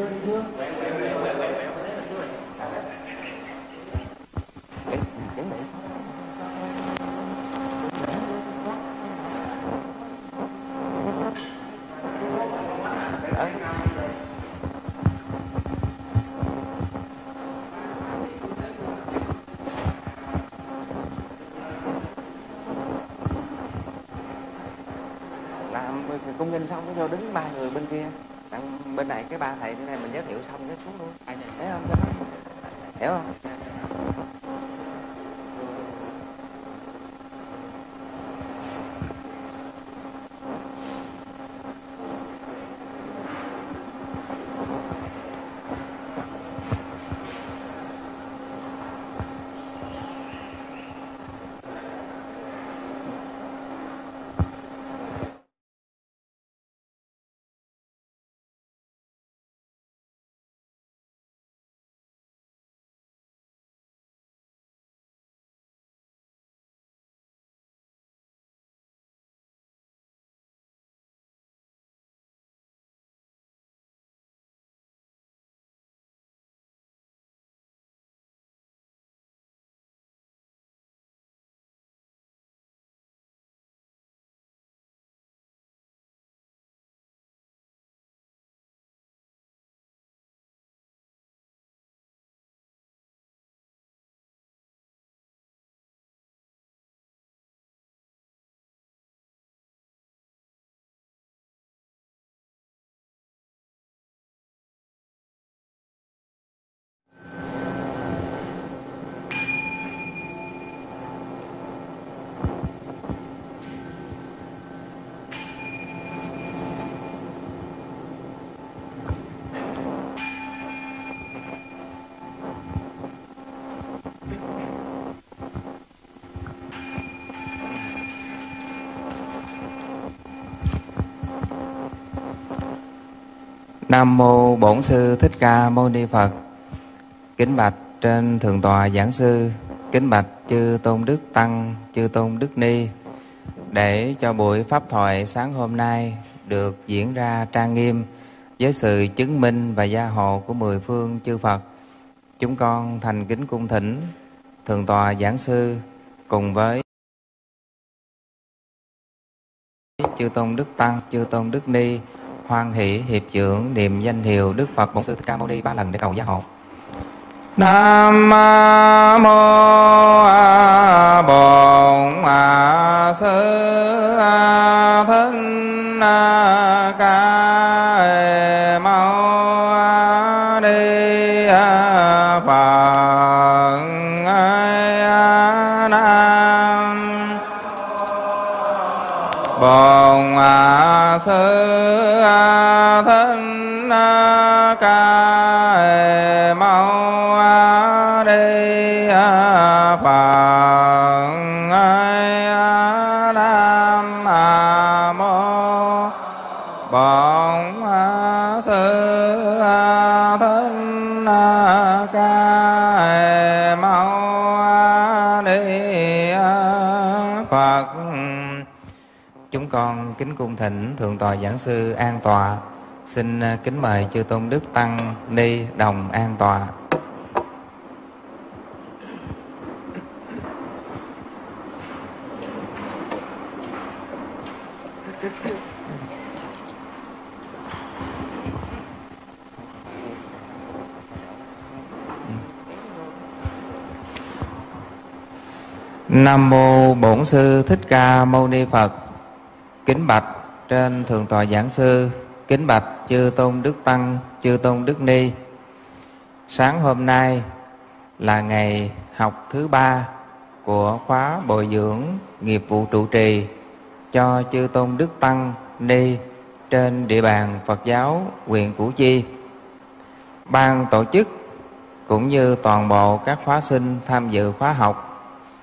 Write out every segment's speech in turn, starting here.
làm công nhân xong cái vô đứng ba người bên kia. Đặng bên này cái ba thầy thế này mình giới thiệu xong cái xuống luôn thấy không cho nó hiểu không Nam mô Bổn sư Thích Ca Mâu Ni Phật. Kính bạch trên thượng tòa giảng sư, kính bạch chư tôn đức tăng, chư tôn đức ni. Để cho buổi pháp thoại sáng hôm nay được diễn ra trang nghiêm với sự chứng minh và gia hộ của mười phương chư Phật, chúng con thành kính cung thỉnh thượng tòa giảng sư cùng với chư tôn đức tăng, chư tôn đức ni hoan hỷ hiệp trưởng niệm danh hiệu Đức Phật Bổn Sư Thích Ca Mâu Ni ba lần để cầu gia hộ. Nam mô Bổn Sư Thân Na Ca Mâu Ni Phật. Nam Bổn Sư Phật. Chúng con kính cung thỉnh Thượng tọa Giảng sư an tòa Xin kính mời chư tôn đức tăng ni đồng an tòa Nam mô Bổn sư Thích Ca Mâu Ni Phật. Kính bạch trên thượng tọa giảng sư, kính bạch chư tôn đức tăng, chư tôn đức ni. Sáng hôm nay là ngày học thứ ba của khóa bồi dưỡng nghiệp vụ trụ trì cho chư tôn đức tăng ni trên địa bàn Phật giáo huyện Củ Chi. Ban tổ chức cũng như toàn bộ các khóa sinh tham dự khóa học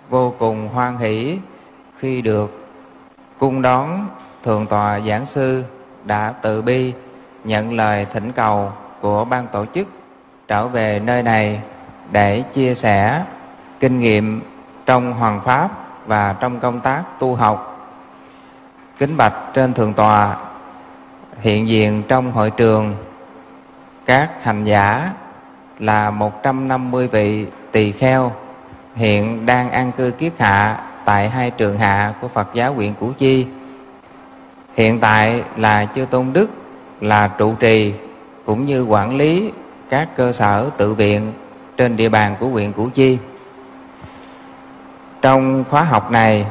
vô cùng hoan hỷ khi được cung đón thượng tọa giảng sư đã tự bi nhận lời thỉnh cầu của ban tổ chức trở về nơi này để chia sẻ kinh nghiệm trong hoàng pháp và trong công tác tu học. Kính bạch trên thượng tòa, hiện diện trong hội trường, các hành giả là 150 vị tỳ kheo hiện đang an cư kiết hạ tại hai trường hạ của Phật giáo huyện Củ Chi. Hiện tại là Chư Tôn Đức là trụ trì cũng như quản lý các cơ sở tự viện trên địa bàn của huyện Củ Chi. Trong khóa học này,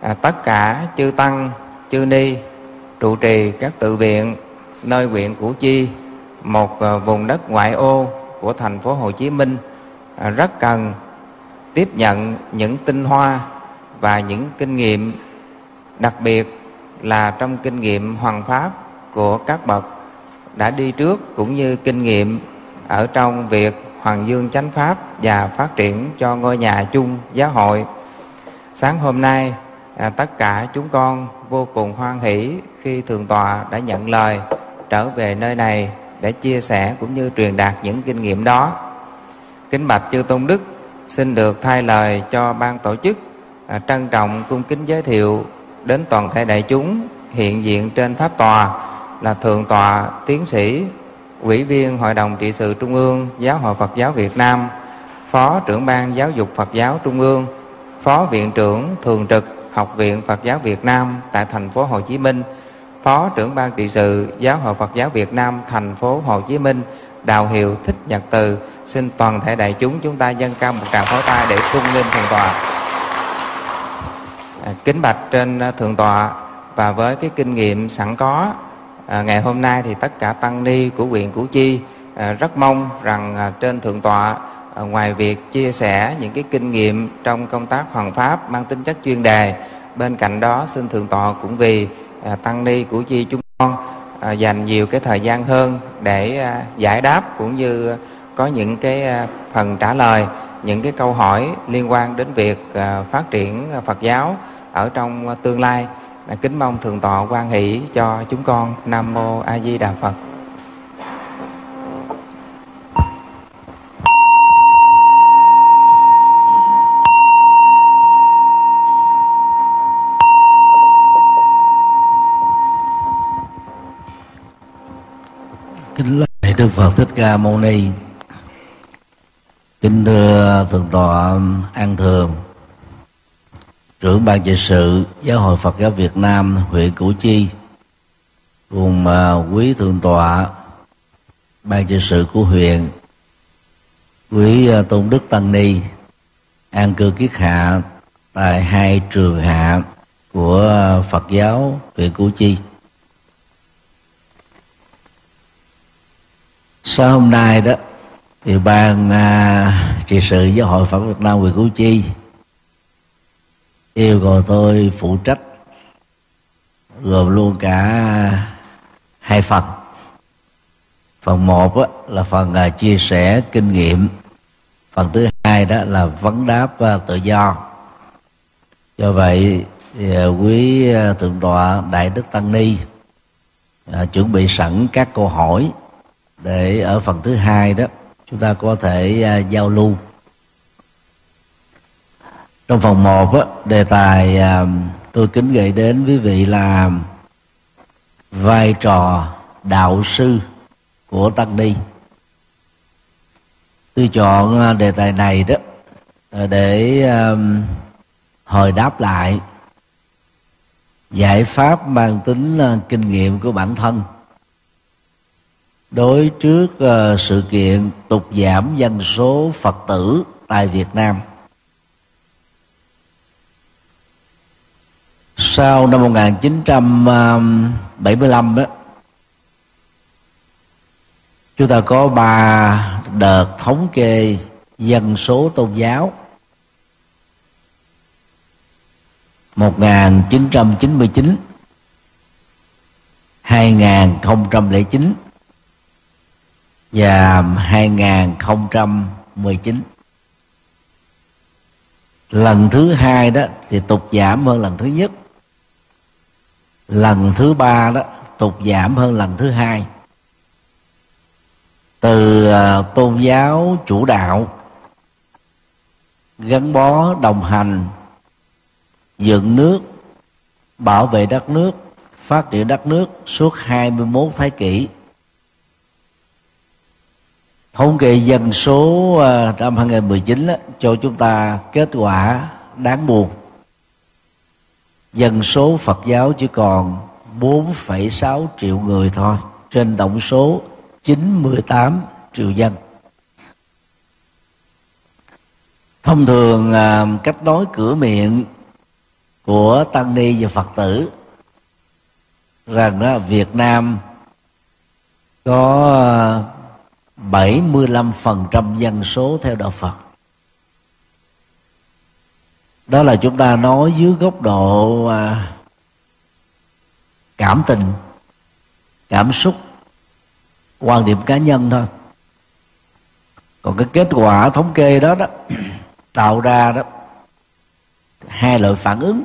à, tất cả chư tăng, chư ni trụ trì các tự viện nơi huyện Củ Chi, một à, vùng đất ngoại ô của thành phố Hồ Chí Minh à, rất cần tiếp nhận những tinh hoa và những kinh nghiệm đặc biệt là trong kinh nghiệm hoàng pháp của các bậc đã đi trước cũng như kinh nghiệm ở trong việc hoàng dương chánh pháp và phát triển cho ngôi nhà chung giáo hội. Sáng hôm nay à, tất cả chúng con vô cùng hoan hỷ khi thượng tọa đã nhận lời trở về nơi này để chia sẻ cũng như truyền đạt những kinh nghiệm đó. Kính bạch chư tôn đức xin được thay lời cho ban tổ chức à, trân trọng cung kính giới thiệu đến toàn thể đại chúng hiện diện trên pháp tòa là thượng tọa tiến sĩ ủy viên hội đồng trị sự trung ương giáo hội phật giáo việt nam phó trưởng ban giáo dục phật giáo trung ương phó viện trưởng thường trực học viện phật giáo việt nam tại thành phố hồ chí minh phó trưởng ban trị sự giáo hội phật giáo việt nam thành phố hồ chí minh đào hiệu thích nhật từ xin toàn thể đại chúng chúng ta dâng cao một tràng pháo tay để cung nghênh thượng tọa. À, kính bạch trên à, thượng tọa và với cái kinh nghiệm sẵn có à, ngày hôm nay thì tất cả tăng ni của huyện củ chi à, rất mong rằng à, trên thượng tọa à, ngoài việc chia sẻ những cái kinh nghiệm trong công tác hoàng pháp mang tính chất chuyên đề bên cạnh đó xin thượng tọa cũng vì à, tăng ni củ chi chúng con à, dành nhiều cái thời gian hơn để à, giải đáp cũng như có những cái à, phần trả lời, những cái câu hỏi liên quan đến việc à, phát triển Phật giáo ở trong tương lai. À, kính mong thượng tọa quan hỷ cho chúng con. Nam mô a di đà phật. Kính lạy đức phật thích ca mâu ni kính thưa thượng tọa an thường, trưởng ban trị sự giáo hội Phật giáo Việt Nam huyện Củ Chi, cùng à, quý thượng tọa ban trị sự của huyện, quý à, tôn đức tăng ni, an cư kiết hạ tại hai trường hạ của Phật giáo huyện Củ Chi. Sau hôm nay đó thì ban à, trị sự giáo hội Phật Việt Nam huyện Củ Chi yêu cầu tôi phụ trách gồm luôn cả hai phần. Phần một á, là phần à, chia sẻ kinh nghiệm. Phần thứ hai đó là vấn đáp à, tự do. Do vậy à, quý à, thượng tọa đại đức tăng ni à, chuẩn bị sẵn các câu hỏi để ở phần thứ hai đó chúng ta có thể à, giao lưu. Trong phần 1 á, đề tài à, tôi kính gửi đến quý vị là vai trò đạo sư của tăng ni. Tôi chọn à, đề tài này đó để um, hồi đáp lại giải pháp mang tính uh, kinh nghiệm của bản thân đối trước uh, sự kiện tục giảm dân số phật tử tại việt nam. Sau năm 1975 ờ, đó chúng ta có ba đợt thống kê dân số tôn giáo. 1999 2009 và 2019 lần thứ hai đó thì tục giảm hơn lần thứ nhất. Lần thứ ba đó tục giảm hơn lần thứ hai. Từ ờ, tôn giáo chủ đạo, gắn bó, đồng hành, dựng nước, bảo vệ đất nước, phát triển đất nước suốt 21 thế kỷ thống kê dân số à, năm 2019 đó, cho chúng ta kết quả đáng buồn. Dân số Phật giáo chỉ còn 4,6 triệu người thôi trên tổng số 98 triệu dân. Thông thường à, cách nói cửa miệng của tăng ni và phật tử rằng đó Việt Nam có à, 75% dân số theo đạo Phật. Đó là chúng ta nói dưới góc độ à, cảm tình cảm xúc quan điểm cá nhân thôi. Còn cái kết quả thống kê đó đó tạo ra đó hai loại phản ứng.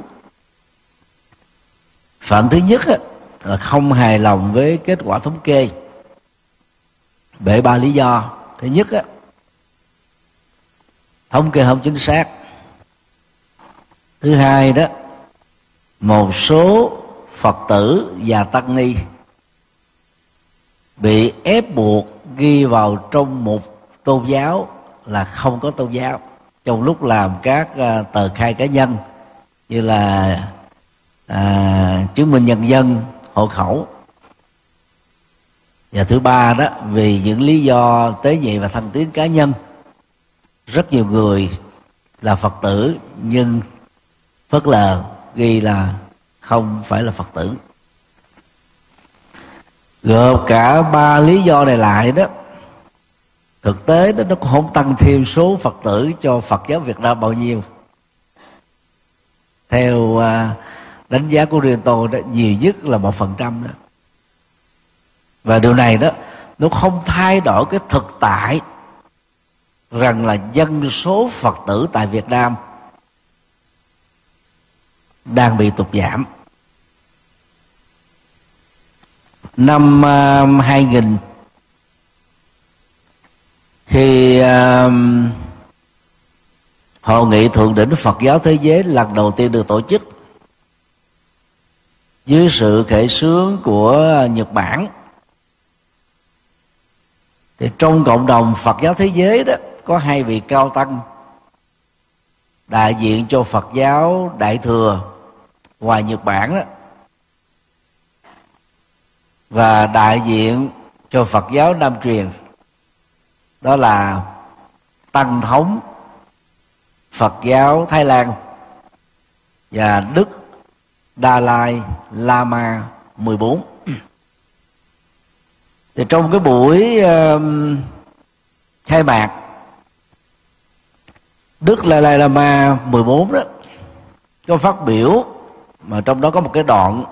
Phản thứ nhất là không hài lòng với kết quả thống kê bể ba lý do. Thứ nhất á, thống kê không chính xác. Thứ hai đó một số phật tử và tăng ni bị ép buộc ghi vào trong một tôn giáo là không có tôn giáo. Trong lúc làm các à, tờ khai cá nhân như là à, chứng minh nhân dân hộ khẩu và thứ ba đó, vì những lý do tế nhị và thân tiến cá nhân, rất nhiều người là phật tử, nhưng phớt lờ ghi là không phải là phật tử. Gộp cả ba lý do này lại đó, thực tế đó, nó cũng không tăng thêm số phật tử cho phật giáo việt nam bao nhiêu. Theo à, đánh giá của riêng tôi đó, nhiều nhất là một phần trăm đó và điều này đó nó không thay đổi cái thực tại rằng là dân số phật tử tại việt nam đang bị tụt giảm. Năm uh, 2000 khi uh, hội nghị thượng đỉnh Phật giáo thế giới lần đầu tiên được tổ chức dưới sự khởi xướng của Nhật Bản thì trong cộng đồng Phật giáo thế giới đó, có hai vị cao tăng. Đại diện cho Phật giáo Đại thừa ngoài Nhật Bản đó. Và đại diện cho Phật giáo Nam truyền. Đó là tăng thống, Phật giáo Thái Lan và Đức Đa Lai Lama 14 thì trong cái buổi uh, khai mạc Đức Lai Lai Lama 14 đó có phát biểu mà trong đó có một cái đoạn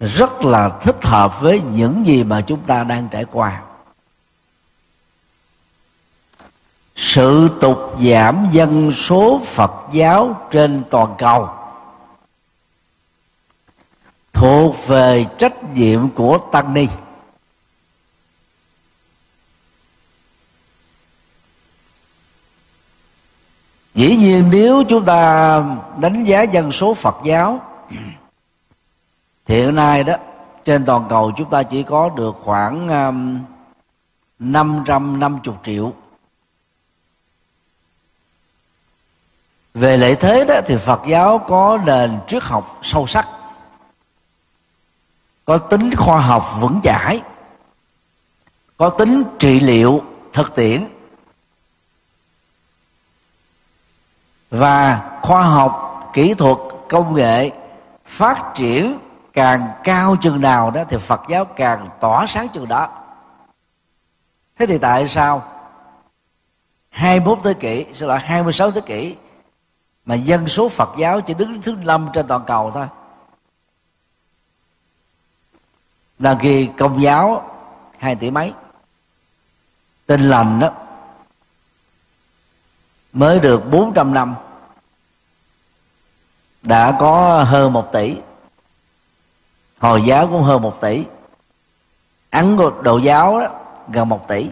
rất là thích hợp với những gì mà chúng ta đang trải qua. Sự tục giảm dân số phật giáo trên toàn cầu thuộc về trách nhiệm của tăng ni. Dĩ nhiên nếu chúng ta đánh giá dân số phật giáo thì hiện nay đó trên toàn cầu chúng ta chỉ có được khoảng um, 550 triệu. Về lợi thế đó thì Phật giáo có nền triết học sâu sắc có tính khoa học vững chãi. Có tính trị liệu thực tiễn. Và khoa học, kỹ thuật, công nghệ phát triển càng cao chừng nào đó thì Phật giáo càng tỏa sáng chừng đó. Thế thì tại sao 21 thế kỷ xin lỗi 26 thế kỷ, mà dân số Phật giáo chỉ đứng thứ năm trên toàn cầu thôi? Là khi công giáo hai tỷ mấy. Tin lành đó mới được 400 năm đã có hơn một tỷ. Hồi giáo cũng hơn một tỷ. Ấn độ giáo đó, gần một tỷ.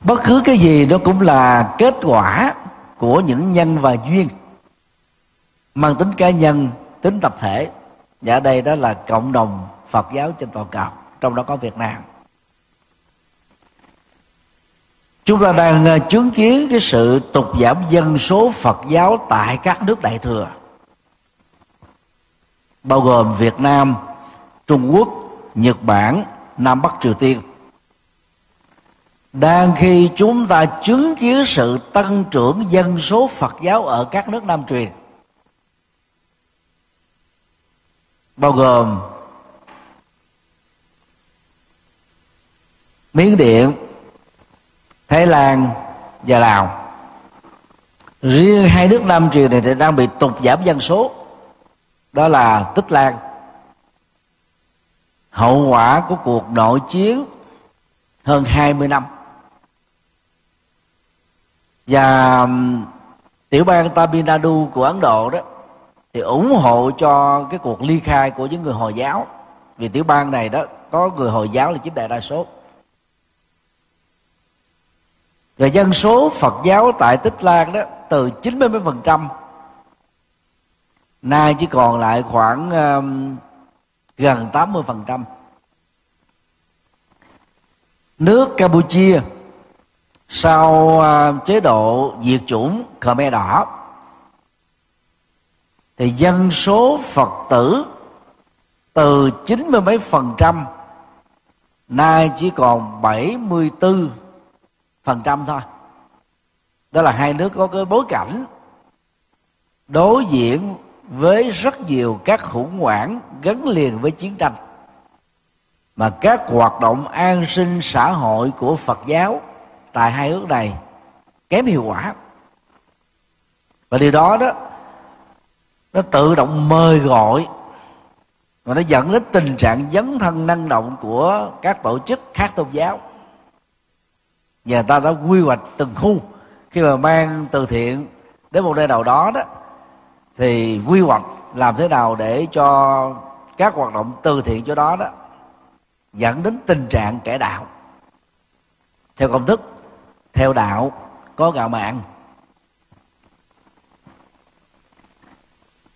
Bất cứ cái gì đó cũng là kết quả của những nhân và duyên mang tính cá nhân tính tập thể và ở đây đó là cộng đồng phật giáo trên toàn cầu, trong đó có việt nam. Chúng ta đang ờ, chứng kiến cái sự tục giảm dân số phật giáo tại các nước đại thừa. Bao gồm việt nam, trung quốc, nhật bản, nam bắc triều tiên. Đang khi chúng ta chứng kiến sự tăng trưởng dân số phật giáo ở các nước nam truyền bao gồm miến điện, thái lan và lào. Riêng hai nước nam Triều này thì đang bị tụt giảm dân số. Đó là tích lan. Hậu quả của cuộc nội chiến hơn 20 năm. Và tiểu bang Tamil Nadu của Ấn Độ đó thì ủng hộ cho cái cuộc ly khai của những người hồi giáo. Vì tiểu bang này đó có người hồi giáo là chiếm đại đa số. Và dân số Phật giáo tại Tích Lan đó từ 90% nay chỉ còn lại khoảng um, gần 80% nước Campuchia sau uh, chế độ diệt chủng Khmer đỏ thì dân số Phật tử từ chín mươi mấy phần trăm, nay chỉ còn 74 phần trăm thôi. Đó là hai nước có cái bối cảnh đối diện với rất nhiều các khủng hoảng gắn liền với chiến tranh. Mà các hoạt động an sinh xã hội của Phật giáo tại hai nước này kém hiệu quả. Và điều đó đó nó tự động mời gọi. Và nó dẫn đến tình trạng dấn thân năng động của các tổ chức khác tôn giáo. Và ta đã quy hoạch từng khu. Khi mà mang từ thiện đến một nơi nào đó đó, thì quy hoạch làm thế nào để cho các hoạt động từ thiện cho đó đó dẫn đến tình trạng kẻ đạo. Theo công thức, theo đạo có gạo mạng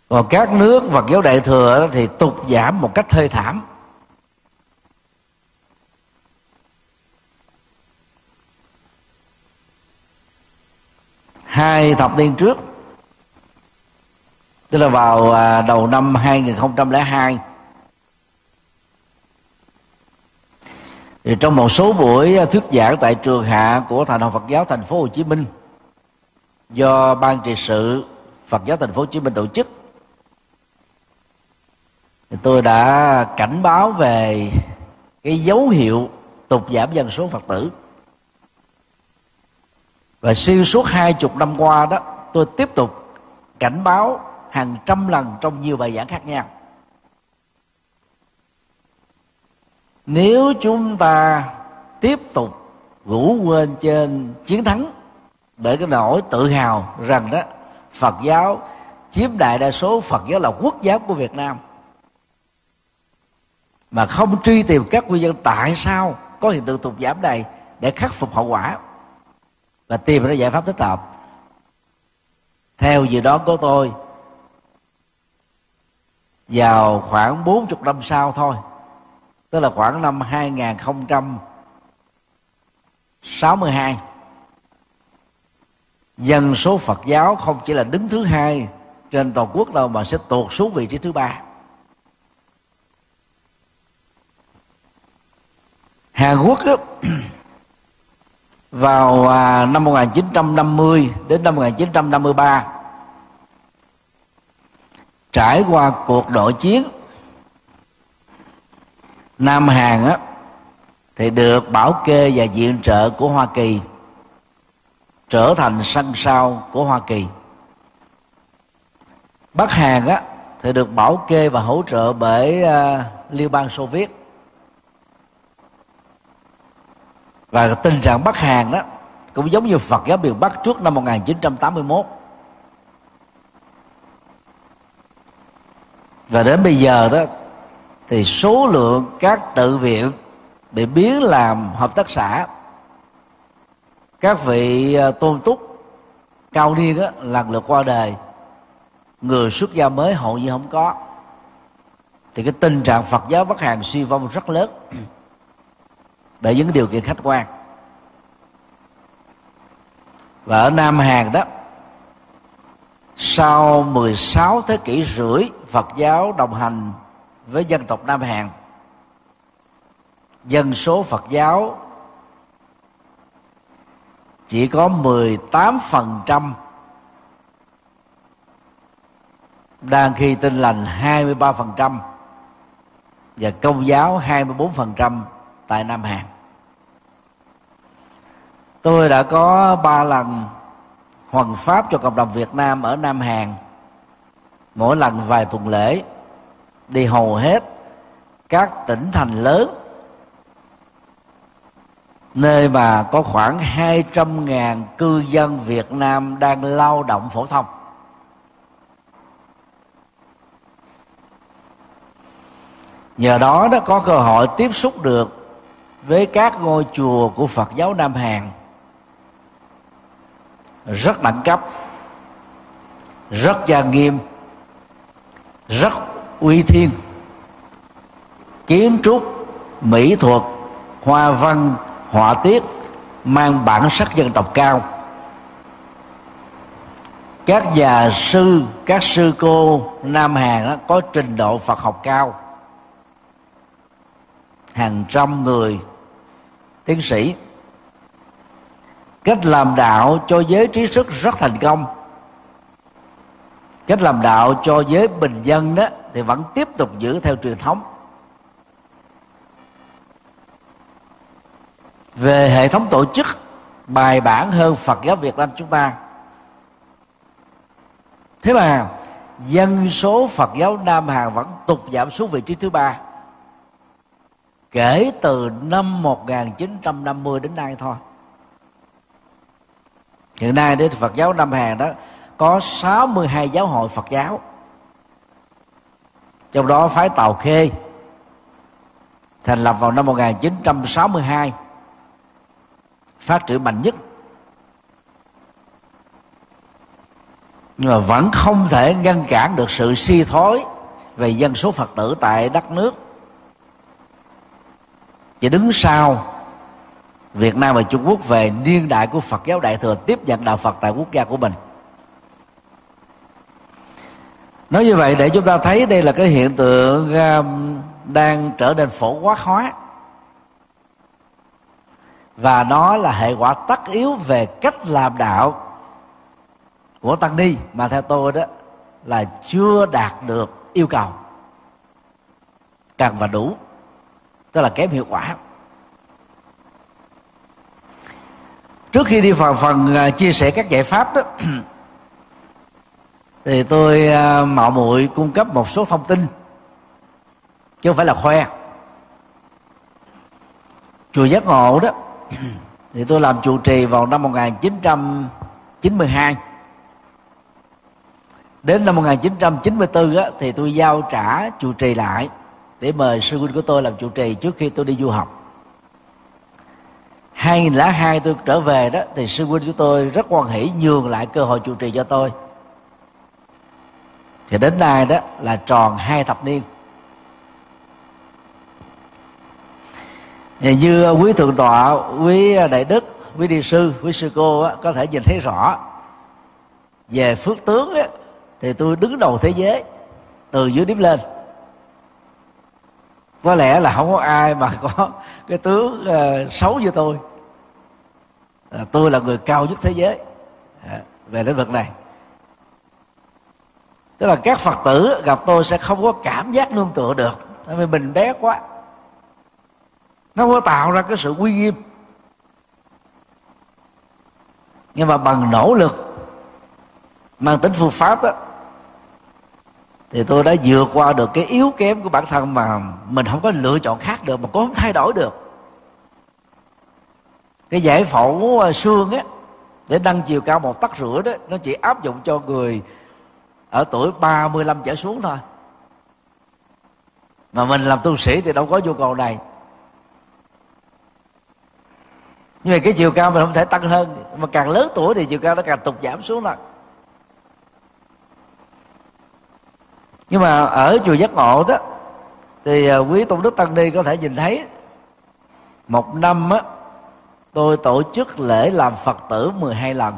còn các nước Phật giáo đại thừa thì tục giảm một cách thê thảm. Hai thập niên trước, tức là vào à, đầu năm 2002 thì trong một số buổi à, thuyết giảng tại trường hạ của thành hội Phật giáo thành phố Hồ Chí Minh do ban trị sự Phật giáo thành phố Hồ Chí Minh tổ chức thì tôi đã cảnh báo về cái dấu hiệu tục giảm dân số phật tử. Và xuyên suốt hai chục năm qua đó, tôi tiếp tục cảnh báo hàng trăm lần trong nhiều bài giảng khác nhau. Nếu chúng ta tiếp tục ngủ quên trên chiến thắng bởi cái nỗi tự hào rằng đó, phật giáo chiếm đại đa số phật giáo là quốc giáo của việt nam mà không truy tìm các nguyên nhân tại sao có hiện tượng tụt giảm này để khắc phục hậu quả và tìm ra giải pháp thích hợp. Theo dự đoán của tôi, vào khoảng 40 năm sau thôi, tức là khoảng năm 2062 dân số Phật giáo không chỉ là đứng thứ hai trên toàn quốc đâu mà sẽ tuột xuống vị trí thứ ba. Hàn Quốc á, vào à, năm 1950 đến năm 1953 trải qua cuộc nội chiến Nam Hàn á thì được bảo kê và viện trợ của Hoa Kỳ trở thành sân sau của Hoa Kỳ. Bắc Hàn á thì được bảo kê và hỗ trợ bởi uh, Liên bang Xô Viết và tình trạng Bắc hàng đó cũng giống như Phật giáo miền Bắc trước năm 1981 và đến bây giờ đó thì số lượng các tự viện bị biến làm hợp tác xã các vị à, tôn túc cao niên đó, lần lượt qua đời. Người xuất gia mới hầu như không có. Thì cái tình trạng Phật giáo Bắc Hàn suy vong rất lớn bởi những điều kiện khách quan. Và ở Nam Hàn đó, sau 16 thế kỷ rưỡi, Phật giáo đồng hành với dân tộc Nam Hàn, dân số Phật giáo chỉ có 18% đang khi tin lành 23% và công giáo 24% tại Nam Hàn. Tôi đã có ba lần hoàn pháp cho cộng đồng Việt Nam ở Nam Hàn mỗi lần vài tuần lễ, đi hầu hết các tỉnh thành lớn, nơi mà có khoảng 200.000 cư dân Việt Nam đang lao động phổ thông. Nhờ đó nó có cơ hội tiếp xúc được với các ngôi chùa của Phật giáo Nam Hàn. Rất đẳng cấp, rất gia nghiêm, rất uy thiên. Kiến trúc mỹ thuật hoa văn họa tiết mang bản sắc dân tộc cao. Các nhà sư các sư cô nam hàn đó, có trình độ phật học cao. Hàng trăm người tiến sĩ, cách làm đạo cho giới trí thức rất thành công. Cách làm đạo cho giới bình dân đó thì vẫn tiếp tục giữ theo truyền thống. Về hệ thống tổ chức, bài bản hơn Phật giáo Việt Nam chúng ta. Thế mà, dân số Phật giáo Nam Hàn vẫn tục giảm xuống vị trí thứ ba kể từ năm 1950 đến nay thôi. Hiện nay đến Phật giáo Nam Hàn đó có 62 giáo hội Phật giáo. Trong đó phái Tàu Khê thành lập vào năm 1962 phát triển mạnh nhất. Nhưng mà vẫn không thể ngăn cản được sự suy thoái về dân số phật tử tại đất nước chỉ đứng sau Việt Nam và Trung Quốc về niên đại của Phật giáo Đại thừa tiếp nhận đạo Phật tại quốc gia của mình. Nói như vậy để chúng ta thấy đây là cái hiện tượng um, đang trở nên phổ quát hóa. Và nó là hệ quả tất yếu về cách làm đạo của tăng ni mà theo tôi đó là chưa đạt được yêu cầu. Cần và đủ tức là kém hiệu quả. Trước khi đi vào phần à, chia sẻ các giải pháp đó thì tôi à, mạo muội cung cấp một số thông tin chứ không phải là khoe. Chùa giác ngộ đó thì tôi làm trụ trì vào năm 1992 đến năm 1994 á, thì tôi giao trả trụ trì lại để mời sư huynh của tôi làm chủ trì trước khi tôi đi du học. 2002 tôi trở về đó thì sư huynh của tôi rất quan hỷ nhường lại cơ hội chủ trì cho tôi. Thì đến nay đó là tròn hai thập niên. Và như quý thượng tọa quý đại đức quý đi sư quý sư cô á, có thể nhìn thấy rõ về phước tướng á, thì tôi đứng đầu thế giới từ dưới điểm lên có lẽ là không có ai mà có cái tướng uh, xấu như tôi. À, tôi là người cao nhất thế giới. À, về lĩnh vực này. Tức là các phật tử gặp tôi sẽ không có cảm giác nương tựa được. Tại vì mình bé quá. Nó có tạo ra cái sự uy nghiêm. Nhưng mà bằng nỗ lực mang tính phương pháp đó thì tôi đã vượt qua được cái yếu kém của bản thân mà mình không có lựa chọn khác được, mà cũng không thay đổi được. Cái giải phẫu à, xương á, để nâng chiều cao một tấc rưỡi đó, nó chỉ áp dụng cho người ở tuổi 35 trở xuống thôi. Mà mình làm tu sĩ thì đâu có nhu cầu này. Nhưng mà cái chiều cao mình không thể tăng hơn, mà càng lớn tuổi thì chiều cao nó càng tục giảm xuống thôi. Nhưng mà ở chùa giác ngộ đó, thì à, quý tôn đức tăng ni có thể nhìn thấy, một năm á, tôi tổ chức lễ làm phật tử 12 lần.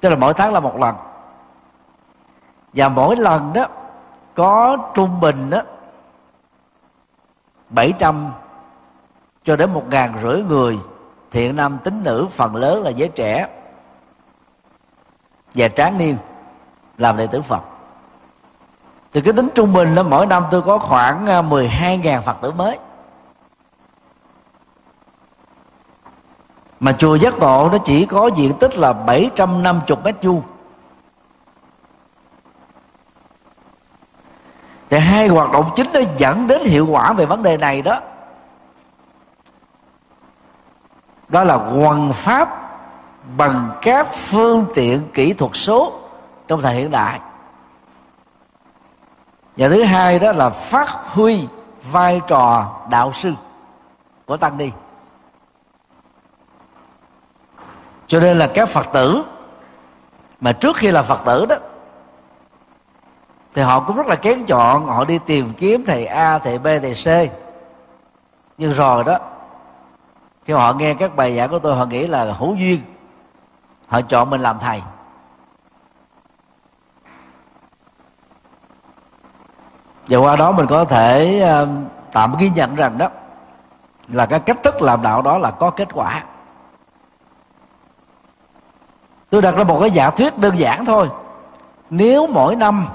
Tức là mỗi tháng là một lần. Và mỗi lần đó, có trung bình đó 700 cho đến một ngàn rưỡi người. Thiện nam tín nữ, phần lớn là giới trẻ và tráng niên làm đệ tử Phật. Thì cái tính trung bình là mỗi năm tôi có khoảng à, 12.000 Phật tử mới. Mà chùa giác ngộ nó chỉ có diện tích là 750 mét vuông. Thì hai hoạt động chính nó dẫn đến hiệu quả về vấn đề này đó. Đó là quần pháp bằng các phương tiện kỹ thuật số trong thời hiện đại. Và thứ hai đó là phát huy vai trò đạo sư của tăng ni. Cho nên là các phật tử mà trước khi là phật tử đó, thì họ cũng rất là kén chọn, họ đi tìm kiếm thầy a, thầy b, thầy c. Nhưng rồi đó, khi họ nghe các bài giảng của tôi, họ nghĩ là hữu duyên, họ chọn mình làm thầy. Và qua đó mình có thể ờ, tạm ghi nhận rằng đó, là cái cách thức làm đạo đó là có kết quả. Tôi đặt ra một cái giả thuyết đơn giản thôi. Nếu mỗi năm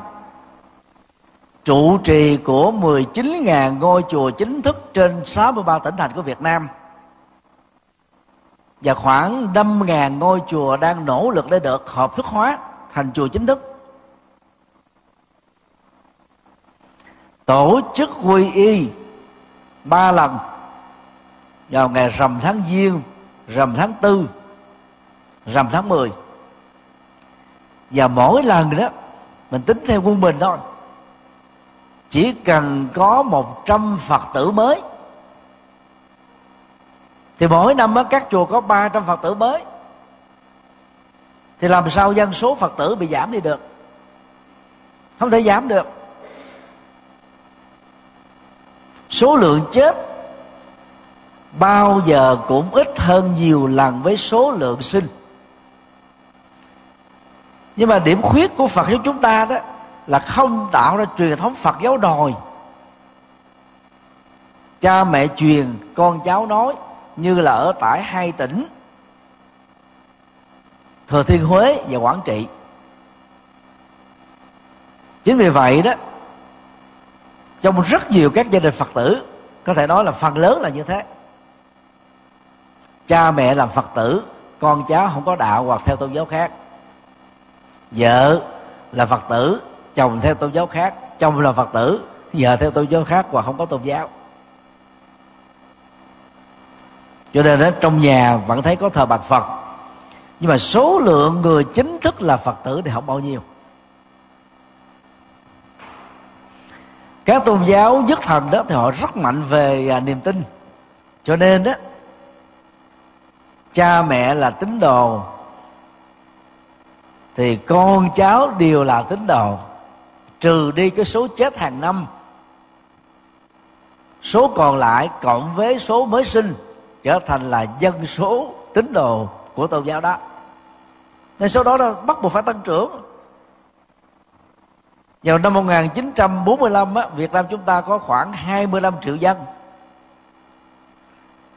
trụ trì của 19.000 ngôi chùa chính thức trên 63 tỉnh thành của Việt Nam, và khoảng 5.000 ngôi chùa đang nỗ lực để được hợp thức hóa thành chùa chính thức tổ chức quy y ba lần. Vào ngày rằm tháng giêng rằm tháng tư rằm tháng 10 và mỗi lần đó mình tính theo quân bình thôi. Chỉ cần có một trăm phật tử mới. Thì mỗi năm đó, các chùa có 300 phật tử mới. Thì làm sao dân số phật tử bị giảm đi được? Không thể giảm được. Số lượng chết bao giờ cũng ít hơn nhiều lần với số lượng sinh. Nhưng mà điểm khuyết của phật giáo chúng ta đó là không tạo ra truyền thống phật giáo đòi cha mẹ truyền, con cháu nói, như là ở tại hai tỉnh, thừa thiên huế và quảng trị. Chính vì vậy đó trong rất nhiều các gia đình phật tử, có thể nói là phần lớn là như thế. Cha mẹ làm phật tử, con cháu không có đạo hoặc theo tôn giáo khác. Vợ là phật tử, chồng theo tôn giáo khác. Chồng là phật tử vợ theo tôn giáo khác hoặc không có tôn giáo. Cho nên đó trong nhà vẫn thấy có thờ bạc phật. Nhưng mà số lượng người chính thức là phật tử thì không bao nhiêu. Các tôn giáo nhất thần đó thì họ rất mạnh về à, niềm tin. Cho nên đó cha mẹ là tín đồ thì con cháu đều là tín đồ trừ đi cái số chết hàng năm. Số còn lại cộng với số mới sinh trở thành là dân số tín đồ của tôn giáo đó. Nên số đó là bắt buộc phải tăng trưởng vào năm 1945 á, Việt Nam chúng ta có khoảng 25 triệu dân.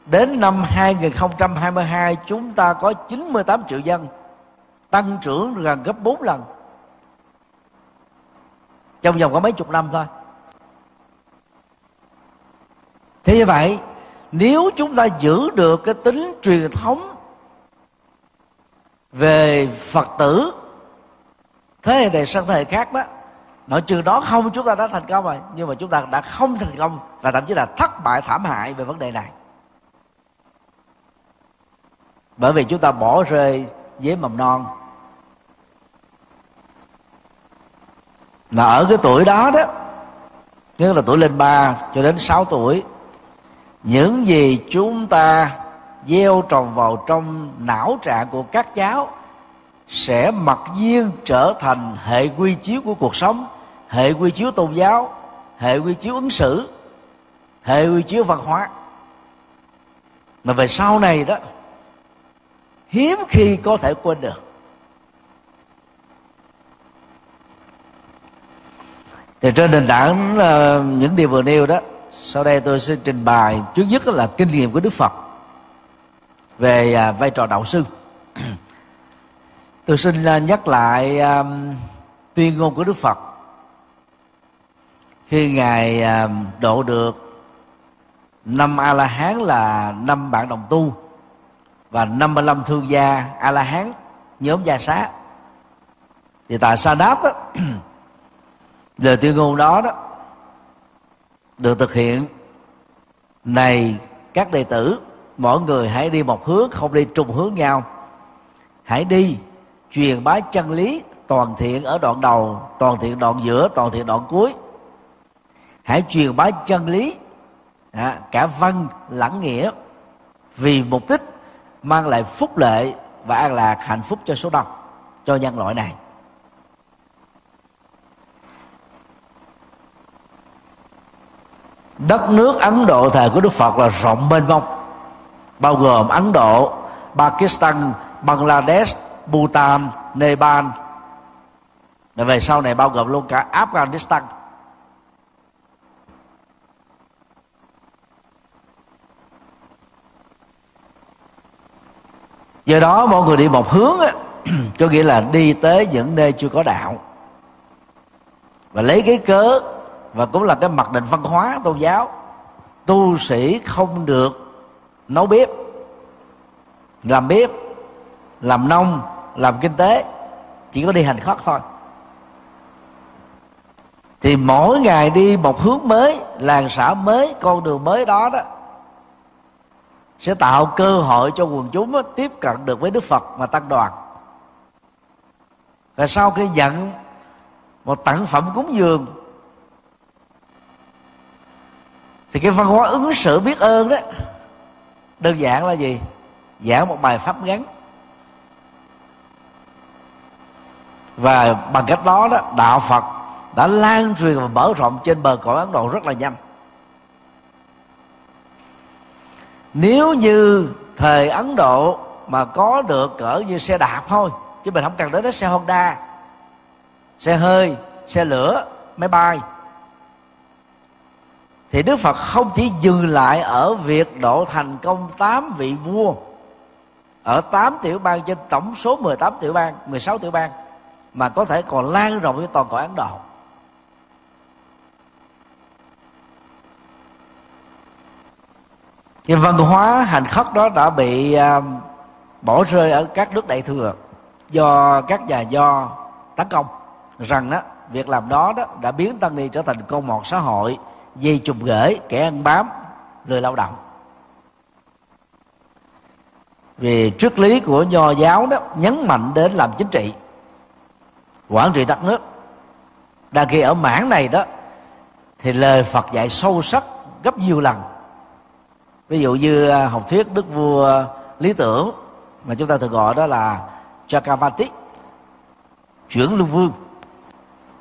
Đến năm 2022 chúng ta có 98 triệu dân Tăng trưởng gần gấp 4 lần. Trong vòng có mấy chục năm thôi. Thế như vậy Nếu chúng ta giữ được cái tính truyền thống Về Phật tử Thế hệ này sang thế hệ khác đó nội trừ đó không, chúng ta đã thành công rồi. Nhưng mà chúng ta đã không thành công và thậm chí là thất bại, thảm hại về vấn đề này. Bởi vì chúng ta bỏ rơi với mầm non. Mà ở cái tuổi đó đó tức là tuổi lên ba cho đến 6 tuổi, những gì chúng ta gieo trồng vào trong não trạng của các cháu sẽ mặc nhiên trở thành hệ quy chiếu của cuộc sống hệ quy chiếu tôn giáo hệ quy chiếu ứng xử hệ quy chiếu văn hóa. Mà về sau này đó hiếm khi có thể quên được. Thì trên nền tảng uh, những điều vừa nêu đó sau đây tôi sẽ trình bày trước nhất là kinh nghiệm của đức phật về uh, vai trò đạo sư. Tôi xin uh, nhắc lại à, tuyên ngôn của đức phật khi ngài à, độ được năm a la hán là năm bạn đồng tu và 55 thương gia a la hán nhóm gia xá. Thì tại sa đáp đó lời tuyên ngôn đó đó được thực hiện, này các đệ tử, mỗi người hãy đi một hướng, không đi trùng hướng nhau. Hãy đi truyền bá chân lý toàn thiện ở đoạn đầu, toàn thiện đoạn giữa, toàn thiện đoạn cuối hãy truyền bá chân lý. À, cả văn lẫn nghĩa. Vì mục đích mang lại phúc lệ và an lạc hạnh phúc cho số đông cho nhân loại này. Đất nước ấn độ thời của đức phật là rộng mênh mông bao gồm ấn độ pakistan bangladesh bhutan nepal. Và về sau này bao gồm luôn cả afghanistan do đó mọi người đi một hướng á, có nghĩa là đi tới những nơi chưa có đạo. Và lấy cái cớ và cũng là cái mặc định văn hóa tôn giáo tu sĩ không được nấu bếp làm bếp làm nông làm kinh tế chỉ có đi hành khất thôi. Thì mỗi ngày đi một hướng mới làng xã mới con đường mới đó đó sẽ tạo cơ hội cho quần chúng tiếp cận được với đức phật và tăng đoàn. Và sau khi nhận một tặng phẩm cúng dường, thì cái văn hóa ứng xử biết ơn đó, đơn giản là gì? Giảng một bài pháp ngắn. Và bằng cách đó đó, đạo phật đã lan truyền và mở rộng trên bờ cõi ấn độ rất là nhanh. Nếu như thời ấn độ mà có được cỡ như xe đạp thôi chứ mình không cần đến xe honda xe hơi xe lửa máy bay thì Đức Phật không chỉ dừng lại ở việc độ thành công tám vị vua ở 8 tiểu bang trên tổng số 18 tiểu bang, 16 tiểu bang mà có thể còn lan rộng với toàn cõi Ấn Độ. Cái văn hóa hành khất đó đã bị uh, bỏ rơi ở các nước đại thừa do các nhà do tấn công. Rằng đó việc làm đó đó đã biến tăng ni trở thành con mọt xã hội dây trùng gửi kẻ ăn bám lười lao động. Vì triết lý của nho giáo đó nhấn mạnh đến làm chính trị quản trị đất nước. Đang khi ở mảng này đó thì lời phật dạy sâu sắc gấp nhiều lần ví dụ như à, học thuyết đức vua lý tưởng mà chúng ta thường gọi đó là Chakravarti chuyển luân vương.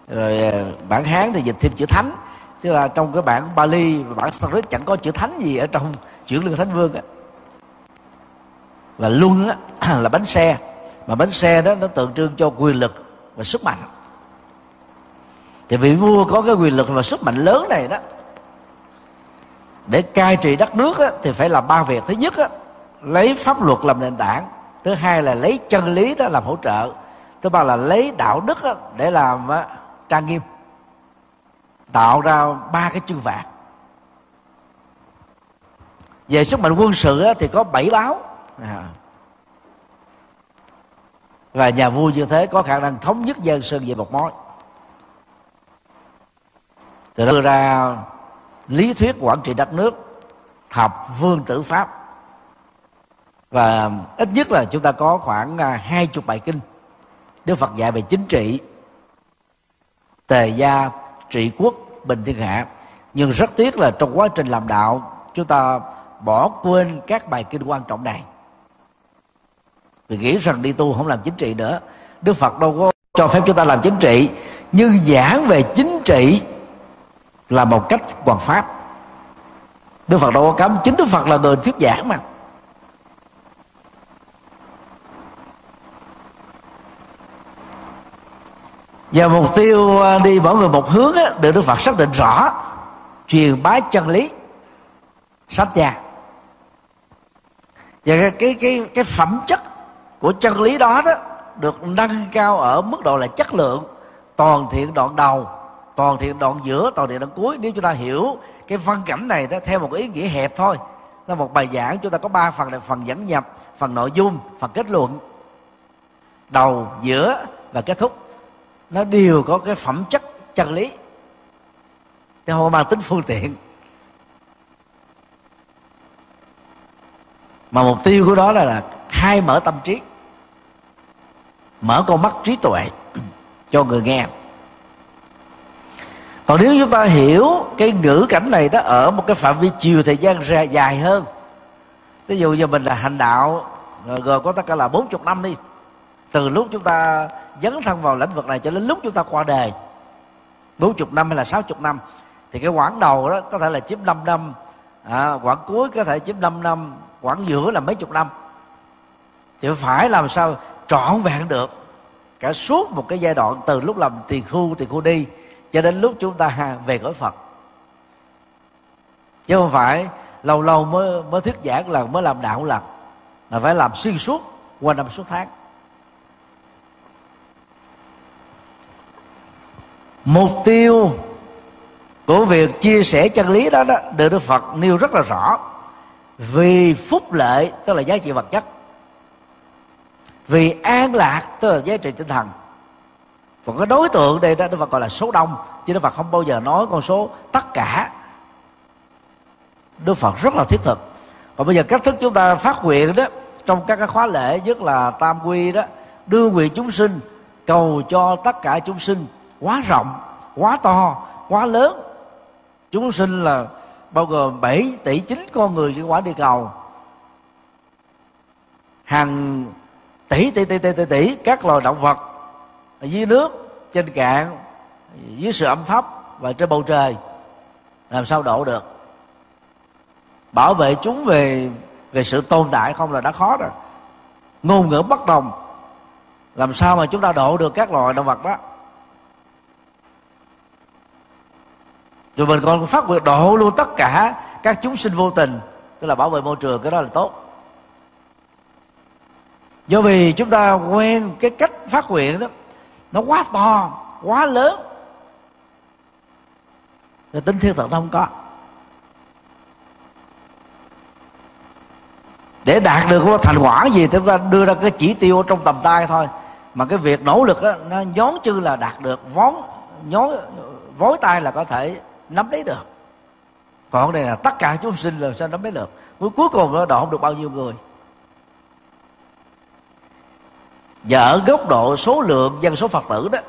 Rồi à, bản hán thì dịch thêm chữ thánh. Tức là trong cái bản Bali và bản Sanskrit chẳng có chữ thánh gì ở trong chuyển luân thánh vương á. Và luân á, là bánh xe. Mà bánh xe đó nó tượng trưng cho quyền lực và sức mạnh. Thì vị vua có cái quyền lực và sức mạnh lớn này đó để cai trị đất nước á, thì phải làm ba việc. Thứ nhất á, lấy pháp luật làm nền tảng. Thứ hai là lấy chân lý đó làm hỗ trợ. Thứ ba là lấy đạo đức á, để làm á, trang nghiêm. Tạo ra ba cái chương vạn. Về sức mạnh quân sự á, thì có bảy báo. À. và nhà vua như thế có khả năng thống nhất dân sơn về một mối. Từ đó đưa ra lý thuyết quản trị đất nước học vương tử pháp. Và ít nhất là chúng ta có khoảng à, hai chục bài kinh Đức Phật dạy về chính trị, tề gia, trị quốc, bình thiên hạ. Nhưng rất tiếc là trong quá trình làm đạo, chúng ta bỏ quên các bài kinh quan trọng này. Vì nghĩ rằng đi tu không làm chính trị nữa, Đức Phật đâu có cho phép chúng ta làm chính trị. Nhưng giảng về chính trị là một cách hoàn pháp. Đức phật đâu có cấm chính đức phật là người thuyết giảng mà. Và mục tiêu à, đi mỗi người một hướng á, được đức phật xác định rõ truyền bá chân lý sách gia và cái cái cái cái phẩm chất của chân lý đó đó được nâng cao ở mức độ là chất lượng toàn thiện đoạn đầu toàn thiện đoạn giữa toàn thiện đoạn cuối. Nếu chúng ta hiểu cái văn cảnh này đó theo một ý nghĩa hẹp thôi. Là một bài giảng chúng ta có ba phần là phần dẫn nhập phần nội dung phần kết luận. Đầu giữa và kết thúc. Nó đều có cái phẩm chất chân lý. Chứ không mang tính phương tiện. Mà mục tiêu của đó là, là khai mở tâm trí. Mở con mắt trí tuệ cho người nghe còn nếu chúng ta hiểu cái ngữ cảnh này đó ở một cái phạm vi chiều thời gian ra dài hơn. Ví dụ như mình là hành đạo rồi có tất cả là 40 năm đi. Từ lúc chúng ta dấn thân vào lĩnh vực này cho đến lúc chúng ta qua đời 40 năm hay là 60 năm. Thì cái quãng đầu đó có thể là chiếm 5 năm. À, quãng cuối có thể chiếm 5 năm. Quãng giữa là mấy chục năm. Thì phải làm sao trọn vẹn được. Cả suốt một cái giai đoạn từ lúc làm tiền khu tiền khu đi cho đến lúc chúng ta về cõi phật. Chứ không phải lâu lâu mới mới thuyết giảng lần mới làm đạo lần mà phải làm xuyên suốt qua năm suốt tháng. Mục tiêu của việc chia sẻ chân lý đó, đó được đức phật nêu rất là rõ. Vì phúc lợi tức là giá trị vật chất. Vì an lạc tức là giá trị tinh thần còn cái đối tượng đây đó đức phật gọi là số đông chứ đức phật không bao giờ nói con số tất cả. Đức phật rất là thiết thực. Còn bây giờ cách thức chúng ta phát nguyện đó trong các cái khóa lễ nhất là tam quy đó đưa nguyện chúng sinh cầu cho tất cả chúng sinh quá rộng quá to quá lớn. Chúng sinh là bao gồm 7 tỷ 9 con người trên quả địa cầu. Hàng tỷ tỷ tỷ tỷ tỷ, tỷ các loài động vật ở dưới nước, trên cạn, dưới sự ẩm thấp và trên bầu trời. Làm sao độ được? Bảo vệ chúng về về sự tồn tại không là đã khó rồi. Ngôn ngữ bất đồng. Làm sao mà chúng ta độ được các loài động vật đó? Rồi mình còn phát nguyện độ luôn tất cả các chúng sinh vô tình, tức là bảo vệ môi trường, cái đó là tốt. Do vì chúng ta quen cái cách phát nguyện đó nó quá to quá lớn. Rồi tính thiên thực nó không có. Để đạt được cái thành quả gì thì chúng ta đưa ra cái chỉ tiêu trong tầm tay thôi. Mà cái việc nỗ lực đó, nó nhón chư là đạt được vón nhón vối tay là có thể nắm lấy được. Còn đây là tất cả chúng sinh là sao nắm lấy được? Cuối cùng nó độ không được bao nhiêu người. Và ở góc độ số lượng dân số phật tử đó,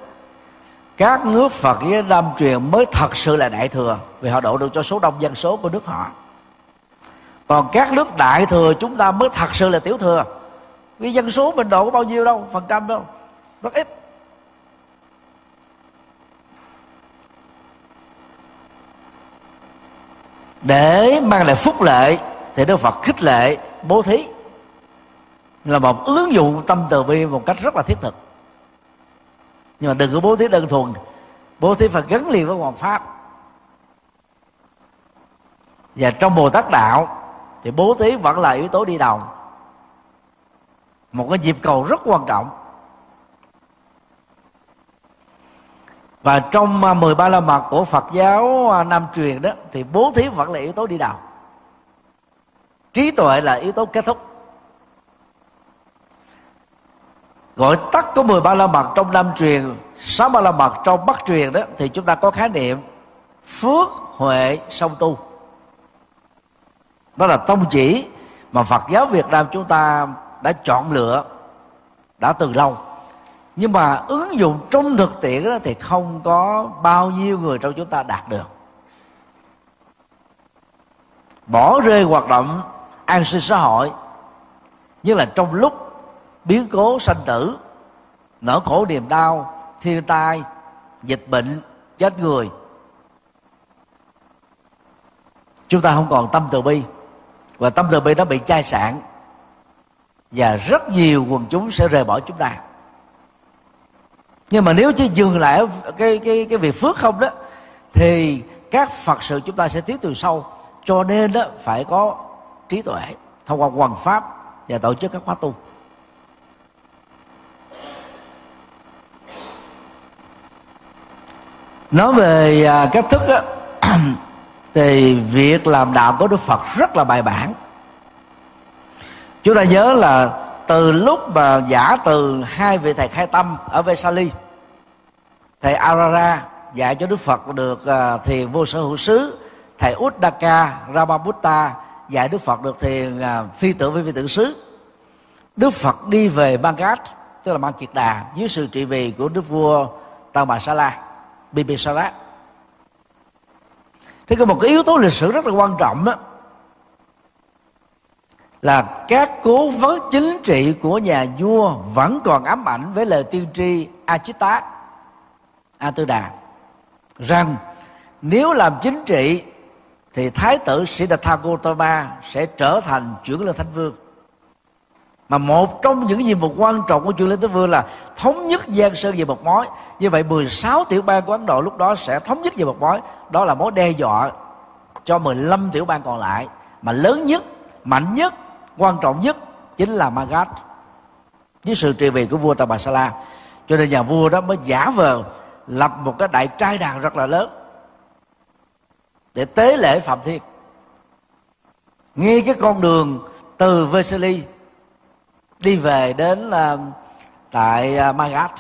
các nước phật với nam truyền mới thật sự là đại thừa, vì họ độ được cho số đông dân số của nước họ. Còn các nước đại thừa chúng ta mới thật sự là tiểu thừa. Vì dân số mình độ có bao nhiêu đâu, phần trăm đâu, rất ít. Để mang lại phúc lệ thì đức phật khích lệ bố thí là một ứng dụng tâm từ bi một cách rất là thiết thực. Nhưng mà đừng có bố thí đơn thuần. Bố thí phải gắn liền với hoàn pháp. Và trong bồ tát đạo thì bố thí vẫn là yếu tố đi đầu. Một cái nhịp cầu rất quan trọng. Và trong à, 13 la mật của Phật giáo à, Nam truyền đó, thì bố thí vẫn là yếu tố đi đầu. Trí tuệ là yếu tố kết thúc. Gọi tắt có 13 la mật trong Nam truyền, sáu ba la mật trong Bắc truyền đó, thì chúng ta có khái niệm phước huệ song tu. Đó là tông chỉ mà Phật giáo Việt Nam chúng ta đã chọn lựa đã từ lâu. Nhưng mà ứng dụng trong thực tiễn đó thì không có bao nhiêu người trong chúng ta đạt được. Bỏ rơi hoạt động an sinh xã hội, như là trong lúc biến cố sanh tử, nỗi khổ niềm đau, thiên tai, dịch bệnh, chết người. Chúng ta không còn tâm từ bi, và tâm từ bi nó bị chai sạn, và rất nhiều quần chúng sẽ rời bỏ chúng ta. Nhưng mà nếu chỉ dừng lại cái cái cái việc phước không đó, thì các phật sự chúng ta sẽ tiến từ sâu, cho nên đó phải có trí tuệ thông qua quần pháp và tổ chức các khóa tu. Nói về à, cách thức á, thì việc làm đạo của đức phật rất là bài bản. Chúng ta nhớ là từ lúc mà giả từ hai vị thầy khai tâm ở Vesali thầy Arara dạy cho Đức Phật được uh, thiền vô sở hữu xứ thầy Uddaka Ramabutta dạy Đức Phật được thiền uh, phi tưởng với phi tưởng xứ. Đức Phật đi về Bangkok tức là Mang Kiệt Đà dưới sự trị vì của Đức vua Tăng Bà Sa La. Bimbisara thế có một cái yếu tố lịch sử rất là quan trọng đó là các cố vấn chính trị của nhà vua vẫn còn ám ảnh với lời tiên tri Achita A Tư Đà, rằng nếu làm chính trị thì thái tử Siddhartha Gautama sẽ trở thành chuyển lên thánh vương mà một trong những nhiệm vụ quan trọng của chuyển Lê thánh vương là thống nhất giang sơn về một mối. Như vậy 16 tiểu bang của Ấn Độ lúc đó sẽ thống nhất về một mối. Đó là mối đe dọa cho 15 tiểu bang còn lại. Mà lớn nhất, mạnh nhất, quan trọng nhất chính là magad. Với sự trị vì của vua Tà Bà Sa La cho nên nhà vua đó mới giả vờ lập một cái đại trai đàn rất là lớn. Để tế lễ phạm thiên. Ngay cái con đường từ Vesely đi về đến uh, tại uh, Magat.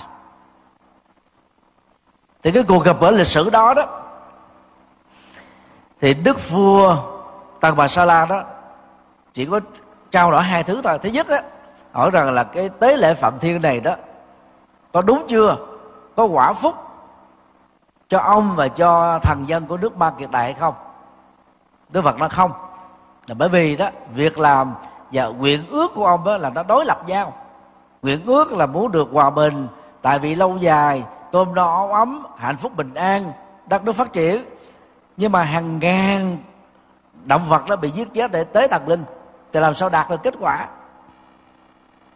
Thì cái cuộc gặp gỡ lịch sử đó đó thì đức vua Tăng Bà Sa La đó chỉ có trao đổi hai thứ thôi. Thứ nhất á hỏi rằng là cái tế lễ phạm thiên này đó có đúng chưa? Có quả phúc cho ông và cho thần dân của nước ba kiệt đại hay không? Đức phật nó không. Là bởi vì đó việc làm và nguyện ước của ông đó là nó đối lập nhau. Nguyện ước là muốn được hòa bình, tại vì lâu dài cơm no áo ấm, hạnh phúc bình an, đất nước phát triển. Nhưng mà hàng ngàn động vật nó bị giết chết để tế thần linh, thì làm sao đạt được kết quả?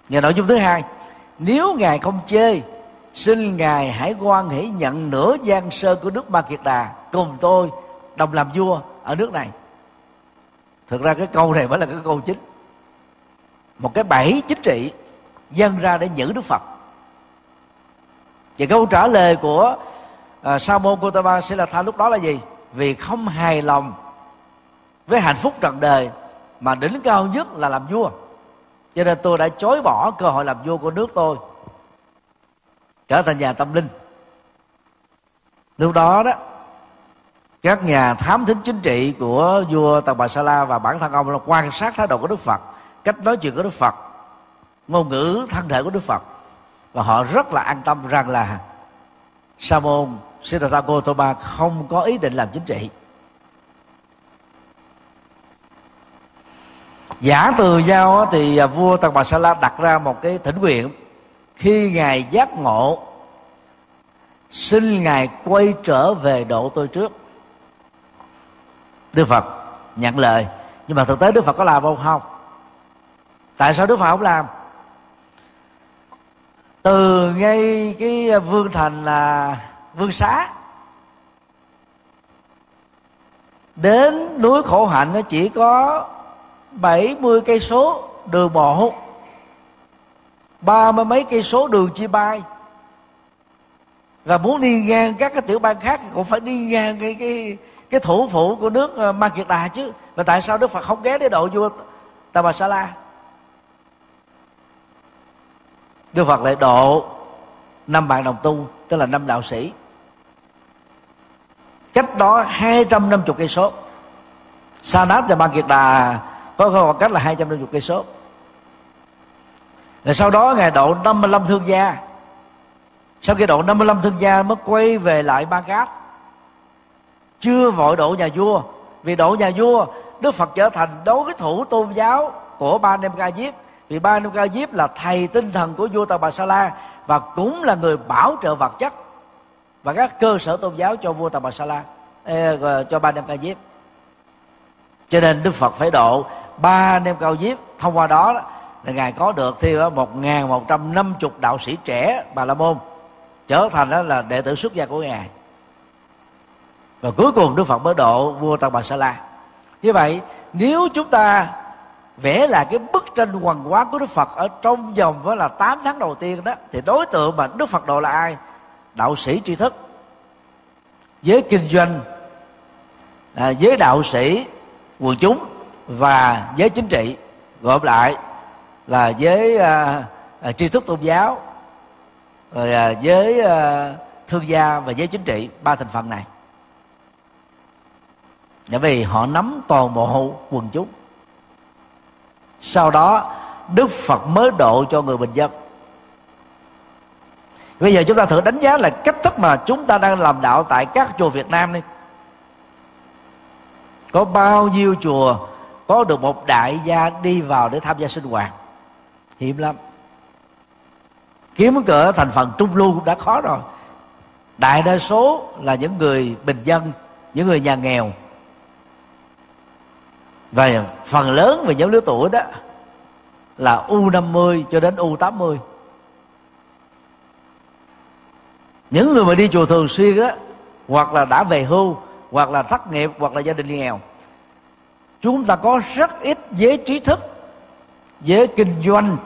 Và nội dung thứ hai, nếu ngài không chê, xin ngài hãy quan hãy nhận nửa gian sơ của nước ma kiệt đà cùng tôi đồng làm vua ở nước này. Thực ra cái câu này mới là cái câu chính một cái bẫy chính trị dâng ra để nhử đức phật. Và câu trả lời của à, uh, sa môn gotama sẽ là tha lúc đó là gì? Vì không hài lòng với hạnh phúc trần đời mà đỉnh cao nhất là làm vua. Cho nên tôi đã chối bỏ cơ hội làm vua của nước tôi trở thành nhà tâm linh. Lúc đó đó các nhà thám thính chính trị của vua tần bà sa la và bản thân ông là quan sát thái độ của đức phật cách nói chuyện của đức phật, ngôn ngữ, thân thể của đức phật. Và họ rất là an tâm rằng là sa môn siddhartha gautama không có ý định làm chính trị. Giả từ giao thì à, vua tăng bà sa la đặt ra một cái thỉnh nguyện. Khi ngài giác ngộ, xin ngài quay trở về độ tôi trước. Đức phật nhận lời. Nhưng mà thực tế đức phật có làm không không? Tại sao đức phật không làm? Từ ngay cái vương thành là vương xá. Đến núi khổ hạnh nó chỉ có 70 cây số đường bộ ba mươi mấy cây số đường chia bay và muốn đi ngang các cái tiểu bang khác thì cũng phải đi ngang cái cái cái thủ phủ của nước ờ, Ma Kiệt Đà chứ. Mà tại sao Đức Phật không ghé đến độ vua Tà Bà Sa La? Đức Phật lại độ năm bạn đồng tu, tức là năm đạo sĩ. Cách đó hai trăm năm chục cây số. Sa Nát và Ba Kiệt Đà, có khoảng cách là hai trăm năm chục cây số. Rồi sau đó ngài độ 55 thương gia. Sau khi độ 55 thương gia mới quay về lại Ba Cát chưa vội độ nhà vua. Vì độ nhà vua, Đức Phật trở thành đối thủ tôn giáo của ba Nem Ca Diếp vì ba nu Ca Diếp là thầy tinh thần của vua tàu Bà Sa La và cũng là người bảo trợ vật chất và các cơ sở tôn giáo cho vua tàu Bà Sa La. Cho ba Nem Ca Diếp. Cho nên đức phật phải độ ba nam cao diếp thông qua đó là ngài có được thêm một ngàn một trăm năm chục đạo sĩ trẻ bà la môn, trở thành đó là đệ tử xuất gia của ngài. Và cuối cùng đức phật mới độ vua tăng bà sa la. Như vậy, nếu chúng ta vẽ lại cái bức tranh hoàng hóa của đức phật ở trong vòng với là 8 tháng đầu tiên đó. Thì đối tượng mà đức phật độ là ai? Đạo sĩ tri thức. Giới kinh doanh à, giới đạo sĩ quần chúng và giới chính trị. Gộp lại là giới à, à, tri thức tôn giáo rồi à, giới à, thương gia và giới chính trị. Ba thành phần này. Bởi vì họ nắm toàn bộ quần chúng sau đó, đức phật mới độ cho người bình dân. Bây giờ chúng ta thử đánh giá là cách thức mà chúng ta đang làm đạo tại các chùa việt nam đi. Có bao nhiêu chùa có được một đại gia đi vào để tham gia sinh hoạt? Hiếm lắm. Kiếm cỡ thành phần trung lưu cũng đã khó rồi. Đại đa số là những người bình dân, những người nhà nghèo và phần lớn về nhóm lứa tuổi đó là U50 cho đến U80 những người mà đi chùa thường xuyên á, hoặc là đã về hưu, hoặc là thất nghiệp, hoặc là gia đình nghèo, chúng ta có rất ít giới trí thức, giới kinh doanh,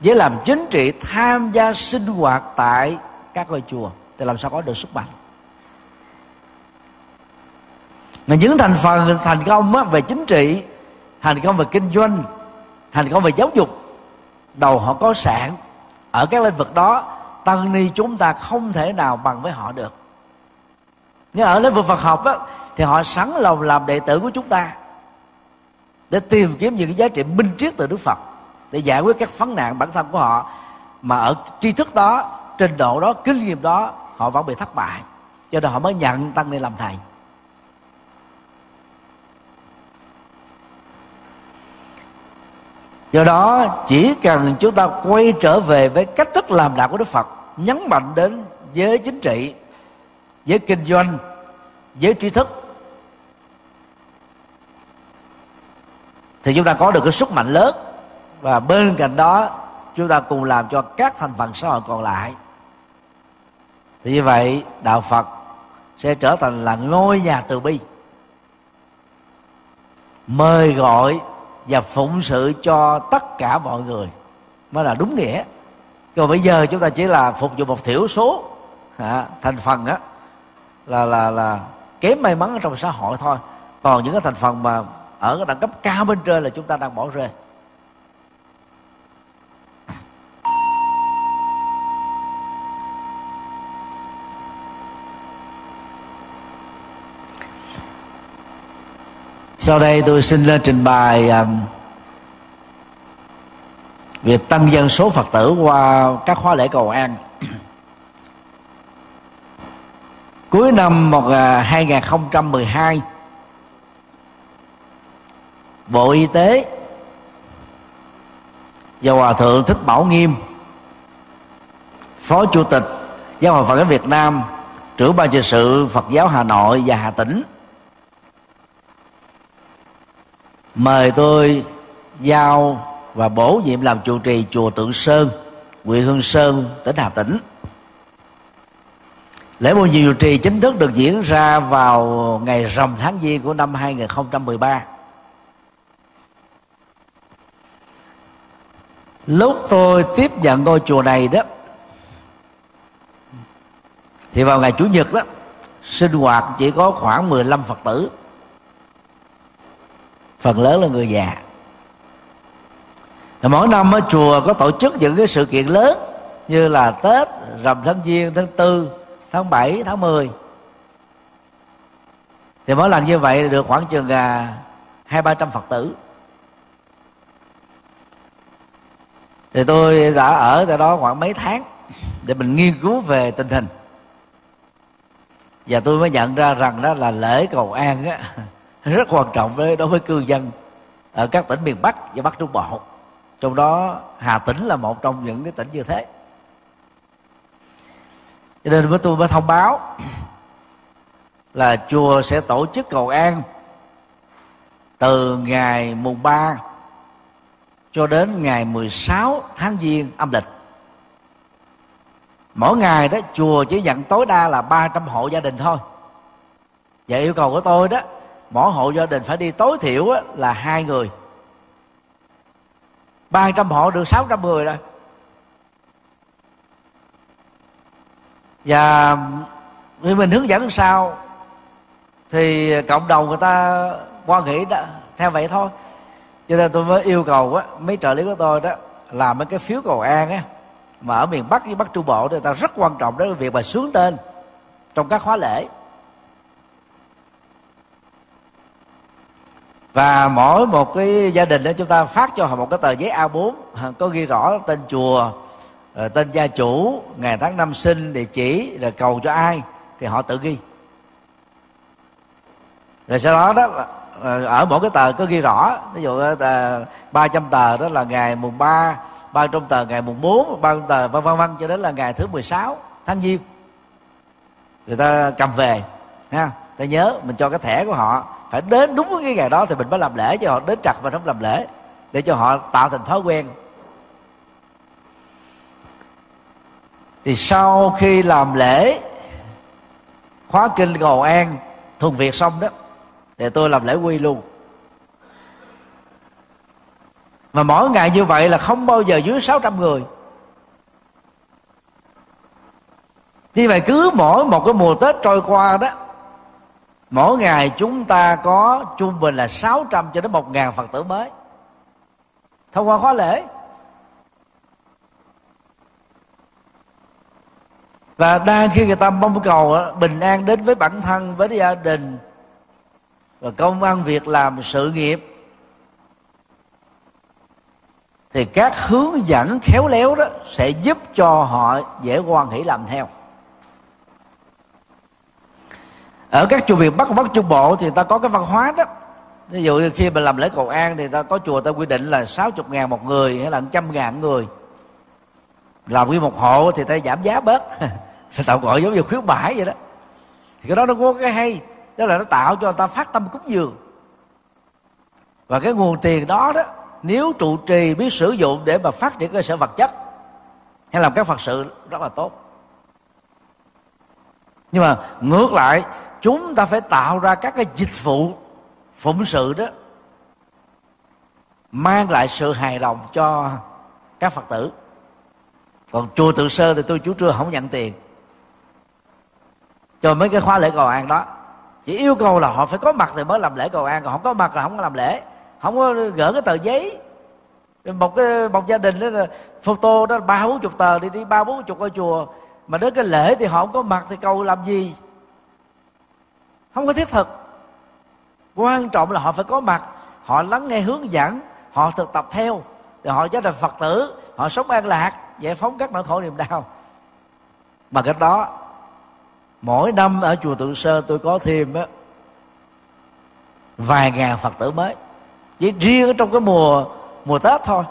giới làm chính trị, tham gia sinh hoạt tại các ngôi chùa. Thì làm sao có được sức mạnh mà những thành phần thành công á, về chính trị thành công về kinh doanh thành công về giáo dục. Đầu họ có sạn ở các lĩnh vực đó tăng ni chúng ta không thể nào bằng với họ được. Nhưng ở lĩnh vực Phật học á, thì họ sẵn lòng làm đệ tử của chúng ta để tìm kiếm những cái giá trị minh triết từ Đức Phật để giải quyết các vấn nạn bản thân của họ. Mà ở tri thức đó trình độ đó kinh nghiệm đó họ vẫn bị thất bại. Cho nên họ mới nhận tăng ni làm thầy. Do đó, chỉ cần chúng ta quay trở về với cách thức làm đạo của đức phật, nhấn mạnh đến giới chính trị, giới kinh doanh, giới tri thức, thì chúng ta có được cái sức mạnh lớn. Và bên cạnh đó, chúng ta cùng làm cho các thành phần xã hội còn lại. Thì như vậy, đạo phật sẽ trở thành là ngôi nhà từ bi, mời gọi và phụng sự cho tất cả mọi người. Mới là đúng nghĩa. Còn bây giờ chúng ta chỉ là phục vụ một thiểu số à, thành phần á là là là kém may mắn ở trong xã hội thôi. Còn những cái thành phần mà ở cái đẳng cấp cao bên trên là chúng ta đang bỏ rơi. Sau đây tôi xin lên trình bày um, việc tăng dân số phật tử qua các khóa lễ cầu an. Cuối năm 2012 à, Bộ Y tế và Hòa Thượng Thích Bảo Nghiêm, Phó Chủ tịch Giáo hội Phật giáo Việt Nam, trưởng ban trị sự Phật giáo Hà Nội và Hà Tĩnh mời tôi giao và bổ nhiệm làm trụ trì chùa Tượng Sơn, huyện Hương Sơn, tỉnh Hà Tĩnh. Lễ bổ nhiệm trụ trì chính thức được diễn ra vào ngày rằm tháng Giêng của năm 2013. Lúc tôi tiếp nhận ngôi chùa này đó Thì vào ngày Chủ nhật đó Sinh hoạt chỉ có khoảng 15 Phật tử phần lớn là người già. Thì mỗi năm ở chùa có tổ chức những cái sự kiện lớn như là tết rằm tháng giêng tháng tư tháng 7, tháng 10 thì mỗi lần như vậy được khoảng chừng gà hai ba trăm phật tử. Thì tôi đã ở tại đó khoảng mấy tháng để mình nghiên cứu về tình hình. Và tôi mới nhận ra rằng đó là lễ cầu an á rất quan trọng với, đối với cư dân ở các tỉnh miền Bắc và Bắc Trung Bộ. Trong đó, Hà Tĩnh là một trong những cái tỉnh như thế. Cho nên với tôi mới thông báo là chùa sẽ tổ chức cầu an từ ngày mùng 3 cho đến ngày 16 tháng Giêng âm lịch. Mỗi ngày đó, chùa chỉ nhận tối đa là 300 hộ gia đình thôi. Và yêu cầu của tôi đó mỗi hộ gia đình phải đi tối thiểu là hai người. 300 hộ được 600 người rồi. Và khi mình hướng dẫn sao, thì cộng đồng người ta quan nghĩ đó, theo vậy thôi. Cho nên tôi mới yêu cầu á, mấy trợ lý của tôi đó, làm mấy cái phiếu cầu an á, mà ở miền bắc với bắc trung bộ thì người ta rất quan trọng đó việc mà sướng tên trong các khóa lễ. Và mỗi một cái gia đình đó, chúng ta phát cho họ một cái tờ giấy A4 có ghi rõ tên chùa rồi tên gia chủ, ngày tháng năm sinh, địa chỉ, rồi cầu cho ai, thì họ tự ghi. Rồi sau đó đó ờ, ở mỗi cái tờ có ghi rõ. Ví dụ ờ, ba trăm tờ đó là ngày mùng ba ba trăm tờ ngày mùng bốn, ba trăm tờ vân vân vân, cho đến là ngày thứ 16 tháng giêng. Người ta cầm về, ha? Ta nhớ, mình cho cái thẻ của họ phải đến đúng cái ngày đó thì mình mới làm lễ cho họ đến trật mà không làm lễ, để cho họ tạo thành thói quen. Thì sau khi làm lễ, khóa kinh cầu an, thuần việt xong đó, thì tôi làm lễ quy luôn. Mà mỗi ngày như vậy là không bao giờ dưới 600 người. Như vậy cứ mỗi một cái mùa tết trôi qua đó mỗi ngày chúng ta có trung bình là 600 cho đến 1 ngàn Phật tử mới. Thông qua khóa lễ. Và đang khi người ta mong cầu bình an đến với bản thân, với gia đình, và công ăn việc làm, sự nghiệp, thì các hướng dẫn khéo léo đó sẽ giúp cho họ dễ quan hỷ làm theo. Ở các chùa miền bắc bắc trung bộ thì ta có cái văn hóa đó. Ví dụ như khi mình làm lễ cầu an thì ta có chùa ta quy định là 60 ngàn một người hay là trăm ngàn người. Làm quy một hộ thì ta giảm giá bớt. Tạo gọi giống như khuyến mãi vậy đó. Thì cái đó nó có cái hay. Đó là nó tạo cho người ta phát tâm cúng dường. Và cái nguồn tiền đó đó, nếu trụ trì biết sử dụng để mà phát triển cơ sở vật chất, hay làm các phật sự rất là tốt. Nhưng mà ngược lại chúng ta phải tạo ra các cái dịch vụ phụng sự đó, mang lại sự hài lòng cho các phật tử. Còn chùa tự sơ thì tôi chủ trương không nhận tiền. Cho mấy cái khóa lễ cầu an đó, chỉ yêu cầu là họ phải có mặt thì mới làm lễ cầu an, còn không có mặt là không có làm lễ, không có gỡ cái tờ giấy. Một cái, một gia đình đó là photo đó, ba bốn chục tờ, đi đi ba bốn chục ngôi chùa. Mà đến cái lễ thì họ không có mặt thì cầu làm gì? Không có thiết thực quan trọng là họ phải có mặt. Họ lắng nghe hướng dẫn. Họ thực tập theo. Thì họ trở thành phật tử. Họ sống an lạc. Giải phóng các nỗi khổ niềm đau. Mà cách đó mỗi năm ở chùa Tự Sơ tôi có thêm á, vài ngàn Phật tử mới. Chỉ riêng trong cái mùa mùa Tết thôi.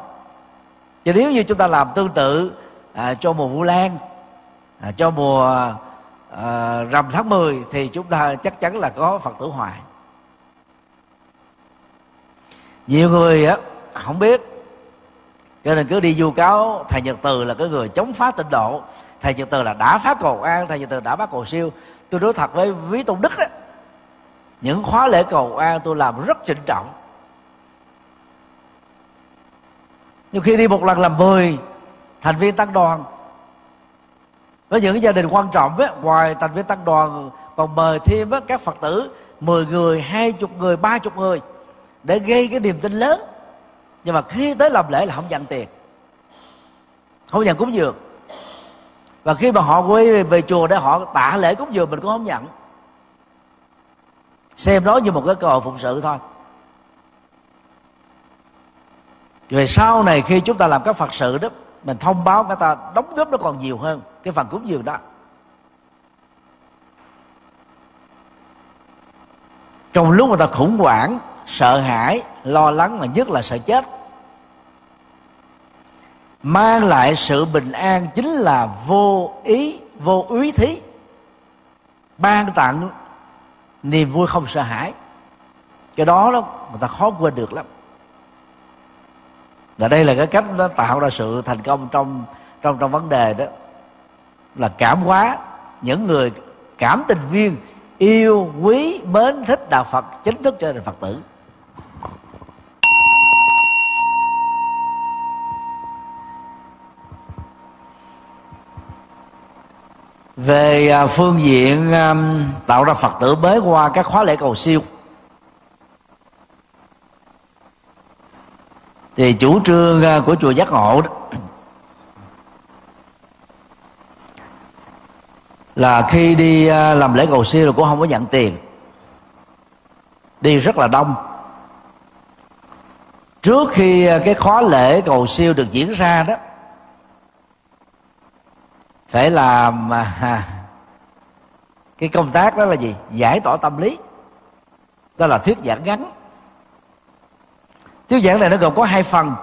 Chứ nếu như chúng ta làm tương tự à, cho mùa Vu Lan à, cho mùa à, rằm tháng 10 thì chúng ta chắc chắn là có Phật tử hoài. Nhiều người á không biết. Cho nên cứ đi du cáo thầy nhật từ là cái người chống phá tịnh độ. Thầy nhật từ là đã phá cầu an thầy nhật từ đã phá cầu siêu. Tôi nói thật với ví tôn đức á những khóa lễ cầu an tôi làm rất trịnh trọng. Nhưng khi đi một lần làm mười thành viên tăng đoàn với những gia đình quan trọng á ngoài thành viên tăng đoàn còn mời thêm á, các phật tử 10 người hai chục người ba chục người để gây cái niềm tin lớn. Nhưng mà khi tới làm lễ là không nhận tiền không nhận cúng dường. Và khi mà họ quay về, về chùa để họ tạ lễ cúng dường mình cũng không nhận. Xem đó như một cái cơ hội phụng sự thôi. Rồi sau này khi chúng ta làm các phật sự đó mình thông báo người ta, đóng góp nó còn nhiều hơn, cái phần cúng dường đó. Trong lúc người ta khủng hoảng, sợ hãi, lo lắng mà nhất là sợ chết, mang lại sự bình an chính là vô ý, vô úy thí, ban tặng niềm vui không sợ hãi. Cái đó đó người ta khó quên được lắm và đây là cái cách nó tạo ra sự thành công trong trong trong vấn đề đó. Là cảm hóa những người cảm tình viên yêu quý, mến, thích đạo phật, chính thức trở thành phật tử. Về à, phương diện à, tạo ra phật tử mới qua các khóa lễ cầu siêu thì chủ trương à, của chùa giác ngộ đó là khi đi à, làm lễ cầu siêu là cũng không có nhận tiền. Đi rất là đông. Trước khi à, cái khóa lễ cầu siêu được diễn ra đó phải làm à, cái công tác đó là gì? Giải tỏa tâm lý. Đó là thuyết giảng ngắn thuyết giảng này nó gồm có hai phần.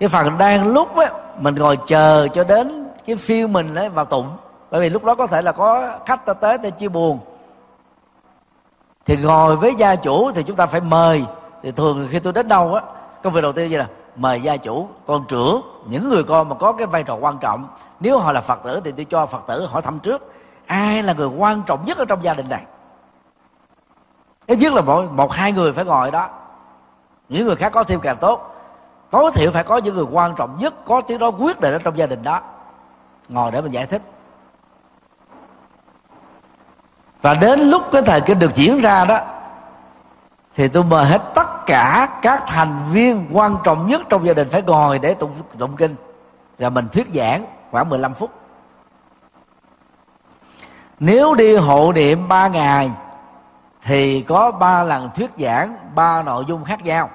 Cái phần đang lúc á, mình ngồi chờ cho đến cái phiêu mình ấy vào tụng. Bởi vì lúc đó có thể là có khách ta tới, ta chia buồn. Thì ngồi với gia chủ thì chúng ta phải mời. Thì thường khi tôi đến đâu á, công việc đầu tiên như là mời gia chủ, con trưởng, những người con mà có cái vai trò quan trọng. Nếu họ là phật tử thì tôi cho phật tử hỏi thăm trước, ai là người quan trọng nhất ở trong gia đình này? Ít nhất là mỗi, một, hai người phải ngồi đó những người khác có thêm càng tốt. Tối thiểu phải có những người quan trọng nhất có tiếng nói quyết định ở trong gia đình đó. Ngồi để mình giải thích. Và đến lúc cái thời kinh được diễn ra đó thì tôi mời hết tất cả các thành viên quan trọng nhất trong gia đình phải ngồi để tụng, tụng kinh. Và mình thuyết giảng khoảng 15 phút. Nếu đi hộ niệm ba ngày thì có ba lần thuyết giảng, ba nội dung khác nhau.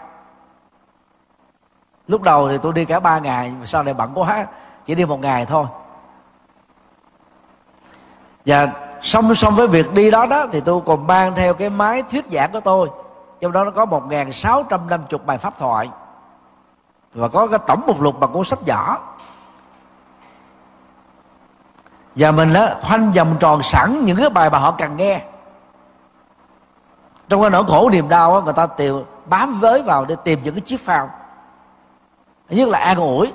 Lúc đầu thì tôi đi cả ba ngày sau này bận quá, chỉ đi một ngày thôi. Và song song với việc đi đó đó, thì tôi còn mang theo cái máy thuyết giảng của tôi. Trong đó nó có một sáu trăm năm chục bài pháp thoại. Và có cái tổng mục lục bằng cuốn sách nhỏ và mình đó khoanh vòng tròn sẵn những cái bài mà họ cần nghe trong cái nỗi khổ niềm đau đó, người ta tìm bám với vào để tìm những cái chiếc phao. Nhất là an ủi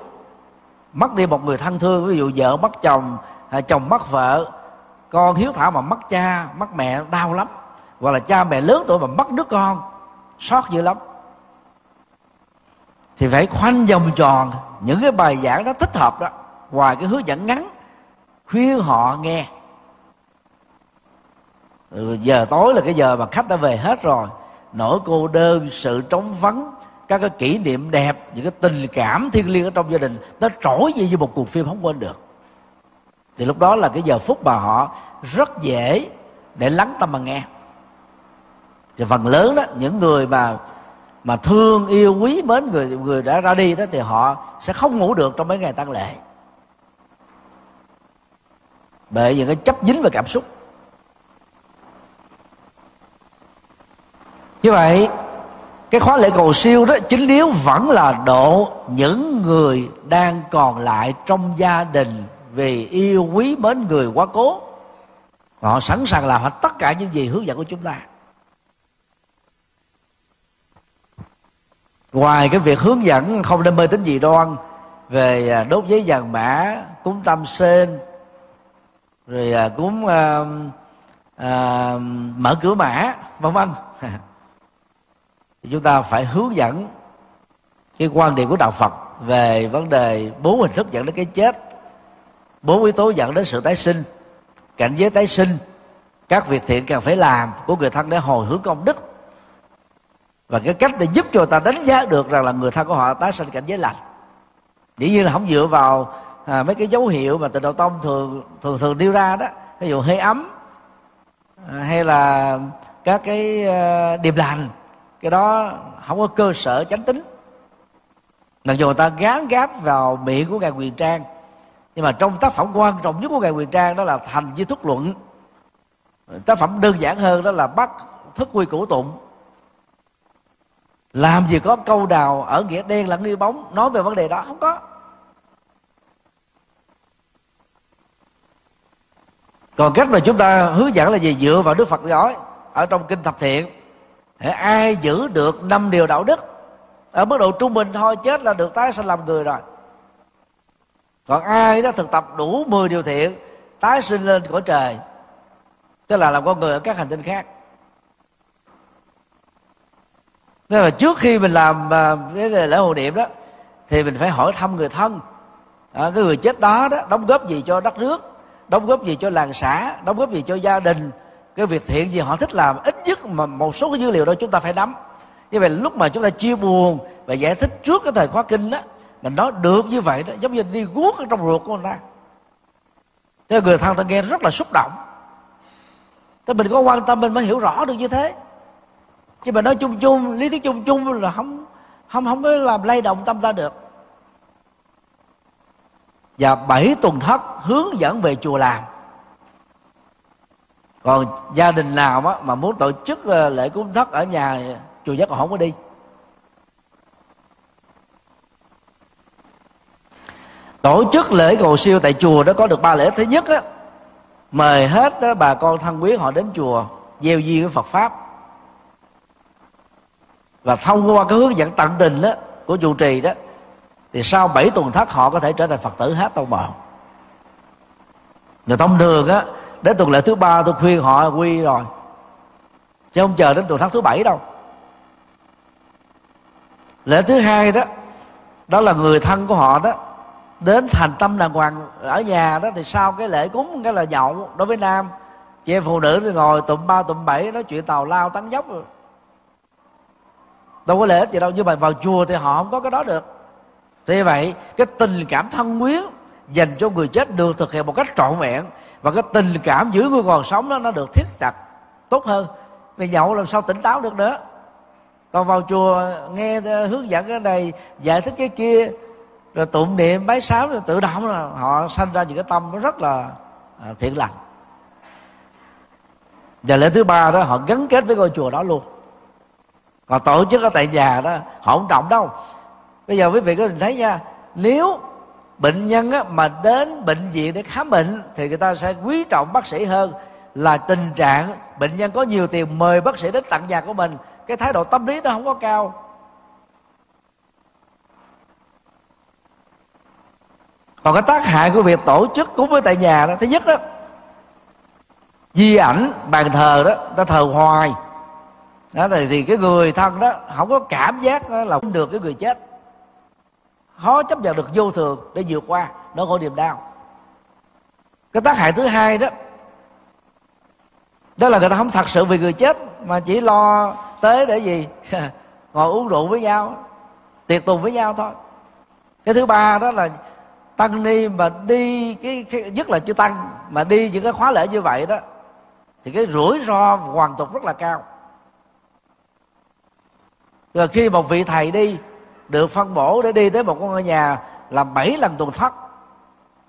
mất đi một người thân thương ví dụ vợ mất chồng à, chồng mất vợ con hiếu thảo mà mất cha mất mẹ đau lắm. Hoặc là cha mẹ lớn tuổi mà mất đứa con sót dữ lắm. Thì phải khoanh vòng tròn những cái bài giảng đó thích hợp đó ngoài cái hướng dẫn ngắn khuyên họ nghe ừ, giờ tối là cái giờ mà khách đã về hết rồi. Nỗi cô đơn sự trống vắng các cái kỷ niệm đẹp những cái tình cảm thiêng liêng ở trong gia đình nó trỗi dậy như một cuộc phim không quên được. Thì lúc đó là cái giờ phút mà họ rất dễ để lắng tâm mà nghe. Thì phần lớn đó những người mà mà thương yêu quý mến người người đã ra đi đó thì họ sẽ không ngủ được trong mấy ngày tang lễ. Bởi những cái chấp dính về cảm xúc. Như vậy cái khóa lễ cầu siêu đó chính yếu vẫn là độ những người đang còn lại trong gia đình vì yêu quý mến người quá cố. Họ sẵn sàng làm hết tất cả những gì hướng dẫn của chúng ta. Ngoài cái việc hướng dẫn không nên mê tín gì đoan về à, đốt giấy vàng mã cúng tâm sen rồi à, cúng uh, uh, mở cửa mã vân vân. thì chúng ta phải hướng dẫn cái quan điểm của đạo Phật về vấn đề bốn hình thức dẫn đến cái chết bốn yếu tố dẫn đến sự tái sinh cảnh giới tái sinh các việc thiện cần phải làm của người thân để hồi hướng công đức. Và cái cách để giúp cho ta đánh giá được rằng là người thân của họ tái sinh cảnh giới lành. Dĩ nhiên là không dựa vào à, mấy cái dấu hiệu mà tịnh độ tông thường thường thường đưa ra đó. Ví dụ hơi ấm à, hay là các cái à, điềm lành cái đó không có cơ sở chánh tính. Mặc dù người ta gán gáp vào miệng của ngài quyền trang, nhưng mà trong tác phẩm quan trọng nhất của ngài quyền trang đó là thành với thúc luận. Tác phẩm đơn giản hơn đó là bắt thức quy củ tụng. Làm gì có câu nào ở nghĩa đen lẫn nghĩa bóng nói về vấn đề đó? Không có. Còn cách mà chúng ta hướng dẫn là gì? Dựa vào đức phật nói ở trong kinh thập thiện ai giữ được năm điều đạo đức ở mức độ trung bình thôi chết là được tái sinh làm người rồi. Còn ai đó thực tập đủ 10 điều thiện tái sinh lên cõi trời tức là làm con người ở các hành tinh khác. Nên là trước khi mình làm à, cái lễ hội niệm đó thì mình phải hỏi thăm người thân. À, cái người chết đó đó đóng góp gì cho đất nước đóng góp gì cho làng xã đóng góp gì cho gia đình cái việc thiện gì họ thích làm, ít nhất mà một số cái dữ liệu đó chúng ta phải nắm. Như vậy lúc mà chúng ta chia buồn và giải thích trước cái thời khóa kinh đó mình nói được như vậy đó, giống như đi guốc ở trong ruột của người ta. Thế người thân ta nghe rất là xúc động. Thế mình có quan tâm, mình mới hiểu rõ được như thế. Chứ mà nói chung chung, lý thuyết chung chung là không không không có làm lay động tâm ta được. Và bảy tuần thất hướng dẫn về chùa làm còn gia đình nào mà, mà muốn tổ chức ờ, lễ cúng thất ở nhà chùa giác còn không có đi. Tổ chức lễ cầu siêu tại chùa đó có được ba lễ. Thứ nhất á mời hết đó, bà con thân quý họ đến chùa gieo duyên với Phật pháp. Và thông qua cái hướng dẫn tận tình đó của trụ trì đó thì sau 7 tuần thất họ có thể trở thành phật tử hát tông bào người thông thường á đến tuần lễ thứ ba tôi khuyên họ quy rồi. Chứ không chờ đến tuần tháng thứ bảy đâu. Lễ thứ hai đó đó là người thân của họ đó, đến thành tâm đàng hoàng ở nhà đó, thì sau cái lễ cúng, cái là nhậu đối với nam. Chị em phụ nữ thì ngồi tụm ba, tụm bảy, nói chuyện tàu lao tấn dốc. Rồi đâu có lễ gì đâu, nhưng mà vào chùa thì họ không có cái đó được. Thế vậy, cái tình cảm thân quyến dành cho người chết được thực hiện một cách trọn vẹn và cái tình cảm giữa người còn sống đó, nó được thiết chặt tốt hơn. Vì nhậu làm sao tỉnh táo được nữa. Còn vào chùa nghe ờ, hướng dẫn cái này, giải thích cái kia, rồi tụng niệm bái sám rồi tự động là họ sanh ra những cái tâm nó rất là à, thiện lành. Và lễ thứ ba đó, họ gắn kết với ngôi chùa đó luôn. Còn tổ chức ở tại nhà đó, họ không trọng đâu. Bây giờ quý vị có nhìn thấy nha, nếu bệnh nhân á, mà đến bệnh viện để khám bệnh thì người ta sẽ quý trọng bác sĩ hơn là tình trạng bệnh nhân có nhiều tiền mời bác sĩ đến tận nhà của mình. Cái thái độ tâm lý nó không có cao. Còn cái tác hại của việc tổ chức cúng ở tại nhà đó thứ nhất đó di ảnh bàn thờ đó ta thờ hoài. Đó thì, thì cái người thân đó không có cảm giác là được cái người chết khó chấp nhận được vô thường để vượt qua nó khổ niềm đau. Cái tác hại thứ hai đó đó là người ta không thật sự vì người chết mà chỉ lo tới để gì? Ngồi uống rượu với nhau tiệc tùng với nhau thôi. Cái thứ ba đó là tăng ni mà đi cái, cái nhất là chưa tăng mà đi những cái khóa lễ như vậy đó thì cái rủi ro hoàn tục rất là cao. Rồi khi một vị thầy đi được phân bổ để đi tới một ngôi nhà làm bảy lần tuần thất.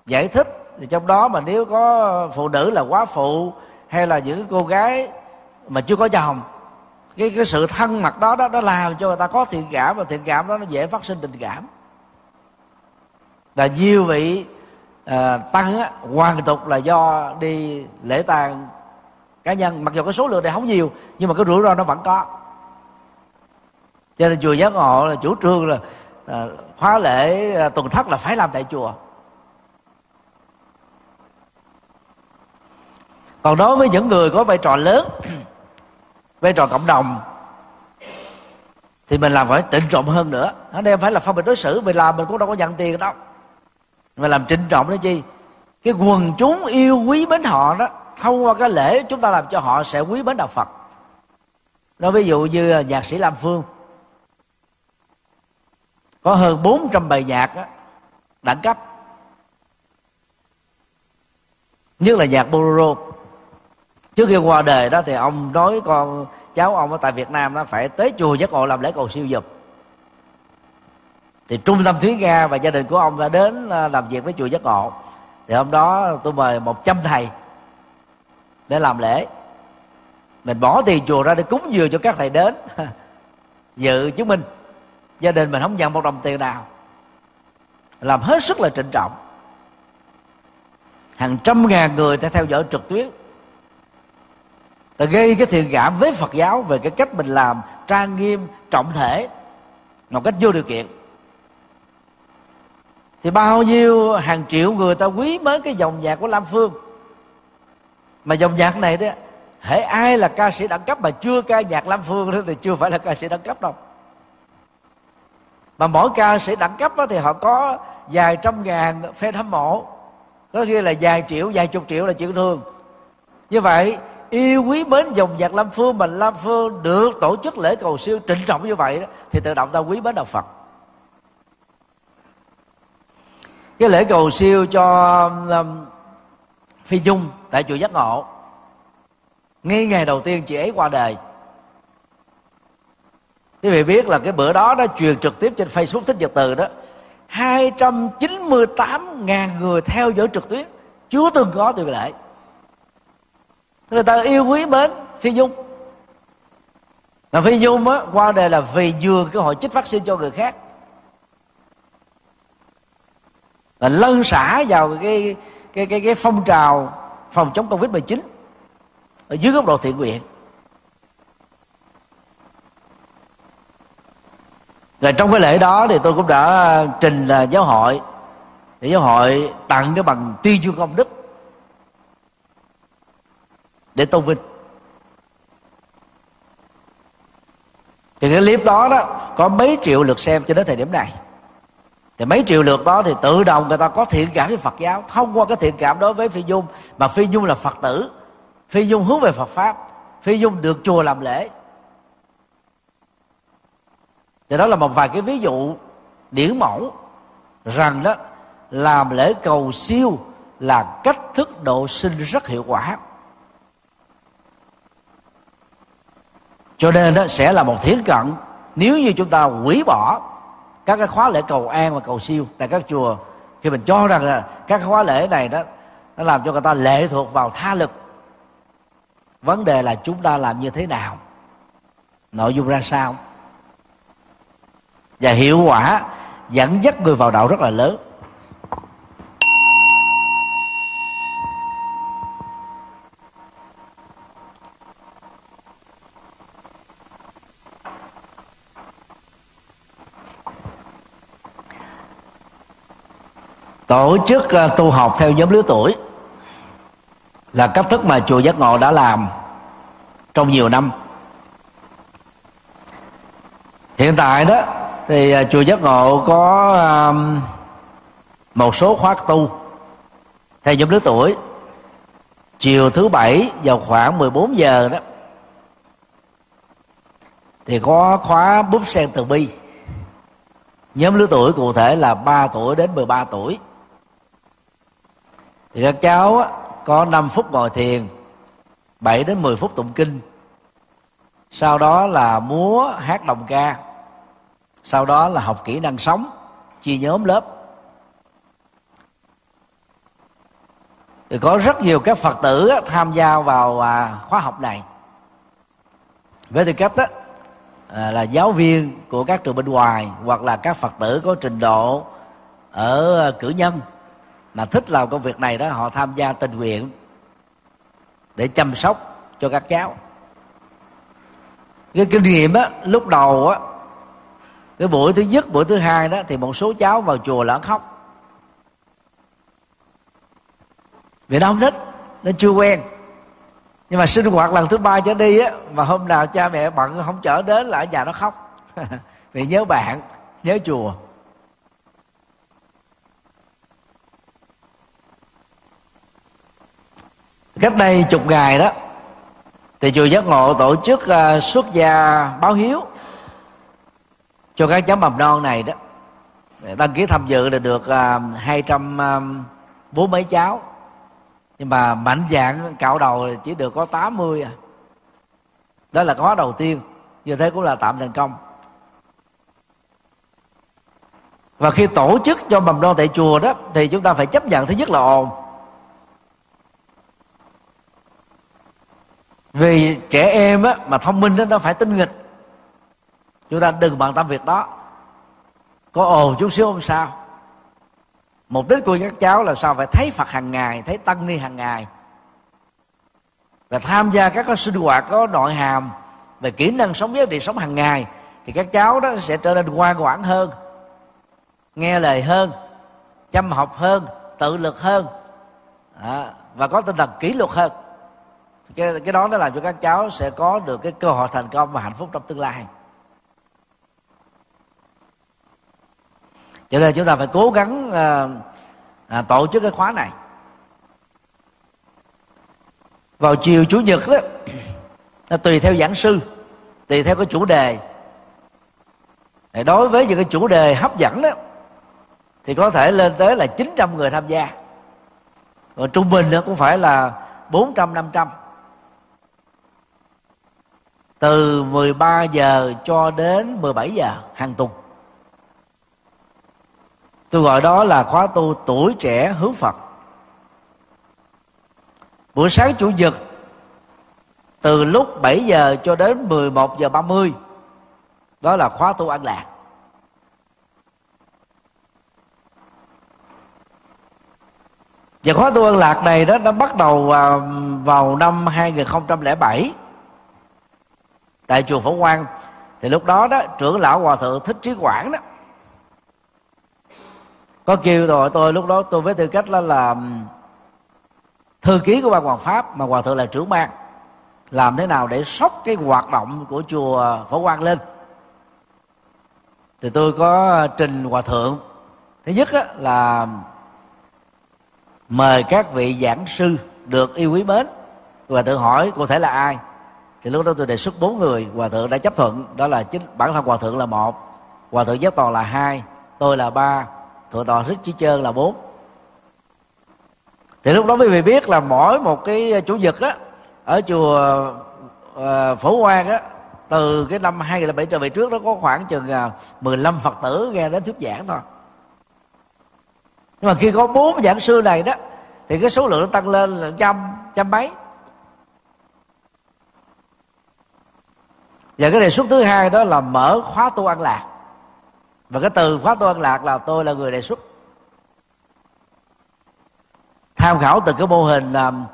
Giải thích thì trong đó mà nếu có phụ nữ là quá phụ hay là những cô gái mà chưa có chồng cái cái sự thân mật đó đó nó làm cho người ta có thiện cảm và thiện cảm đó nó dễ phát sinh tình cảm. Và nhiều vị à, tăng á, hoàn tục là do đi lễ tang cá nhân mặc dù cái số lượng này không nhiều nhưng mà cái rủi ro nó vẫn có cho nên chùa giác ngộ là chủ trương là à, khóa lễ à, tuần thất là phải làm tại chùa. Còn đối với những người có vai trò lớn vai trò cộng đồng thì mình làm phải trịnh trọng hơn nữa. Ở đây phải là phân biệt đối xử mình làm mình cũng đâu có nhận tiền đâu. Mà làm trịnh trọng đó chi? Cái quần chúng yêu quý mến họ đó thông qua cái lễ chúng ta làm cho họ sẽ quý mến đạo phật. Nói ví dụ như nhạc sĩ lam phương có hơn 400 bài nhạc đó, đẳng cấp nhất là nhạc bolero. Trước khi qua đời đó thì ông nói con cháu ông ở tại Việt Nam nó phải tới chùa giác ngộ làm lễ cầu siêu dục. Thì trung tâm thúy nga và gia đình của ông đã đến à, làm việc với chùa giác ngộ. Thì hôm đó tôi mời 100 thầy để làm lễ. Mình bỏ tiền chùa ra để cúng dường cho các thầy đến dự chứng minh gia đình mình không nhận một đồng tiền nào. Làm hết sức là trịnh trọng. Hàng trăm ngàn người ta theo dõi trực tuyến. Ta gây cái thiện cảm với phật giáo về cái cách mình làm trang nghiêm, trọng thể, một cách vô điều kiện. Thì bao nhiêu hàng triệu người ta quý mến cái dòng nhạc của lam phương. Mà dòng nhạc này đó, hễ ai là ca sĩ đẳng cấp mà chưa ca nhạc lam phương đó thì chưa phải là ca sĩ đẳng cấp đâu mà mỗi ca sĩ đẳng cấp đó thì họ có vài trăm ngàn fan hâm mộ. Có nghĩa là vài triệu vài chục triệu là chuyện thường như vậy yêu quý mến dòng nhạc lam phương mà lam phương được tổ chức lễ cầu siêu trịnh trọng như vậy đó, thì tự động ta quý mến đạo phật. Cái lễ cầu siêu cho um, phi dung tại chùa giác ngộ. Ngay ngày đầu tiên chị ấy qua đời quý vị biết là cái bữa đó nó truyền trực tiếp trên facebook thích nhật từ đó. 298.000 người theo dõi trực tuyến chưa từng có từ lệ người ta yêu quý mến phi dung mà phi dung á, qua đề là vì vừa cái hội chích vaccine cho người khác. Và lân xả vào cái cái cái cái phong trào phòng chống covid 19 ở dưới góc độ thiện nguyện. Rồi trong cái lễ đó thì tôi cũng đã trình là giáo hội. Để giáo hội tặng cái bằng tuyên dương công đức. Để tôn vinh. Thì cái clip đó đó, có mấy triệu lượt xem cho đến thời điểm này. Thì mấy triệu lượt đó thì tự động người ta có thiện cảm với Phật giáo, thông qua cái thiện cảm đối với Phi Dung mà Phi Dung là Phật tử. Phi Dung hướng về Phật pháp. Phi Dung được chùa làm lễ thì đó là một vài cái ví dụ điển mẫu rằng đó, làm lễ cầu siêu là cách thức độ sinh rất hiệu quả. Cho nên đó, sẽ là một thiến cận nếu như chúng ta hủy bỏ các cái khóa lễ cầu an và cầu siêu tại các chùa. Khi mình cho rằng là các khóa lễ này đó, nó làm cho người ta lệ thuộc vào tha lực. Vấn đề là chúng ta làm như thế nào? Nội dung ra sao? Và hiệu quả dẫn dắt người vào đạo rất là lớn. Tổ chức ờ, tu học theo nhóm lứa tuổi là cách thức mà chùa giác ngộ đã làm trong nhiều năm. Hiện tại đó thì ờ, chùa giác ngộ có một số khóa tu. Theo nhóm lứa tuổi chiều thứ bảy vào khoảng 14 giờ đó thì có khóa búp sen từ bi. Nhóm lứa tuổi cụ thể là 3 tuổi đến 13 tuổi. Thì các cháu có 5 phút ngồi thiền 7 đến 10 phút tụng kinh. Sau đó là múa hát đồng ca sau đó là học kỹ năng sống chia nhóm lớp. Thì có rất nhiều các phật tử tham gia vào à, khóa học này. Với tư cách đó, à, là giáo viên của các trường bên ngoài hoặc là các phật tử có trình độ ở à, cử nhân mà thích làm công việc này đó họ tham gia tình nguyện để chăm sóc cho các cháu. Cái kinh nghiệm á lúc đầu á cái buổi thứ nhất buổi thứ hai đó thì một số cháu vào chùa là khóc. Vì nó không thích nó chưa quen. Nhưng mà sinh hoạt lần thứ ba trở đi á mà hôm nào cha mẹ bận không chở đến là ở nhà nó khóc. Vì nhớ bạn nhớ chùa. Cách đây chục ngày đó thì chùa giác ngộ tổ chức uh, xuất gia báo hiếu cho các cháu mầm non này đó đăng ký tham dự là được à, hai trăm à, bốn mấy cháu. Nhưng mà mạnh dạng cạo đầu chỉ được có 80 à. Đó là khóa đầu tiên. Như thế cũng là tạm thành công. Và khi tổ chức cho mầm non tại chùa đó thì chúng ta phải chấp nhận thứ nhất là ồn. Vì trẻ em á, mà thông minh đó, nó phải tinh nghịch chúng ta đừng bận tâm việc đó. Có ồn chút xíu không sao. Mục đích của các cháu là sao? Phải thấy phật hàng ngày thấy tăng ni hàng ngày. Và tham gia các cái sinh hoạt có nội hàm về kỹ năng sống với đời sống hàng ngày thì các cháu đó sẽ trở nên ngoan ngoãn hơn nghe lời hơn chăm học hơn tự lực hơn à, và có tinh thần kỷ luật hơn. Cái cái đó nó làm cho các cháu sẽ có được cái cơ hội thành công và hạnh phúc trong tương lai. Cho nên chúng ta phải cố gắng à, à, tổ chức cái khóa này. Vào chiều chủ nhật đó nó tùy theo giảng sư tùy theo cái chủ đề. Đối với những cái chủ đề hấp dẫn đó thì có thể lên tới là 900 người tham gia. Và trung bình nó cũng phải là 400 500 từ 13 giờ cho đến 17 giờ hàng tuần tôi gọi đó là khóa tu tuổi trẻ hướng phật. Buổi sáng chủ nhật, từ lúc 7 giờ cho đến 11 giờ 30 đó là khóa tu an lạc. Và khóa tu an lạc này đó, nó bắt đầu à, vào năm 2007 tại chùa Phổ Quang, thì lúc đó đó, trưởng lão hòa thượng thích trí quảng đó có kêu rồi tôi lúc đó tôi với tư cách là làm thư ký của ban hoàng pháp mà hòa thượng là trưởng ban. Làm thế nào để sốc cái hoạt động của chùa phổ quang lên? Thì tôi có trình hòa thượng. Thứ nhất á, là mời các vị giảng sư được yêu quý mến. Và tự hỏi cụ thể là ai? Thì lúc đó tôi đề xuất bốn người hòa thượng đã chấp thuận. Đó là chính bản thân hòa thượng là một hòa thượng giác toàn là hai tôi là ba thượng toàn thích chí trơn là bốn. Thì lúc đó quý vị biết là mỗi một cái ờ, chủ nhật á ở chùa uh, phổ quang á từ cái năm 2007 trở về trước đó có khoảng chừng ờ, 15 phật tử nghe đến thuyết giảng thôi. Nhưng mà khi có bốn giảng sư này đó thì cái số lượng tăng lên là trăm trăm mấy. Và cái đề xuất thứ hai đó là mở khóa tu an lạc và cái từ khóa tu an lạc là tôi là người đề xuất. Tham khảo từ cái mô hình um,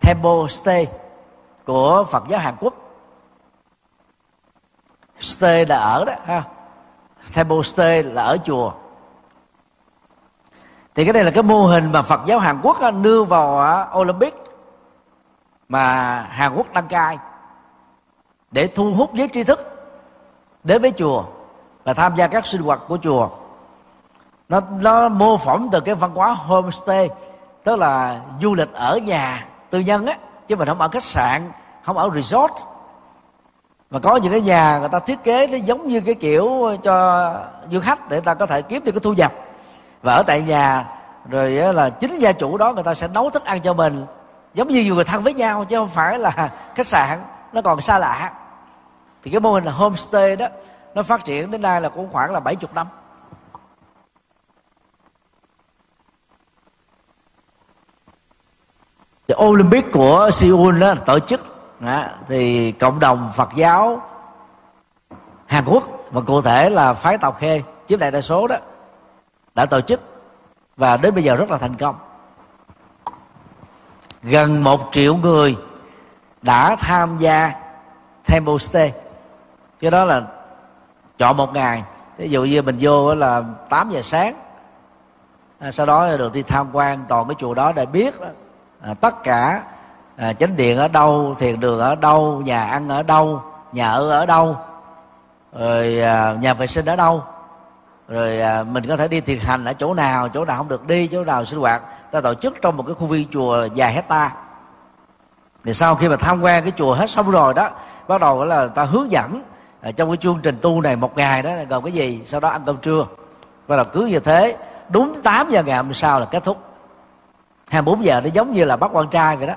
temple stay của phật giáo hàn quốc. Stay là ở đó ha. Temple stay là ở chùa. Thì cái đây là cái mô hình mà phật giáo hàn quốc đưa vào à, olympic mà hàn quốc đăng cai để thu hút giới tri thức đến với chùa và tham gia các sinh hoạt của chùa. Nó nó mô phỏng từ cái văn hóa homestay, tức là du lịch ở nhà tư nhân á, chứ mình không ở khách sạn, không ở resort. Mà có những cái nhà người ta thiết kế nó giống như cái kiểu cho du khách để ta có thể kiếm được cái thu nhập. Và ở tại nhà, rồi là chính gia chủ đó người ta sẽ nấu thức ăn cho mình, giống như người thân với nhau, chứ không phải là khách sạn, nó còn xa lạ. Thì cái mô hình là homestay đó nó phát triển đến nay là cũng khoảng là 70 năm. Thì Olympic của Seoul đó tổ chức đó, thì cộng đồng Phật giáo Hàn Quốc và cụ thể là phái Tàu Khê chiếm đại đa số đó đã tổ chức và đến bây giờ rất là thành công. Gần một triệu người đã tham gia Temple Stay. Cái đó là chọn một ngày. Ví dụ như mình vô là 8 giờ sáng. À, sau đó được đi tham quan toàn cái chùa đó để biết đó, à, tất cả à, chánh điện ở đâu thiền đường ở đâu nhà ăn ở đâu nhà ở ở đâu rồi à, nhà vệ sinh ở đâu. Rồi à, mình có thể đi thiền hành ở chỗ nào chỗ nào không được đi chỗ nào sinh hoạt. Ta tổ chức trong một cái khu viên chùa dài hecta thì sau khi mà tham quan cái chùa hết xong rồi đó bắt đầu là ta hướng dẫn à, trong cái chương trình tu này một ngày đó là gồm cái gì? Sau đó ăn cơm trưa. Và là cứ như thế đúng 8 giờ ngày hôm sau là kết thúc. 24 giờ nó giống như là bắt quan trai vậy đó.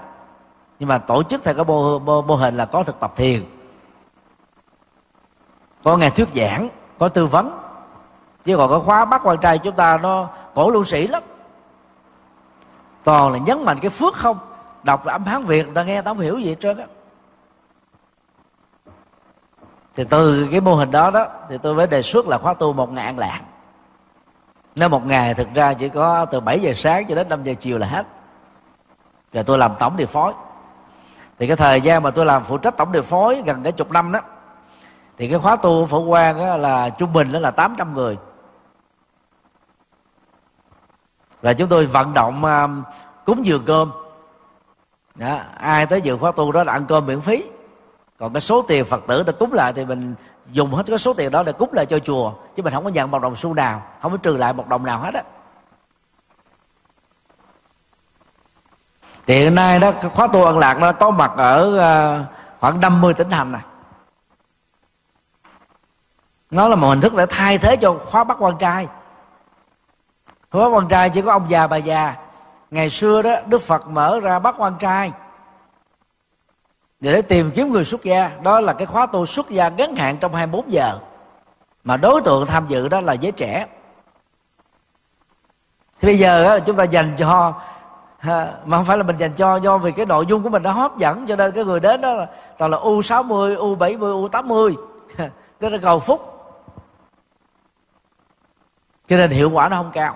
Nhưng mà tổ chức theo cái mô, mô, mô hình là có thực tập thiền có ngày thuyết giảng có tư vấn. Chứ còn cái khóa bắt quan trai chúng ta nó cổ lưu sĩ lắm. Toàn là nhấn mạnh cái phước không? Đọc âm hán việt người ta nghe tao không hiểu gì hết trơn á thì từ cái mô hình đó đó thì tôi mới đề xuất là khóa tu một ngày an lạc. Nếu một ngày thực ra chỉ có từ 7 giờ sáng cho đến 5 giờ chiều là hết. Rồi tôi làm tổng điều phối. Thì cái thời gian mà tôi làm phụ trách tổng điều phối gần cái chục năm đó thì cái khóa tu phổ quang đó là trung bình đó là 800 người. Và chúng tôi vận động à, cúng dường cơm. Đó, ai tới dự khóa tu đó là ăn cơm miễn phí còn cái số tiền phật tử đã cúng lại thì mình dùng hết cái số tiền đó để cúng lại cho chùa. Chứ mình không có nhận một đồng xu nào, không có trừ lại một đồng nào hết á. Thì hiện nay đó khóa tu an lạc nó có mặt ở ờ, khoảng 50 tỉnh thành này. Nó là một hình thức để thay thế cho khóa bắt quan trai. Khóa quan trai chỉ có ông già, bà già. Ngày xưa đó, đức phật mở ra bắt quan trai để tìm kiếm người xuất gia đó là cái khóa tu xuất gia ngắn hạn trong 24 giờ. Mà đối tượng tham dự đó là giới trẻ. Thì bây giờ chúng ta dành cho mà không phải là mình dành cho do vì cái nội dung của mình nó hấp dẫn cho nên cái người đến đó là toàn là u 60, u 70, u 80 đó là cầu phúc. Cho nên hiệu quả nó không cao.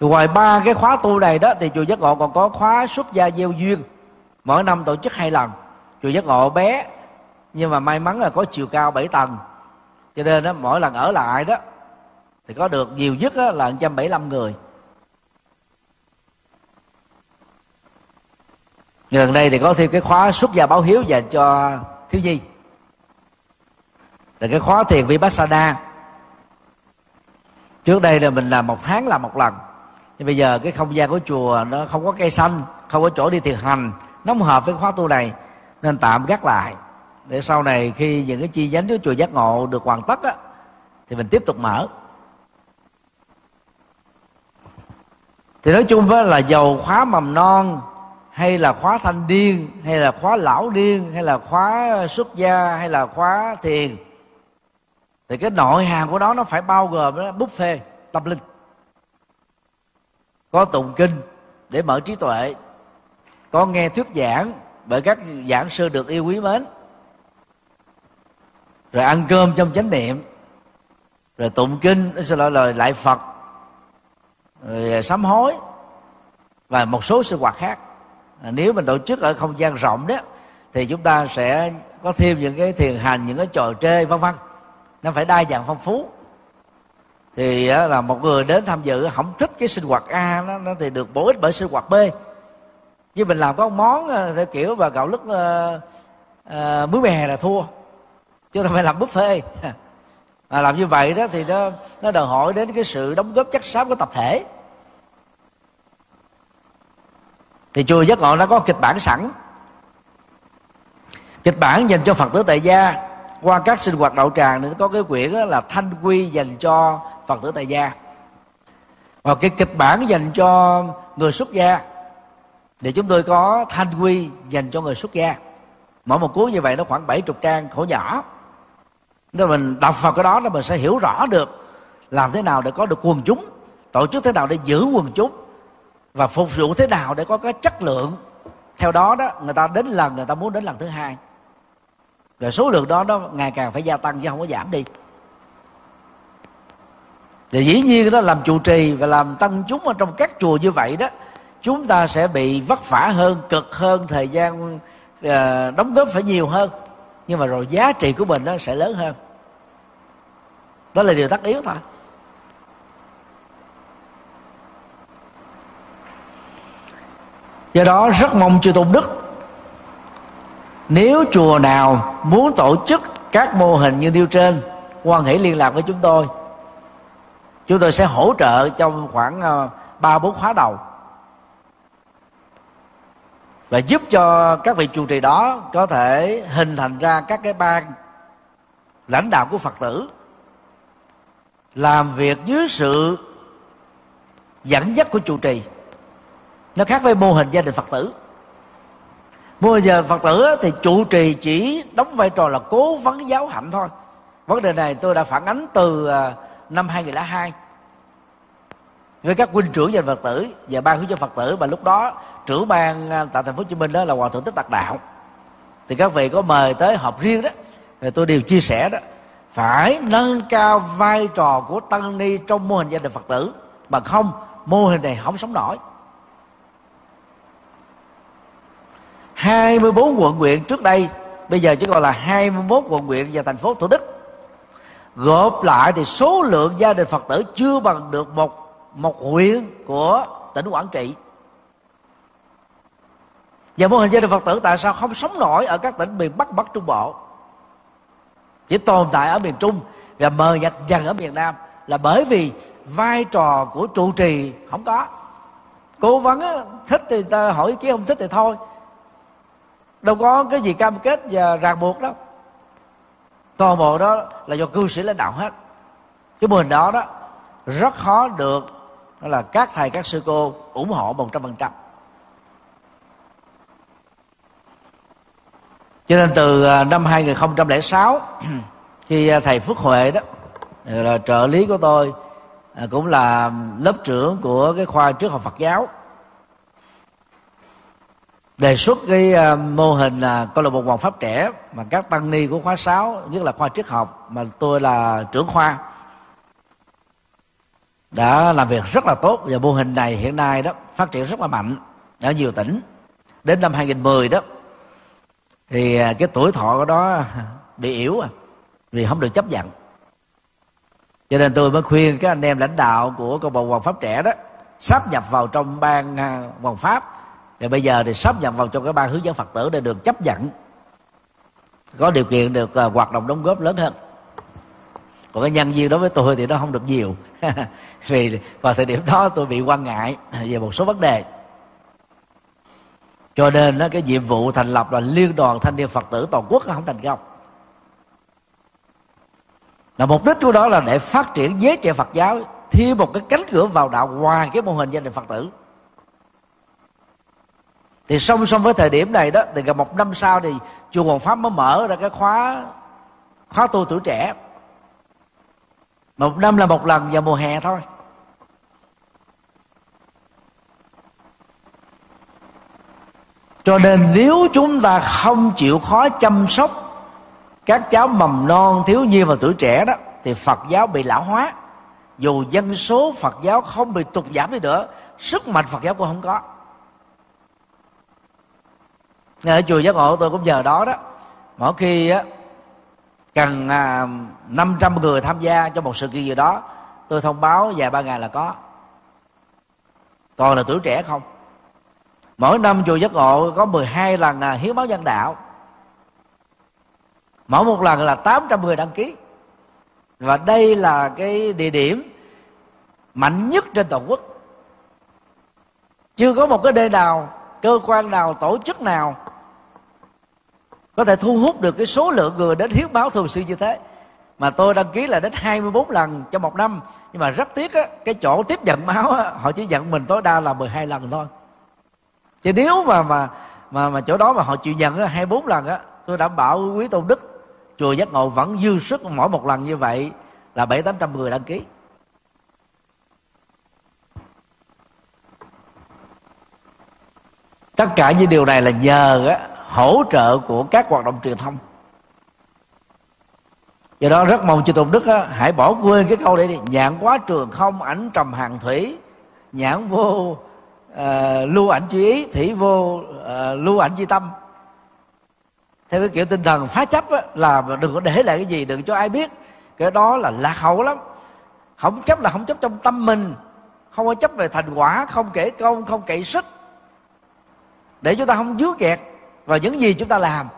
Ngoài ba cái khóa tu này đó thì chùa giác ngộ còn có khóa xuất gia gieo duyên mỗi năm tổ chức hai lần. Chùa giác ngộ bé, nhưng mà may mắn là có chiều cao 7 tầng. Cho nên đó mỗi lần ở lại đó, thì có được nhiều nhất đó là 175 người. Gần đây thì có thêm cái khóa xuất gia báo hiếu dành cho thiếu nhi. Là cái khóa thiền vipassana. Trước đây là mình làm một tháng làm một lần. Nhưng bây giờ cái không gian của chùa nó không có cây xanh, không có chỗ đi thiền hành không hợp với khóa tu này, nên tạm gác lại. Để sau này khi những cái chi nhánh của chùa giác ngộ được hoàn tất á, thì mình tiếp tục mở. Thì nói chung với là dầu khóa mầm non, hay là khóa thanh niên, hay là khóa lão niên, hay là khóa xuất gia, hay là khóa thiền, thì cái nội hàm của nó nó phải bao gồm đó buffet, tâm linh. Có tụng kinh để mở trí tuệ có nghe thuyết giảng bởi các giảng sư được yêu quý mến. Rồi ăn cơm trong chánh niệm. Rồi tụng kinh xin lỗi lời lại phật. Rồi sám hối. Và một số sinh hoạt khác. Nếu mình tổ chức ở không gian rộng đó thì chúng ta sẽ có thêm những cái thiền hành những cái trò chơi vân vân. Nó phải đa dạng phong phú. Thì là một người đến tham dự không thích cái sinh hoạt a nó, nó thì được bổ ích bởi sinh hoạt b chứ mình làm có món ờ, theo kiểu và gạo lứt uh, uh, muối mè là thua. Chứ không phải làm buffet. Mà làm như vậy đó thì nó nó đòi hỏi đến cái sự đóng góp chắc xám của tập thể. Thì chùa giác ngộ nó có kịch bản sẵn. Kịch bản dành cho phật tử tại gia. Qua các sinh hoạt đạo tràng thì nó có cái quyển là thanh quy dành cho phật tử tại gia. Và cái kịch bản dành cho người xuất gia để chúng tôi có thanh quy dành cho người xuất gia. Mỗi một cuốn như vậy nó khoảng 70 trang khổ nhỏ. Nên mình đọc vào cái đó là mình sẽ hiểu rõ được làm thế nào để có được quần chúng, tổ chức thế nào để giữ quần chúng và phục vụ thế nào để có cái chất lượng. Theo đó đó, người ta đến lần, người ta muốn đến lần thứ hai. Rồi số lượng đó nó ngày càng phải gia tăng chứ không có giảm đi. Thì dĩ nhiên đó, làm trụ trì và làm tăng chúng ở trong các chùa như vậy đó chúng ta sẽ bị vất vả hơn cực hơn thời gian uh, đóng góp phải nhiều hơn. Nhưng mà rồi giá trị của mình nó sẽ lớn hơn. Đó là điều tất yếu thôi. Do đó rất mong chư tôn đức nếu chùa nào muốn tổ chức các mô hình như nêu trên quan hệ liên lạc với chúng tôi. Chúng tôi sẽ hỗ trợ trong khoảng ờ, ba bốn khóa đầu và giúp cho các vị trụ trì đó có thể hình thành ra các cái ban lãnh đạo của phật tử, làm việc dưới sự dẫn dắt của trụ trì. Nó khác với mô hình gia đình phật tử. Mô hình giờ phật tử thì trụ trì chỉ đóng vai trò là cố vấn giáo hạnh thôi. Vấn đề này tôi đã phản ánh từ à, năm 2002 với các huynh trưởng dành phật tử và ban hướng cho phật tử. Và lúc đó trưởng ban à, tại thành phố hồ chí minh đó là hòa thượng thích đặc đạo. Thì các vị có mời tới họp riêng đó. Thì tôi đều chia sẻ đó. Phải nâng cao vai trò của tăng ni trong mô hình gia đình phật tử. Bằng không, mô hình này không sống nổi. 24 quận huyện trước đây, bây giờ chỉ còn là 21 quận huyện và thành phố Thủ Đức. Gộp lại thì số lượng gia đình Phật tử chưa bằng được một một huyện của tỉnh Quảng Trị và mô hình gia đình Phật tử tại sao không sống nổi ở các tỉnh miền Bắc Bắc Trung Bộ? Chỉ tồn tại ở miền Trung và mờ nhạt dần ở miền Nam là bởi vì vai trò của trụ trì không có. Cố vấn á, thích thì ta hỏi ý kiến không thích thì thôi. Đâu có cái gì cam kết và ràng buộc đâu. Toàn bộ đó là do cư sĩ lãnh đạo hết. Cái mô hình đó đó rất khó được là các thầy các sư cô ủng hộ một trăm phần trăm. Cho nên từ à, năm 2006 khi à, thầy Phước Huệ đó, là trợ lý của tôi à, cũng là lớp trưởng của cái khoa trước học Phật giáo. Đề xuất cái mô hình là câu lạc bộ hoàng pháp trẻ mà các tăng ni của khóa 6 nhất là khoa triết học mà tôi là trưởng khoa, đã làm việc rất là tốt. Và mô hình này hiện nay đó phát triển rất là mạnh ở nhiều tỉnh. Đến năm 2010 đó thì à, cái tuổi thọ của đó bị yếu à vì không được chấp nhận. Cho nên tôi mới khuyên các anh em lãnh đạo của câu bộ hoàng pháp trẻ đó sắp nhập vào trong ban à, hoàng pháp. Và bây giờ thì sắp nhập vào trong cái ban hướng dẫn phật tử để được chấp nhận. Có điều kiện được à, hoạt động đóng góp lớn hơn. Còn cái nhân viên đối với tôi thì nó không được nhiều. Vì vào thời điểm đó tôi bị quan ngại về một số vấn đề cho nên đó, cái nhiệm vụ thành lập là liên đoàn thanh niên phật tử toàn quốc không thành công. Là mục đích của đó là để phát triển giới trẻ phật giáo thêm một cái cánh cửa vào đạo ngoài cái mô hình gia đình phật tử. Thì song song với thời điểm này đó thì gần một năm sau thì chùa Hoàng Pháp mới mở ra cái khóa khóa tu tuổi trẻ. Một năm là một lần vào mùa hè thôi. Cho nên nếu chúng ta không chịu khó chăm sóc các cháu mầm non thiếu nhi và tuổi trẻ đó thì phật giáo bị lão hóa. Dù dân số phật giáo không bị tụt giảm đi nữa sức mạnh phật giáo cũng không có. Ở chùa giác ngộ tôi cũng nhờ đó đó. Mỗi khi á cần à, 500 người tham gia cho một sự kiện gì đó tôi thông báo vài ba ngày là có. Toàn là tuổi trẻ không? Mỗi năm chùa giác ngộ có 12 lần à, hiến máu nhân đạo. Mỗi một lần là 800 người đăng ký. Và đây là cái địa điểm mạnh nhất trên toàn quốc. Chưa có một cái nơi nào cơ quan nào tổ chức nào có thể thu hút được cái số lượng người đến hiến máu thường xuyên như thế. Mà tôi đăng ký là đến 24 lần trong một năm. Nhưng mà rất tiếc á cái chỗ tiếp nhận máu á, họ chỉ nhận mình tối đa là 12 lần thôi chứ nếu mà mà mà mà chỗ đó mà họ chịu nhận hai bốn lần á tôi đảm bảo quý tôn đức chùa giác ngộ vẫn dư sức mỗi một lần như vậy là bảy tám trăm người đăng ký. Tất cả những điều này là nhờ á, hỗ trợ của các hoạt động truyền thông. Do đó rất mong chư tôn đức á, hãy bỏ quên cái câu đấy đi. Nhãn quá trường không ảnh trầm hàng thủy nhãn vô uh, lưu ảnh chú ý thủy vô uh, lưu ảnh chi tâm. Theo cái kiểu tinh thần phá chấp á, là đừng có để lại cái gì đừng cho ai biết. Cái đó là lạc hậu lắm. Không chấp là không chấp trong tâm mình. Không có chấp về thành quả không kể công không kể sức. Để chúng ta không dứa kẹt vào những gì chúng ta làm.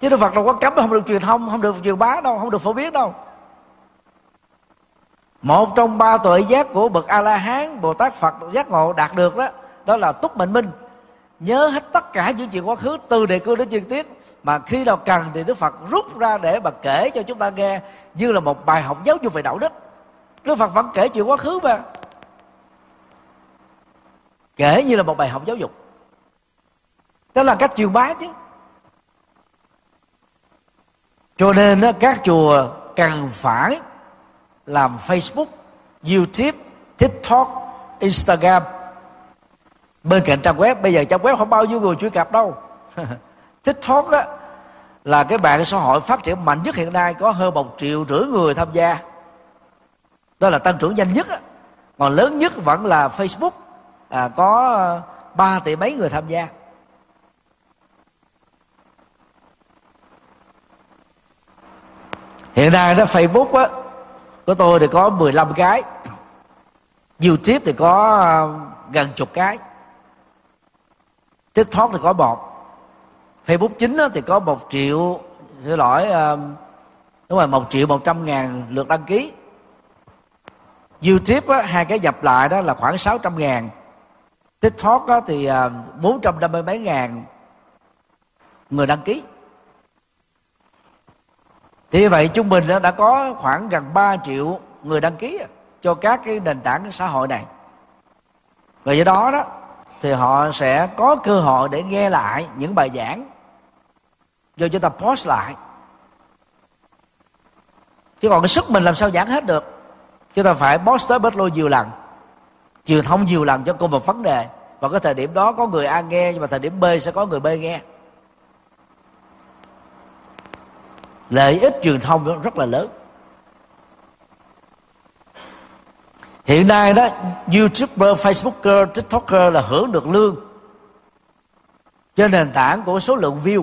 Chứ đức phật đâu có cấm không được truyền thông không được truyền bá đâu không được phổ biến đâu một trong ba tội giác của bậc a la hán bồ tát phật giác ngộ đạt được đó đó là túc mệnh minh. Nhớ hết tất cả những chuyện quá khứ, từ đề cương đến chuyên tiết, mà khi nào cần thì đức phật rút ra để mà kể cho chúng ta nghe, như là một bài học giáo dục về đạo đức. Đức phật vẫn kể chuyện quá khứ mà. Kể như là một bài học giáo dục. Đó là cách truyền bá chứ. Cho nên các chùa cần phải làm facebook youtube tiktok instagram. Bên cạnh trang web bây giờ trang web không bao nhiêu người truy cập đâu. Tiktok á, là cái mạng xã hội phát triển mạnh nhất hiện nay có hơn một triệu rưỡi người tham gia. Đó là tăng trưởng nhanh nhất á. còn lớn nhất vẫn là facebook. À, có ờ, 3 tỷ mấy người tham gia. Hiện nay đó facebook á, của tôi thì có 15 cái. YouTube thì có à, gần chục cái. TikTok thì có một. Facebook chính thì có một triệu xin lỗi à, đúng rồi một triệu một trăm ngàn lượt đăng ký. YouTube á, hai cái dập lại đó là khoảng 600 ngàn. TikTok á, thì à, bốn trăm năm mươi mấy ngàn người đăng ký thì như vậy trung bình đã có khoảng gần 3 triệu người đăng ký cho các cái nền tảng xã hội này. Và do đó đó, thì họ sẽ có cơ hội để nghe lại những bài giảng do chúng ta post lại. Chứ còn cái sức mình làm sao giảng hết được? Chúng ta phải post tới bớt lôi nhiều lần. Truyền thông nhiều lần cho cùng một vấn đề. Và cái thời điểm đó có người A nghe, nhưng mà thời điểm B sẽ có người B nghe. Lợi ích truyền thông rất là lớn. Hiện nay đó youtuber facebooker tiktoker là hưởng được lương trên nền tảng của số lượng view.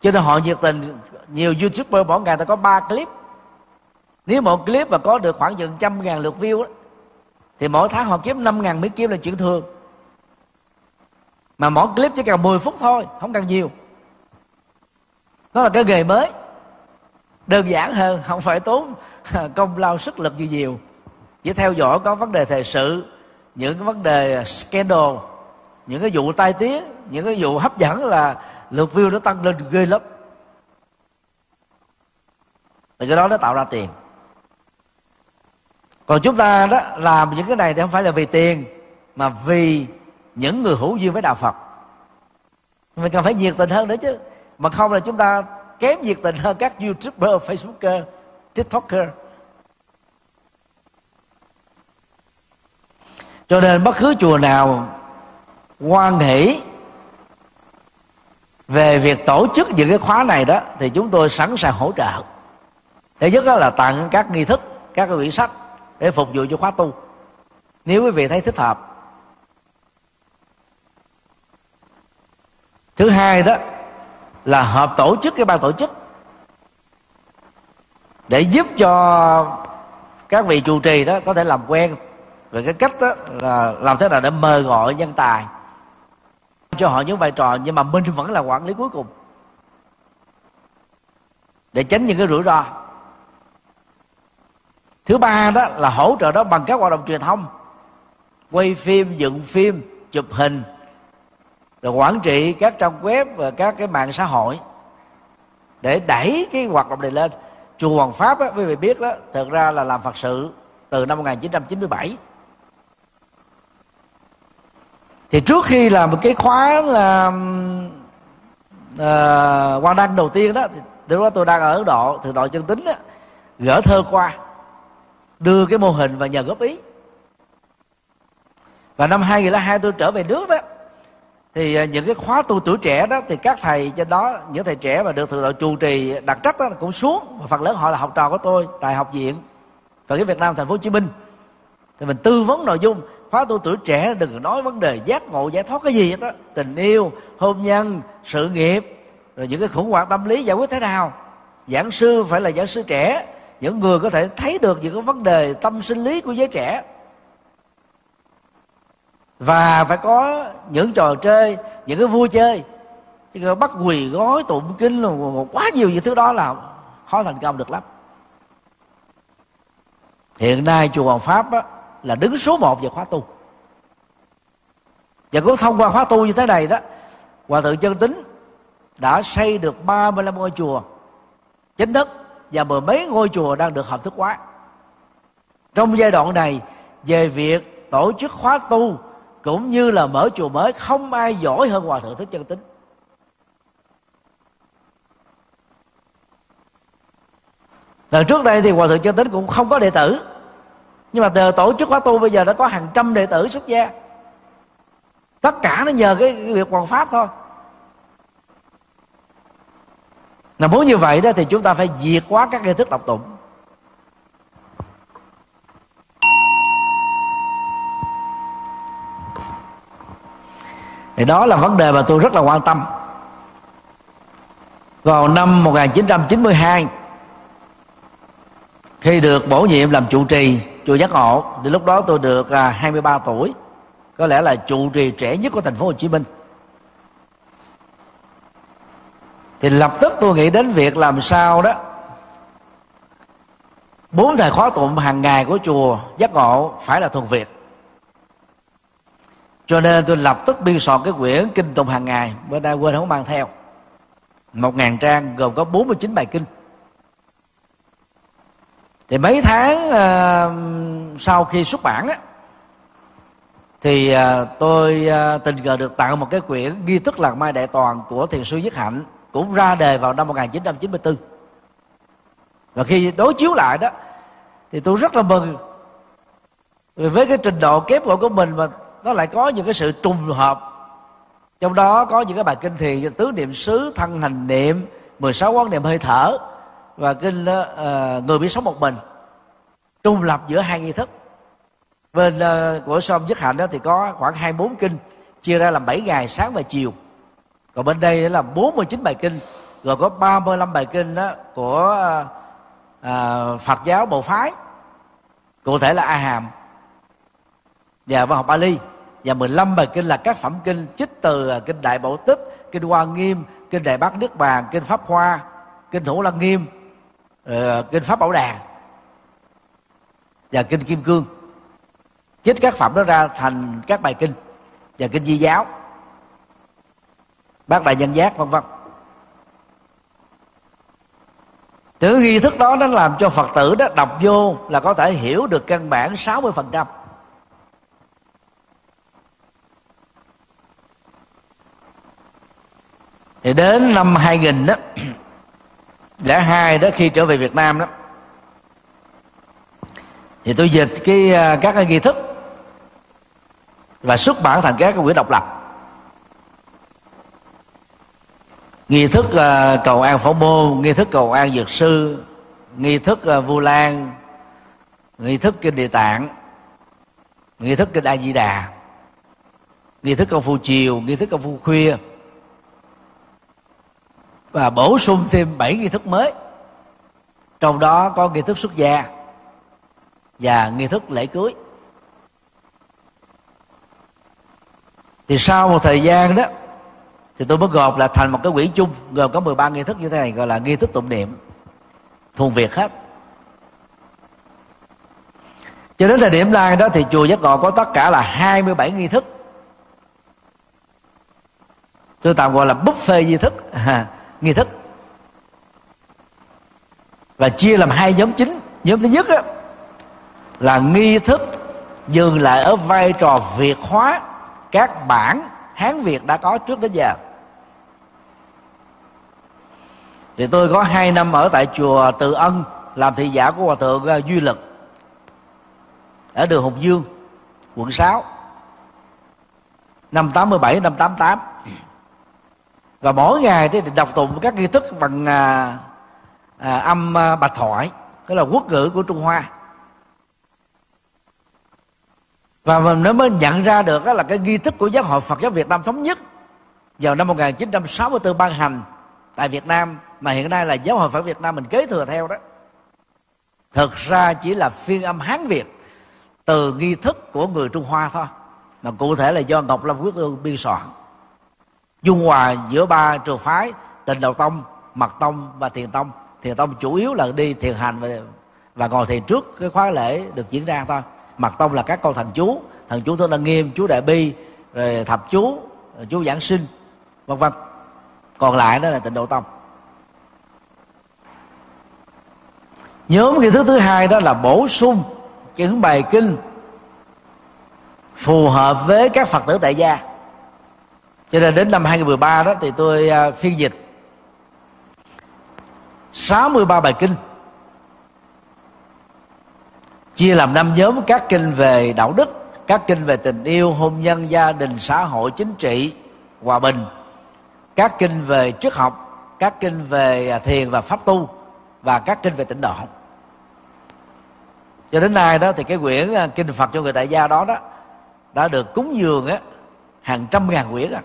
Cho nên họ nhiệt tình nhiều youtuber mỗi ngày ta có 3 clip. Nếu một clip mà có được khoảng chừng trăm ngàn lượt view đó, thì mỗi tháng họ kiếm năm ngàn mỹ kim là chuyện thường. Mà mỗi clip chỉ cần 10 phút thôi không cần nhiều nó là cái nghề mới. Đơn giản hơn, không phải tốn công lao, sức lực gì nhiều. Chỉ theo dõi có vấn đề thời sự, những cái vấn đề scandal, những cái vụ tai tiếng, những cái vụ hấp dẫn là lượt view nó tăng lên ghê lắm. Thì cái đó nó tạo ra tiền. Còn chúng ta đó, làm những cái này thì không phải là vì tiền, mà vì những người hữu duyên với đạo phật. Mình cần phải nhiệt tình hơn nữa chứ mà không là chúng ta kém nhiệt tình hơn các youtuber, facebooker, tiktoker. Cho nên bất cứ chùa nào quan hỷ về việc tổ chức những cái khóa này đó, thì chúng tôi sẵn sàng hỗ trợ. Thứ nhất là tặng các nghi thức, các cái quyển sách để phục vụ cho khóa tu. Nếu quý vị thấy thích hợp. Thứ hai đó là hợp tổ chức cái ban tổ chức. Để giúp cho các vị trụ trì đó có thể làm quen. Về cái cách đó là làm thế nào để mời gọi nhân tài. Cho họ những vai trò nhưng mà mình vẫn là quản lý cuối cùng. Để tránh những cái rủi ro. Thứ ba đó là hỗ trợ đó bằng các hoạt động truyền thông. Quay phim, dựng phim, chụp hình rồi quản trị các trang web và các cái mạng xã hội để đẩy cái hoạt động này lên. Chùa Hoàng Pháp á, quý vị biết đó thực ra là làm Phật sự từ năm 1997 thì trước khi làm một cái khóa là uh, quan đăng đầu tiên đó thì lúc đó tôi đang ở ấn độ thì đội chân tính đó, gỡ thơ qua đưa cái mô hình và nhờ góp ý. Và năm 2002 tôi trở về nước đó thì à, những cái khóa tu tuổi trẻ đó, thì các thầy trên đó, những thầy trẻ mà được thượng đạo chủ trì đặc trách đó cũng xuống. Và phần lớn họ là học trò của tôi, tại học viện. Và cái Việt Nam, thành phố Hồ Chí Minh. Thì mình tư vấn nội dung, khóa tu tuổi trẻ đừng nói vấn đề giác ngộ, giải thoát cái gì hết đó tình yêu, hôn nhân, sự nghiệp, rồi những cái khủng hoảng tâm lý giải quyết thế nào? Giảng sư phải là giảng sư trẻ. Những người có thể thấy được những cái vấn đề tâm sinh lý của giới trẻ và phải có những trò chơi những cái vui chơi. Chứ bắt quỳ gói tụng kinh một quá nhiều những thứ đó là khó thành công được lắm. Hiện nay chùa Hoàng Pháp á, là đứng số một về khóa tu. Và cũng thông qua khóa tu như thế này đó hòa thượng chân tính đã xây được 35 ngôi chùa chính thức và mười mấy ngôi chùa đang được hợp thức hóa. Trong giai đoạn này về việc tổ chức khóa tu cũng như là mở chùa mới không ai giỏi hơn hòa thượng thích chân tính lần trước đây thì hòa thượng chân tính cũng không có đệ tử. Nhưng mà từ tổ chức khóa tu bây giờ đã có hàng trăm đệ tử xuất gia. Tất cả nó nhờ cái, cái việc hoàn pháp thôi. Là muốn như vậy đó thì chúng ta phải diệt quá các nghi thức độc tụng. Thì đó là vấn đề mà tôi rất là quan tâm. Vào năm 1992 khi được bổ nhiệm làm trụ trì, chùa giác ngộ, thì lúc đó tôi được à, 23 tuổi. Có lẽ là trụ trì trẻ nhất của thành phố Hồ Chí Minh. Thì lập tức tôi nghĩ đến việc làm sao đó bốn thời khóa tụng hàng ngày của chùa giác ngộ phải là thuần việt cho nên tôi lập tức biên soạn cái quyển kinh tụng hàng ngày bữa nay quên không mang theo. Một ngàn trang gồm có 49 bài kinh. Thì mấy tháng uh, sau khi xuất bản á thì uh, tôi uh, tình cờ được tặng một cái quyển ghi thức lạc mai đại toàn của thiền sư nhất hạnh cũng ra đề vào năm 1994 và khi đối chiếu lại đó thì tôi rất là mừng. Vì với cái trình độ kép của mình mà nó lại có những cái sự trùng hợp. Trong đó có những cái bài kinh thì tứ niệm xứ thân hành niệm 16 quán niệm hơi thở và kinh uh, người biết sống một mình. Trung lập giữa hai nghi thức. Bên uh, của som nhất hạnh đó thì có khoảng 24 kinh chia ra làm 7 ngày sáng và chiều. Còn bên đây là 49 bài kinh rồi có 35 bài kinh đó của uh, Phật giáo Bộ phái cụ thể là A Hàm và văn học Bali và 15 bài kinh là các phẩm kinh trích từ à, kinh Đại Bảo Tích, kinh Hoa Nghiêm, kinh Đại Bát Niết Bàn, kinh Pháp Hoa, kinh Thủ Lăng Nghiêm, ờ, kinh Pháp Bảo Đàn và kinh Kim Cương. Trích các phẩm đó ra thành các bài kinh và kinh Di giáo, bác đại nhân giác vân vân. Từ nghi thức đó nó làm cho Phật tử đó đọc vô là có thể hiểu được căn bản 60%. Thì đến năm 2000 đó lẻ hai đó khi trở về Việt Nam đó thì tôi dịch cái à, các cái nghi thức và xuất bản thành các cái quyển độc lập. Nghi thức uh, cầu an phổ môn nghi thức cầu an dược sư nghi thức uh, vu lan nghi thức kinh địa tạng nghi thức kinh a di đà nghi thức công phu chiều nghi thức công phu khuya và bổ sung thêm bảy nghi thức mới. Trong đó có nghi thức xuất gia và nghi thức lễ cưới. Thì sau một thời gian đó, thì tôi mới gộp là thành một cái quỹ chung, gồm có 13 nghi thức như thế này, gọi là nghi thức tụng niệm. Thuần việt hết. Cho đến thời điểm này đó thì chùa giác ngộ có tất cả là 27 nghi thức. Tôi tạm gọi là buffet nghi thức. nghi thức. Và chia làm hai nhóm chính. Nhóm thứ nhất á, là nghi thức dừng lại ở vai trò việt hóa các bản hán việt đã có trước đến giờ. Thì tôi có hai năm ở tại chùa Từ Ân làm thị giả của hòa thượng ờ, Duy Lực ở đường Hùng Dương quận 6 năm 87 năm 88 và mỗi ngày thì đọc tụng các nghi thức bằng à, à, âm à, bạch thoại đó là quốc ngữ của trung hoa. Và mình nó mới nhận ra được đó là cái nghi thức của giáo hội Phật giáo Việt Nam thống nhất vào năm 1964 ban hành tại Việt Nam mà hiện nay là giáo hội Phật Việt Nam mình kế thừa theo đó. Thực ra chỉ là phiên âm Hán Việt từ nghi thức của người Trung Hoa thôi mà cụ thể là do Ngọc Lâm Quốc Ương biên soạn dung hòa giữa ba trường phái tịnh đầu tông mật tông và thiền tông. Thiền tông chủ yếu là đi thiền hành và, và ngồi thiền trước cái khóa lễ được diễn ra thôi. Mật tông là các câu thần chú. Thần chú thương đăng nghiêm chú đại bi rồi thập chú chú giảng sinh vân vân. Còn lại đó là tịnh độ tông. Nhóm nghi thức thứ hai đó là bổ sung những bài kinh phù hợp với các phật tử tại gia cho nên đến năm 2013 đó thì tôi à, phiên dịch. 63 bài kinh. Chia làm năm nhóm, các kinh về đạo đức, các kinh về tình yêu, hôn nhân, gia đình, xã hội, chính trị, hòa bình. Các kinh về triết học, các kinh về à, thiền và pháp tu, và các kinh về tịnh độ. Cho đến nay đó thì cái quyển à, kinh phật cho người tại gia đó đó, đã được cúng dường á, hàng trăm ngàn quyển à.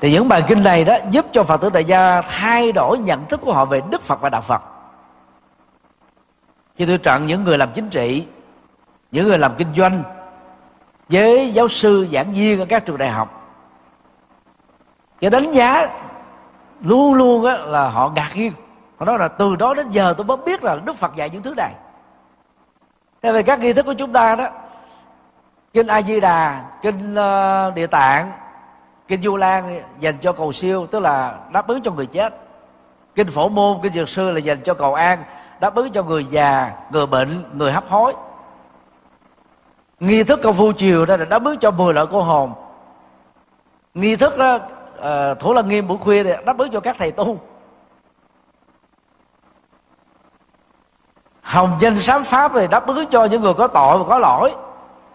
Thì những bài kinh này đó giúp cho phật tử đại gia thay đổi nhận thức của họ về đức phật và đạo phật. Khi tôi chọn những người làm chính trị những người làm kinh doanh với giáo sư giảng viên ở các trường đại học cái đánh giá luôn luôn á, là họ ngạc nhiên. Họ nói là từ đó đến giờ tôi mới biết là đức phật dạy những thứ này. Thế về các nghi thức của chúng ta đó kinh a di đà kinh uh, địa tạng kinh du lan dành cho cầu siêu tức là đáp ứng cho người chết. Kinh phổ môn kinh dược sư là dành cho cầu an đáp ứng cho người già người bệnh người hấp hối. Nghi thức công phu chiều đó là đáp ứng cho 10 loại cô hồn. Nghi thức đó uh, thủ lăng nghiêm buổi khuya thì đáp ứng cho các thầy tu. Hồng danh sám pháp thì đáp ứng cho những người có tội và có lỗi.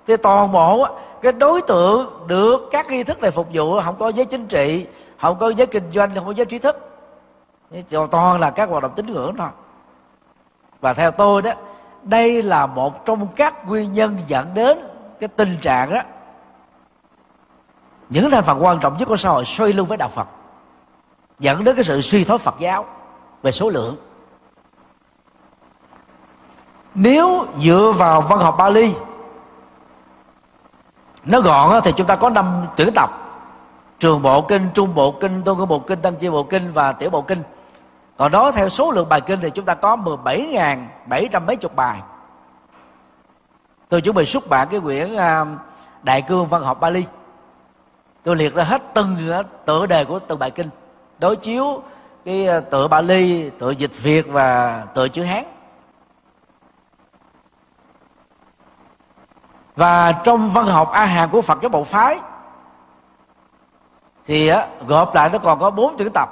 Thì toàn bộ cái đối tượng được các nghi thức này phục vụ, không có giới chính trị, không có giới kinh doanh, không có giới trí thức. Toàn là các hoạt động tín ngưỡng thôi. Và theo tôi đó, đây là một trong các nguyên nhân dẫn đến cái tình trạng đó. Những thành phần quan trọng nhất của xã hội xoay lưng với đạo phật, dẫn đến cái sự suy thoái phật giáo về số lượng. Nếu dựa vào văn học Bali nó gọn thì chúng ta có năm tuyển tập trường bộ kinh, trung bộ kinh, tôn cơ bộ kinh, tăng chi bộ kinh và tiểu bộ kinh. Còn đó, theo số lượng bài kinh thì chúng ta có 17.700 mấy chục bài. Tôi chuẩn bị xuất bản cái quyển à, đại cương văn học Bali. Tôi liệt ra hết từng à, tựa đề của từng bài kinh. Đối chiếu cái à, tựa Bali, tựa dịch Việt và tựa chữ Hán. Và trong văn học a hàm của phật giáo bộ phái thì á, gộp lại nó còn có bốn chữ tập.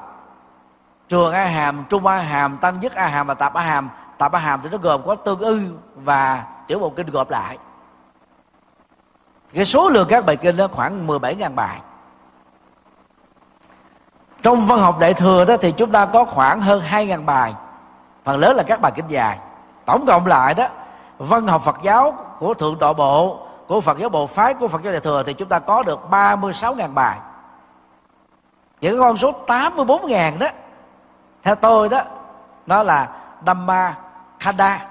Trường a hàm trung a hàm tăng nhất a hàm và tạp a hàm tạp a hàm thì nó gồm có tương ư và tiểu bộ kinh gộp lại. Cái số lượng các bài kinh đó khoảng 17.000 bài. Trong văn học đại thừa đó thì chúng ta có khoảng hơn 2.000 bài. Phần lớn là các bài kinh dài. Tổng cộng lại đó văn học Phật giáo của thượng tọa bộ của Phật giáo bộ phái của Phật giáo đại thừa thì chúng ta có được 36.000 bài. Những con số 84.000 đó theo tôi đó nó là Dhamma Khanda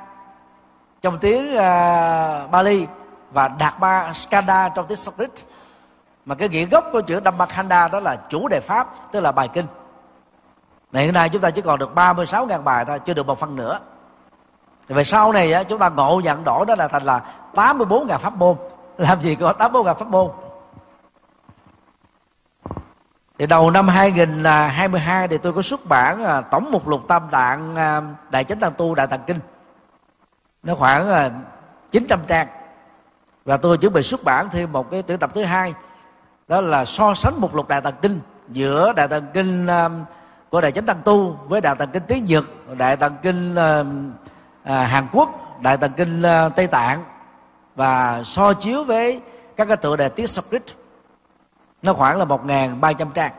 trong tiếng uh, Bali và Dharma Skanda trong tiếng Sanskrit. Mà cái nghĩa gốc của chữ Dhamma Khanda đó là chủ đề pháp tức là bài kinh. Hiện nay chúng ta chỉ còn được 36.000 bài thôi chưa được một phần nữa về sau này chúng ta ngộ nhận đổi đó là thành là 84 ngàn pháp môn. Làm gì có 84 ngàn pháp môn? Thì đầu năm 2022 thì tôi có xuất bản à, tổng mục lục tam tạng à, đại chánh tăng tu, đại tạng kinh. Nó khoảng à, 900 trang. Và tôi chuẩn bị xuất bản thêm một cái tuyển tập thứ hai. Đó là so sánh mục lục đại tạng kinh giữa đại tạng kinh của đại chánh tăng tu với đại tạng kinh tiếng nhật, đại tạng kinh à, Hàn Quốc Đại Tần Kinh à, Tây Tạng và so chiếu với các cái tựa đề tiếng Sanskrit nó khoảng là một ngàn ba trăm trang.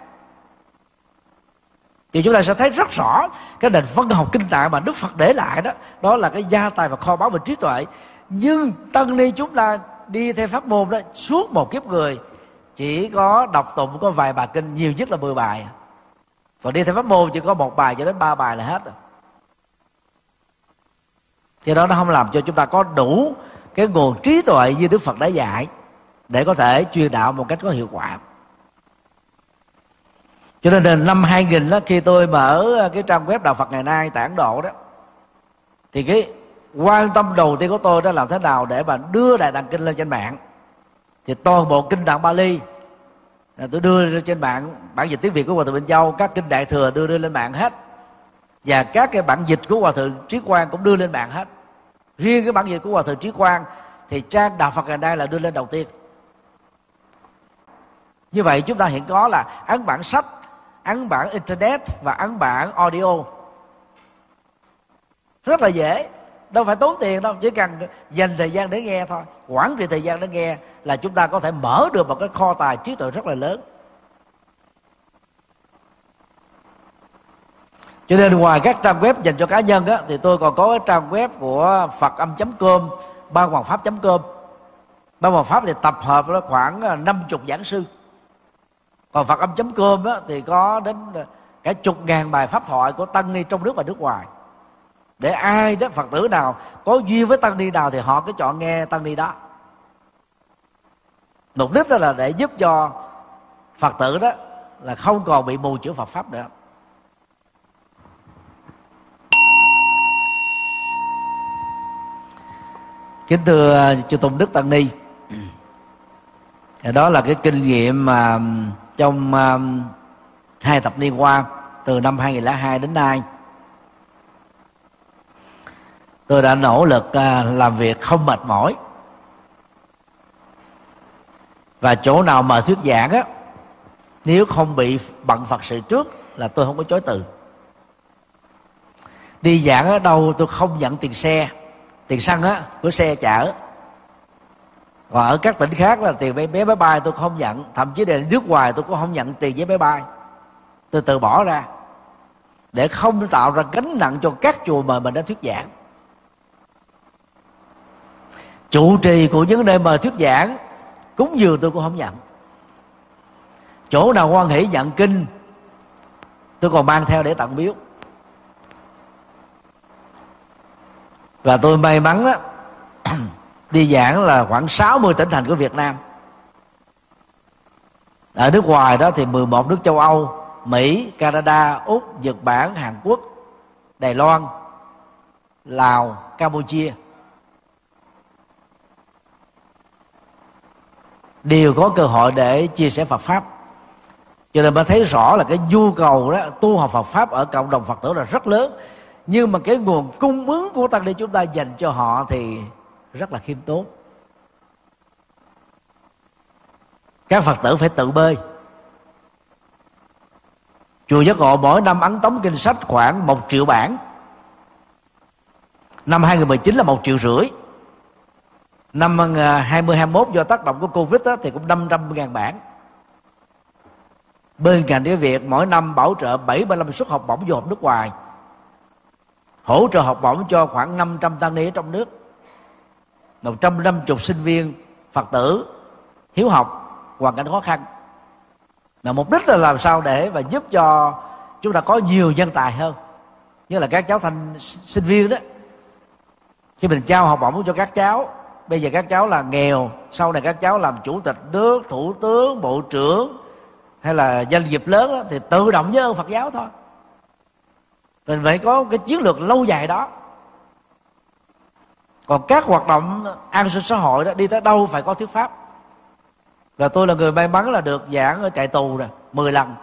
Thì chúng ta sẽ thấy rất rõ cái nền văn học kinh tạng mà Đức Phật để lại đó đó là cái gia tài và kho báu về trí tuệ. Nhưng tăng ni chúng ta đi theo pháp môn đó suốt một kiếp người chỉ có đọc tụng có vài bài kinh nhiều nhất là 10 bài. Và đi theo pháp môn chỉ có một bài cho đến ba bài là hết rồi do đó nó không làm cho chúng ta có đủ cái nguồn trí tuệ như đức phật đã dạy để có thể truyền đạo một cách có hiệu quả. Cho nên năm 2000 đó, khi tôi mở cái trang web đạo Phật ngày nay tại Ấn Độ đó, thì cái quan tâm đầu tiên của tôi đó làm thế nào để mà đưa đại tạng kinh lên trên mạng. Thì toàn bộ kinh tạng Bali, là tôi đưa lên trên mạng, bản dịch tiếng Việt của Hòa thượng Bình Châu, các kinh đại thừa đưa đưa lên mạng hết. Và các cái bản dịch của hòa thượng trí quang cũng đưa lên mạng hết riêng cái bản dịch của hòa thượng trí quang thì trang đạo phật ngày nay là đưa lên đầu tiên. Như vậy chúng ta hiện có là ấn bản sách, ấn bản internet và ấn bản audio. Rất là dễ, đâu phải tốn tiền đâu, chỉ cần dành thời gian để nghe thôi. Quản trị thời gian để nghe là chúng ta có thể mở được một cái kho tài trí tuệ rất là lớn. Cho nên ngoài các trang web dành cho cá nhân á, thì tôi còn có cái trang web của phật âm com ban hoàng pháp com. Ban hoàng pháp thì tập hợp nó khoảng à, 50 giảng sư. Còn phật âm chấm cơm á, thì có đến à, cả chục ngàn bài pháp thoại của tăng ni trong nước và nước ngoài. Để ai đó phật tử nào có duyên với tăng ni nào thì họ cứ chọn nghe tăng ni đó. Mục đích đó là để giúp cho phật tử đó là không còn bị mù chữ phật pháp nữa. Kính thưa à, chư tôn đức tăng ni. Đó là cái kinh nghiệm mà trong hai thập niên qua, từ năm 2002 đến nay. Tôi đã nỗ lực à, làm việc không mệt mỏi. Và chỗ nào mà thuyết giảng á, nếu không bị bận phật sự trước là tôi không có chối từ. Đi giảng ở đâu tôi không nhận tiền xe tiền xăng á, của xe chở. Và ở các tỉnh khác là tiền vé vé máy bay tôi không nhận. Thậm chí là nước ngoài tôi cũng không nhận tiền vé máy bay. Tôi từ bỏ ra. Để không tạo ra gánh nặng cho các chùa mời mình đã thuyết giảng. Chủ trì của những nơi mời thuyết giảng, cúng dường tôi cũng không nhận. Chỗ nào quan hỷ nhận kinh, tôi còn mang theo để tặng biếu. Và tôi may mắn đó, đi giảng là khoảng 60 tỉnh thành của Việt Nam. Ở nước ngoài đó thì 11 nước châu Âu Mỹ Canada Úc Nhật Bản Hàn Quốc Đài Loan Lào Campuchia. Đều có cơ hội để chia sẻ Phật pháp. Cho nên mới thấy rõ là cái nhu cầu đó tu học Phật pháp ở cộng đồng Phật tử là rất lớn nhưng mà cái nguồn cung ứng của tăng ni chúng ta dành cho họ thì rất là khiêm tốn. Các phật tử phải tự bơi. Chùa giác ngộ mỗi năm ấn tống kinh sách khoảng một triệu bản. Năm 2019 là một triệu rưỡi. Năm ờ, 2021 do tác động của Covid đó, thì cũng 500 ngàn bản. Bên cạnh cái việc mỗi năm bảo trợ 75 suất học bổng du học nước ngoài hỗ trợ học bổng cho khoảng 500 tăng ni ở trong nước. 150 sinh viên Phật tử hiếu học hoàn cảnh khó khăn. Mà mục đích là làm sao để và giúp cho chúng ta có nhiều nhân tài hơn. Như là các cháu thành sinh viên đó. Khi mình trao học bổng cho các cháu bây giờ các cháu là nghèo sau này các cháu làm chủ tịch nước thủ tướng bộ trưởng hay là doanh nghiệp lớn đó, thì tự động nhớ ơn phật giáo thôi mình phải có cái chiến lược lâu dài đó. Còn các hoạt động an sinh xã hội đó, đi tới đâu phải có thuyết pháp. Và tôi là người may mắn là được giảng ở trại tù rồi 10 lần.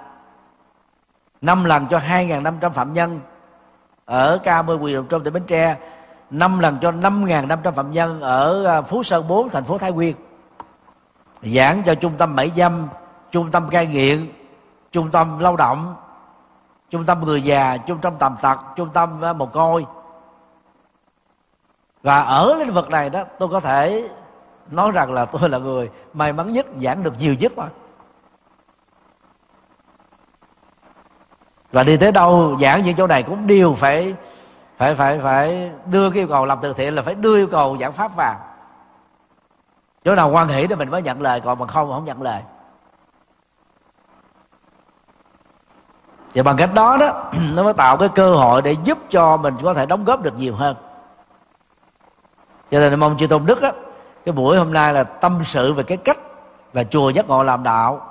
Năm lần cho 2.500 phạm nhân ở K10 Quỳ Đồng Trung tỉnh Bến Tre. Năm lần cho 5.500 phạm nhân ở à, Phú Sơn 4 thành phố Thái Nguyên. Giảng cho trung tâm mãi dâm, trung tâm cai nghiện, trung tâm lao động trung tâm người già, trung tâm tầm tật trung tâm ờ, mồ côi. Và ở lĩnh vực này đó, tôi có thể nói rằng là tôi là người may mắn nhất, giảng được nhiều nhất thôi. Và đi tới đâu, giảng những chỗ này cũng đều phải phải phải phải đưa cái yêu cầu làm từ thiện, là phải đưa yêu cầu giảng pháp vào. Chỗ nào quan hệ thì mình mới nhận lời, còn mà không không nhận lời. Thì bằng cách đó đó, nó mới tạo cái cơ hội để giúp cho mình có thể đóng góp được nhiều hơn. Cho nên mong chư tôn đức á, cái buổi hôm nay là tâm sự về cái cách và chùa giác ngộ làm đạo,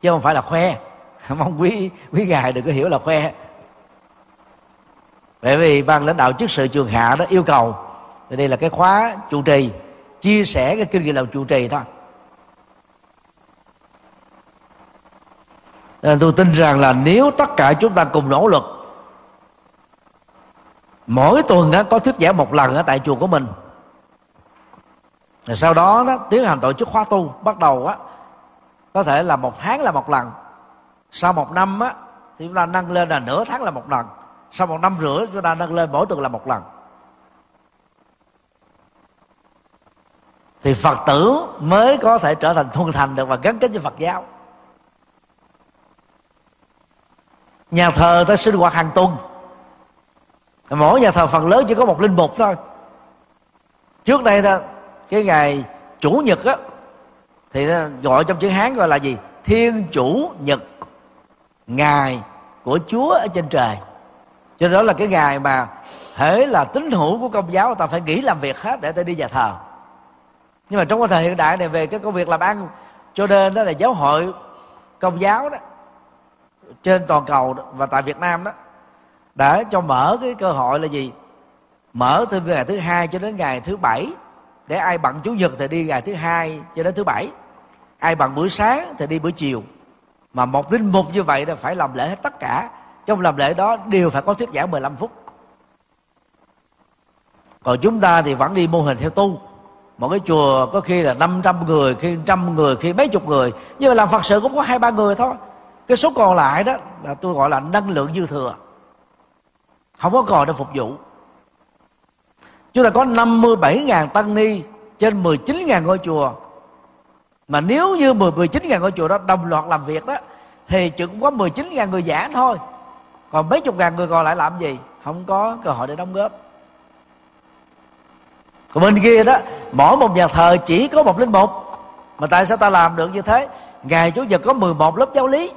chứ không phải là khoe. Mong quý quý ngài đừng có hiểu là khoe. Bởi vì ban lãnh đạo chức sự trường hạ đó yêu cầu, đây là cái khóa trụ trì, chia sẻ cái kinh nghiệm làm trụ trì thôi. Nên tôi tin rằng là nếu tất cả chúng ta cùng nỗ lực mỗi tuần có thuyết giảng một lần ở tại chùa của mình. Rồi sau đó, đó tiến hành tổ chức khóa tu. Bắt đầu á có thể là một tháng là một lần. Sau một năm á thì chúng ta nâng lên là nửa tháng là một lần. Sau một năm rưỡi chúng ta nâng lên mỗi tuần là một lần. Thì phật tử mới có thể trở thành thuần thành được và gắn kết với phật giáo. Nhà thờ ta sinh hoạt hàng tuần. Mỗi nhà thờ phần lớn chỉ có một linh mục thôi. Trước đây ta, cái ngày chủ nhật á, thì nó gọi trong chữ hán gọi là gì? Thiên chủ nhật, ngày của chúa ở trên trời. Cho đó là cái ngày mà hễ là tín hữu của công giáo ta phải nghỉ làm việc hết để ta đi nhà thờ. Nhưng mà trong cái thời hiện đại này về cái công việc làm ăn cho nên đó là giáo hội công giáo đó trên toàn cầu và tại Việt Nam đó, đã cho mở cái cơ hội là gì? Mở từ ngày thứ hai cho đến ngày thứ bảy, để ai bận chủ nhật thì đi ngày thứ hai cho đến thứ bảy, ai bận buổi sáng thì đi buổi chiều. Mà một linh mục như vậy là phải làm lễ hết tất cả, trong làm lễ đó đều phải có thuyết giảng 15 phút. Còn chúng ta thì vẫn đi mô hình theo tu. Một cái chùa có khi là 500 người, khi trăm người, khi mấy chục người, nhưng mà làm phật sự cũng có hai, ba người thôi cái số còn lại đó là tôi gọi là năng lượng dư thừa. Không có còn để phục vụ. Chúng ta có 57.000 tăng ni trên 19.000 ngôi chùa. Mà nếu như 10 19.000 ngôi chùa đó đồng loạt làm việc đó, thì chỉ cũng có 19.000 người giả thôi. Còn mấy chục ngàn người còn lại làm gì? Không có cơ hội để đóng góp. Còn bên kia đó, mỗi một nhà thờ chỉ có một linh mục. Mà tại sao ta làm được như thế? Ngày chủ nhật có 11 lớp giáo lý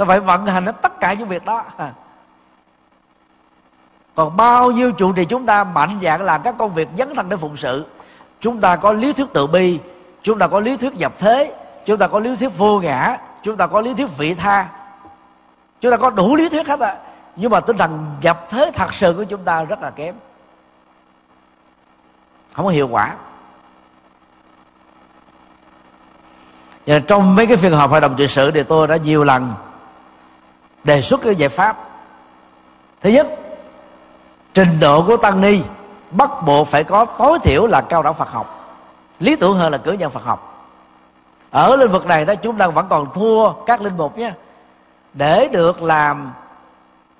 ta phải vận hành hết tất cả những việc đó. Còn bao nhiêu trụ trì chúng ta mạnh dạng làm các công việc dấn thân để phụng sự. Chúng ta có lý thuyết tự bi, chúng ta có lý thuyết nhập thế, chúng ta có lý thuyết vô ngã, chúng ta có lý thuyết vị tha. Chúng ta có đủ lý thuyết hết ạ à. nhưng mà tinh thần nhập thế thật sự của chúng ta rất là kém. Không có hiệu quả. Và trong mấy cái phiên họp hội đồng trị sự thì tôi đã nhiều lần đề xuất cái giải pháp. Thứ nhất, trình độ của tăng ni bắt buộc phải có tối thiểu là cao đẳng Phật học, lý tưởng hơn là cử nhân Phật học. Ở lĩnh vực này đó, chúng ta vẫn còn thua các linh mục nhé. Để được làm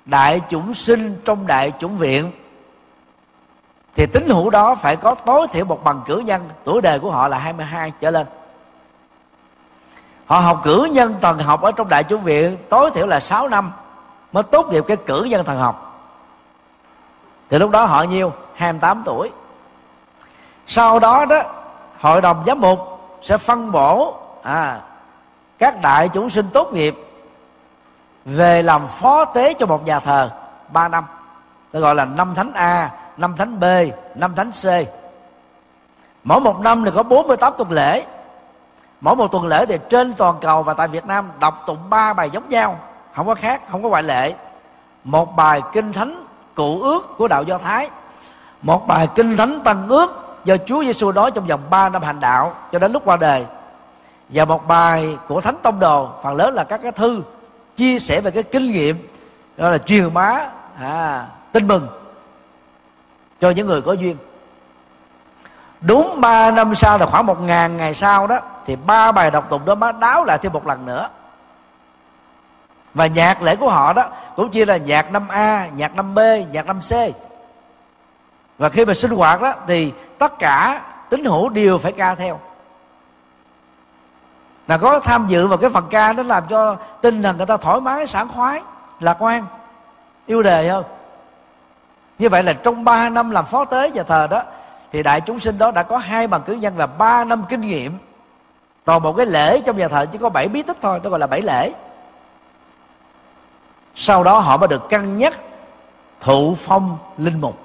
đại chúng sinh trong đại chúng viện, thì tín hữu đó phải có tối thiểu một bằng cử nhân, tuổi đời của họ là 22 trở lên họ học cử nhân thần học ở trong đại chúng viện tối thiểu là 6 năm mới tốt nghiệp cái cử nhân thần học. Thì lúc đó họ nhiêu? 28 tuổi. Sau đó đó hội đồng giám mục sẽ phân bổ à, các đại chúng sinh tốt nghiệp về làm phó tế cho một nhà thờ 3 năm. Tôi gọi là năm thánh A năm thánh B năm thánh C. Mỗi một năm thì có 48 tuần lễ mỗi một tuần lễ thì trên toàn cầu và tại Việt Nam đọc tụng ba bài giống nhau. Không có khác không có ngoại lệ. Một bài kinh thánh cụ ước của đạo do thái. Một bài kinh thánh tăng ước do Chúa Giêsu nói trong vòng 3 năm hành đạo cho đến lúc qua đời. Và một bài của thánh tông đồ phần lớn là các cái thư chia sẻ về cái kinh nghiệm gọi là truyền bá à, tin mừng cho những người có duyên. Đúng 3 năm sau là khoảng một ngàn ngày sau đó thì ba bài đọc tụng đó mới đáo lại thêm một lần nữa và nhạc lễ của họ đó cũng chia là nhạc năm A, nhạc năm B, nhạc năm C. Và khi mà sinh hoạt đó thì tất cả tín hữu đều phải ca theo. Là có tham dự vào cái phần ca nó làm cho tinh thần người ta thoải mái, sảng khoái, lạc quan, yêu đề hơn. Như vậy là trong 3 năm làm phó tế nhà thờ đó thì đại chúng sinh đó đã có hai bằng cử nhân và ba năm kinh nghiệm còn một cái lễ trong nhà thờ chỉ có bảy bí tích thôi, nó gọi là bảy lễ. Sau đó họ mới được cân nhắc thụ phong linh mục.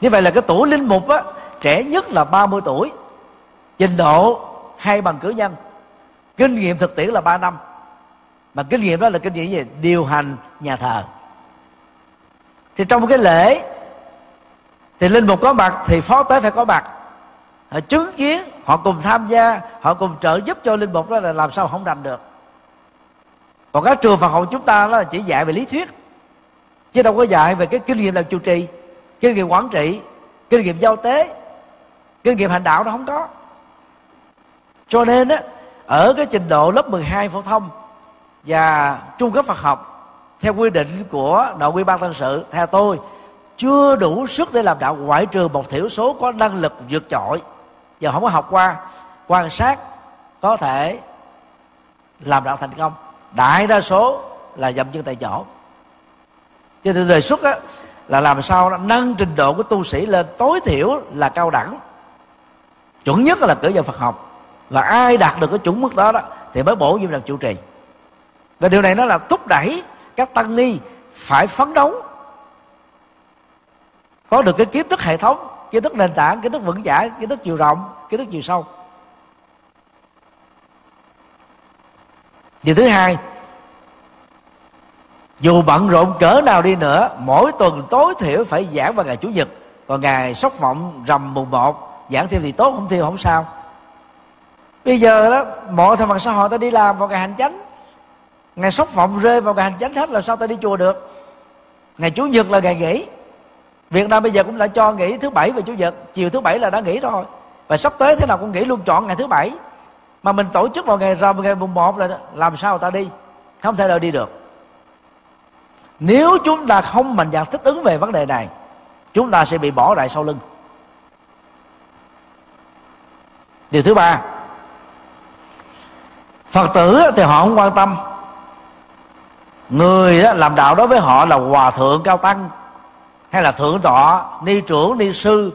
Như vậy là cái tuổi linh mục á, trẻ nhất là 30 tuổi, trình độ hai bằng cử nhân, kinh nghiệm thực tiễn là 3 năm. Mà kinh nghiệm đó là kinh nghiệm gì? Điều hành nhà thờ. Thì trong cái lễ, thì linh mục có mặt, thì phó tế phải có mặt. Họ chứng kiến họ cùng tham gia, họ cùng trợ giúp cho linh mục đó là làm sao không đành được. Còn các trường Phật học chúng ta đó là chỉ dạy về lý thuyết, chứ đâu có dạy về cái kinh nghiệm làm chủ trì, kinh nghiệm quản trị, kinh nghiệm giao tế, kinh nghiệm hành đạo nó không có. Cho nên á, ở cái trình độ lớp 12 phổ thông và trung cấp Phật học, theo quy định của nội quy ban tân sự, theo tôi, chưa đủ sức để làm đạo ngoại trừ một thiểu số có năng lực vượt trội và không có học qua quan sát có thể làm đạo thành công. Đại đa số là dậm chân tại chỗ. Cho nên đề xuất á, là làm sao nâng trình độ của tu sĩ lên tối thiểu là cao đẳng. Chuẩn nhất là cử vào Phật học. Và ai đạt được cái chuẩn mức đó đó thì mới bổ nhiệm làm chủ trì. Và điều này nó là thúc đẩy các tăng ni phải phấn đấu. Có được cái kiến thức hệ thống kiến thức nền tảng, kiến thức vững chãi, kiến thức chiều rộng, kiến thức chiều sâu. Điều thứ hai, dù bận rộn cỡ nào đi nữa, mỗi tuần tối thiểu phải giảng vào ngày chủ nhật. Còn ngày sóc vọng rằm mùng một, giảng thêm thì tốt, không thêm không sao. Bây giờ đó, mọi thành phần xã hội ta đi làm vào ngày hành chánh. Ngày sóc vọng rơi vào ngày hành chánh hết là sao ta đi chùa được? Ngày chủ nhật là ngày nghỉ việt nam bây giờ cũng đã cho nghỉ thứ bảy và chủ nhật. Chiều thứ bảy là đã nghỉ rồi. Và sắp tới thế nào cũng nghỉ luôn chọn ngày thứ bảy. Mà mình tổ chức vào ngày rằm ngày mùng một là làm sao ta đi? Không thể nào đi được. Nếu chúng ta không mạnh dạn thích ứng về vấn đề này, chúng ta sẽ bị bỏ lại sau lưng. Điều thứ ba, phật tử thì họ không quan tâm. Người làm đạo đối với họ là hòa thượng cao tăng hay là thượng tọa, ni trưởng, ni sư,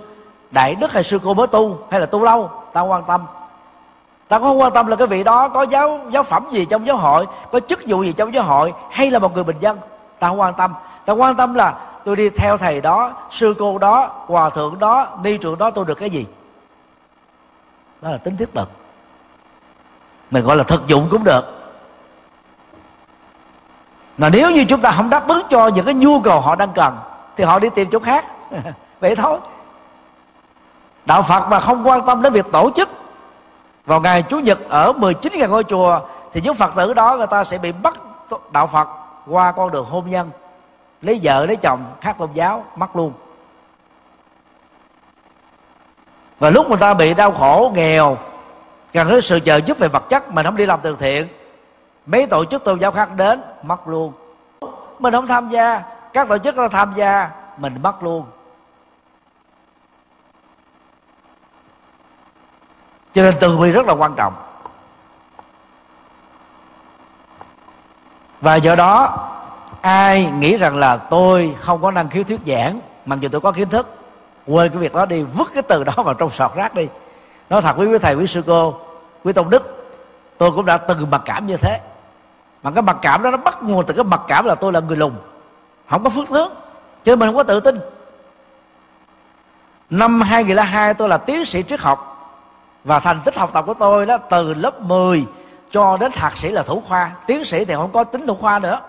đại đức hay sư cô mới tu, hay là tu lâu? Ta quan tâm. Ta không quan tâm là cái vị đó có giáo giáo phẩm gì trong giáo hội, có chức vụ gì trong giáo hội, hay là một người bình dân? Ta không quan tâm. Ta quan tâm là tôi đi theo thầy đó, sư cô đó, hòa thượng đó, ni trưởng đó tôi được cái gì? Đó là tính thiết thực mình gọi là thực dụng cũng được. Mà nếu như chúng ta không đáp ứng cho những cái nhu cầu họ đang cần thì họ đi tìm chỗ khác. Vậy thôi. Đạo phật mà không quan tâm đến việc tổ chức, vào ngày chủ nhật ở 19 ngàn ngôi chùa, thì những phật tử đó người ta sẽ bị bắt đạo phật qua con đường hôn nhân, lấy vợ, lấy chồng, khác tôn giáo, mất luôn. Và lúc người ta bị đau khổ, nghèo, cần đến sự trợ giúp về vật chất, mình không đi làm từ thiện, mấy tổ chức tôn giáo khác đến, mất luôn. Mình không tham gia các tổ chức ta tham gia, mình mất luôn. Cho nên từ bi rất là quan trọng. Và do đó, ai nghĩ rằng là tôi không có năng khiếu thuyết giảng, mặc dù tôi có kiến thức, quên cái việc đó đi, vứt cái từ đó vào trong sọt rác đi. Nói thật với quý thầy, quý sư cô, quý tôn đức, tôi cũng đã từng mặc cảm như thế. Mà cái mặc cảm đó nó bắt nguồn từ cái mặc cảm là tôi là người lùn không có phước tướng cho nên mình không có tự tin. Năm 2002 tôi là tiến sĩ triết học và thành tích học tập của tôi đó từ lớp 10 cho đến thạc sĩ là thủ khoa. Tiến sĩ thì không có tính thủ khoa nữa.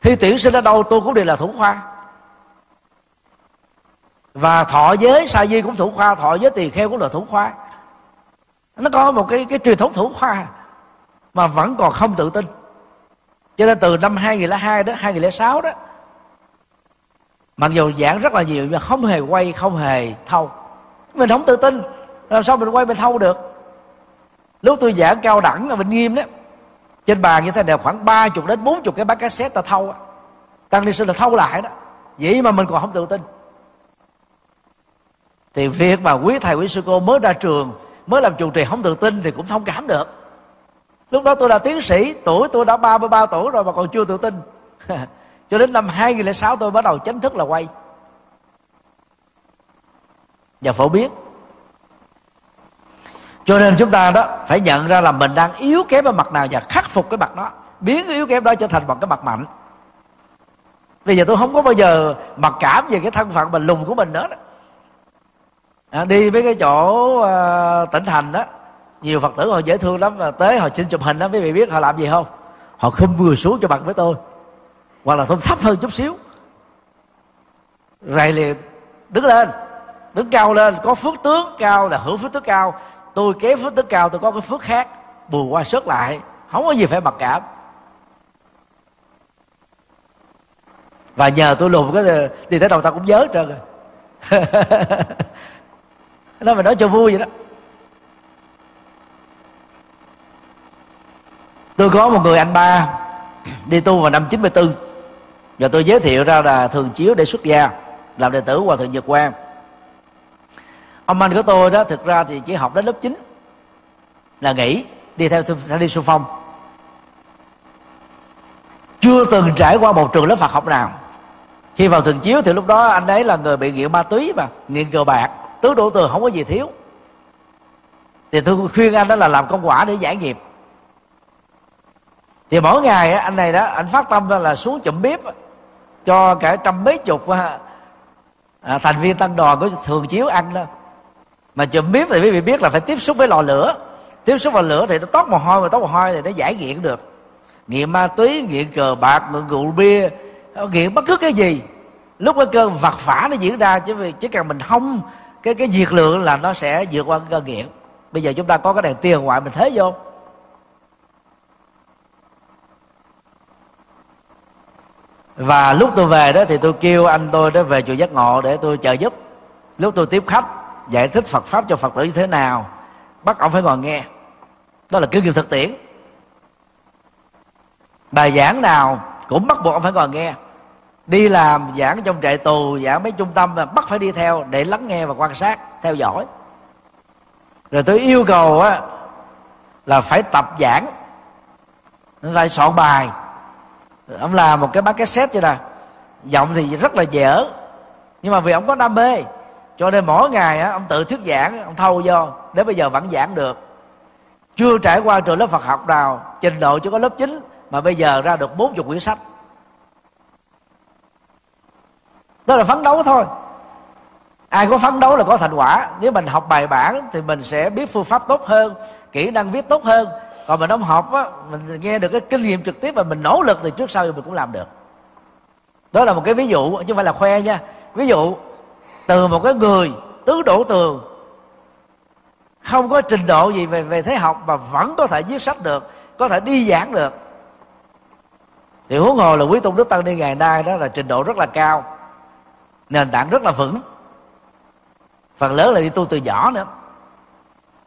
Thi tuyển sinh ở đâu tôi cũng đều là thủ khoa. Và thọ giới, sa di cũng thủ khoa, thọ giới tỳ kheo cũng là thủ khoa. Nó có một cái cái truyền thống thủ khoa mà vẫn còn không tự tin cho nên từ năm 2002 đến 2006 đó, mặc dù giảng rất là nhiều nhưng không hề quay, không hề thâu. Mình không tự tin, làm sao mình quay mình thâu được? Lúc tôi giảng cao đẳng ở bình nghiêm đó, trên bàn như thế này khoảng ba chục đến bốn chục cái bát cassette ta thâu tăng ni sư là thâu lại đó. Vậy mà mình còn không tự tin. Thì việc mà quý thầy, quý sư cô mới ra trường, mới làm chủ trì không tự tin thì cũng thông cảm được lúc đó tôi là tiến sĩ tuổi tôi đã 33 tuổi rồi mà còn chưa tự tin. Cho đến năm 2006 tôi bắt đầu chính thức là quay. Và phổ biến. Cho nên chúng ta đó phải nhận ra là mình đang yếu kém ở mặt nào và khắc phục cái mặt đó. Biến cái yếu kém đó trở thành một cái mặt mạnh. Bây giờ tôi không có bao giờ mặc cảm về cái thân phận mình lùn của mình nữa đó. À, đi với cái chỗ uh, tỉnh thành đó nhiều phật tử họ dễ thương lắm, là tới họ xin chụp hình đó quý vị biết họ làm gì không? Họ không vừa xuống cho bằng với tôi, hoặc là tôi thấp hơn chút xíu. Rồi liền, đứng lên, đứng cao lên, có phước tướng cao là hưởng phước tướng cao. Tôi kế phước tướng cao, tôi có cái phước khác, bù qua sớt lại, không có gì phải mặc cảm. Và nhờ tôi lùn cái, đi tới đầu ta cũng nhớ trơn rồi. Nó mà nói cho vui vậy đó. Tôi có một người anh ba, đi tu vào năm 94 và tôi giới thiệu ra là thường chiếu để xuất gia, làm đệ tử hòa thượng nhật quang. Ông anh của tôi đó, thực ra thì chỉ học đến lớp 9 là nghỉ, đi theo thanh đi xung phong. Chưa từng trải qua một trường lớp Phật học nào. Khi vào thường chiếu thì lúc đó anh ấy là người bị nghiện ma túy mà, nghiện cờ bạc, tứ đổ tường không có gì thiếu. Thì tôi khuyên anh đó là làm công quả để giải nghiệp thì mỗi ngày anh này đó anh phát tâm ra là xuống chụm bếp cho cả trăm mấy chục à, thành viên tăng đoàn của thường chiếu ăn đó. Mà chụm bếp thì quý vị biết là phải tiếp xúc với lò lửa. Tiếp xúc vào lửa thì nó tót mồ hôi mà tót mồ hôi thì nó giải nghiện được. Nghiện ma túy nghiện cờ bạc nghiện rượu bia nghiện bất cứ cái gì. Lúc cái cơn vật phả nó diễn ra chứ vì chỉ cần mình không cái cái diệt lượng là nó sẽ vượt qua cơn nghiện. Bây giờ chúng ta có cái đèn tiền ngoại mình thế vô. Và lúc tôi về đó thì tôi kêu anh tôi đó về chùa giác ngộ để tôi trợ giúp. Lúc tôi tiếp khách, giải thích phật pháp cho phật tử như thế nào, bắt ông phải ngồi nghe. Đó là kinh nghiệm thực tiễn. Bài giảng nào cũng bắt buộc ông phải ngồi nghe. Đi làm, giảng trong trại tù, giảng mấy trung tâm mà bắt phải đi theo để lắng nghe và quan sát, theo dõi. Rồi tôi yêu cầu á là phải tập giảng, phải soạn bài ông làm một cái bán cassette vậy nè. Giọng thì rất là dở nhưng mà vì ông có đam mê cho nên mỗi ngày á, ông tự thuyết giảng ông thâu vô đến bây giờ vẫn giảng được. Chưa trải qua trường lớp Phật học nào trình độ chưa có lớp 9 mà bây giờ ra được 40 quyển sách. Đó là phấn đấu thôi. Ai có phấn đấu là có thành quả. Nếu mình học bài bản thì mình sẽ biết phương pháp tốt hơn kỹ năng viết tốt hơn còn mình không học á, mình nghe được cái kinh nghiệm trực tiếp và mình nỗ lực thì trước sau thì mình cũng làm được. Đó là một cái ví dụ, chứ không phải là khoe nha. Ví dụ, từ một cái người, tứ đổ tường, không có trình độ gì về về thế học mà vẫn có thể viết sách được, có thể đi giảng được. Thì huống hồ là quý tôn đức tăng đi ngày nay đó là trình độ rất là cao, nền tảng rất là vững. Phần lớn là đi tu từ nhỏ nữa.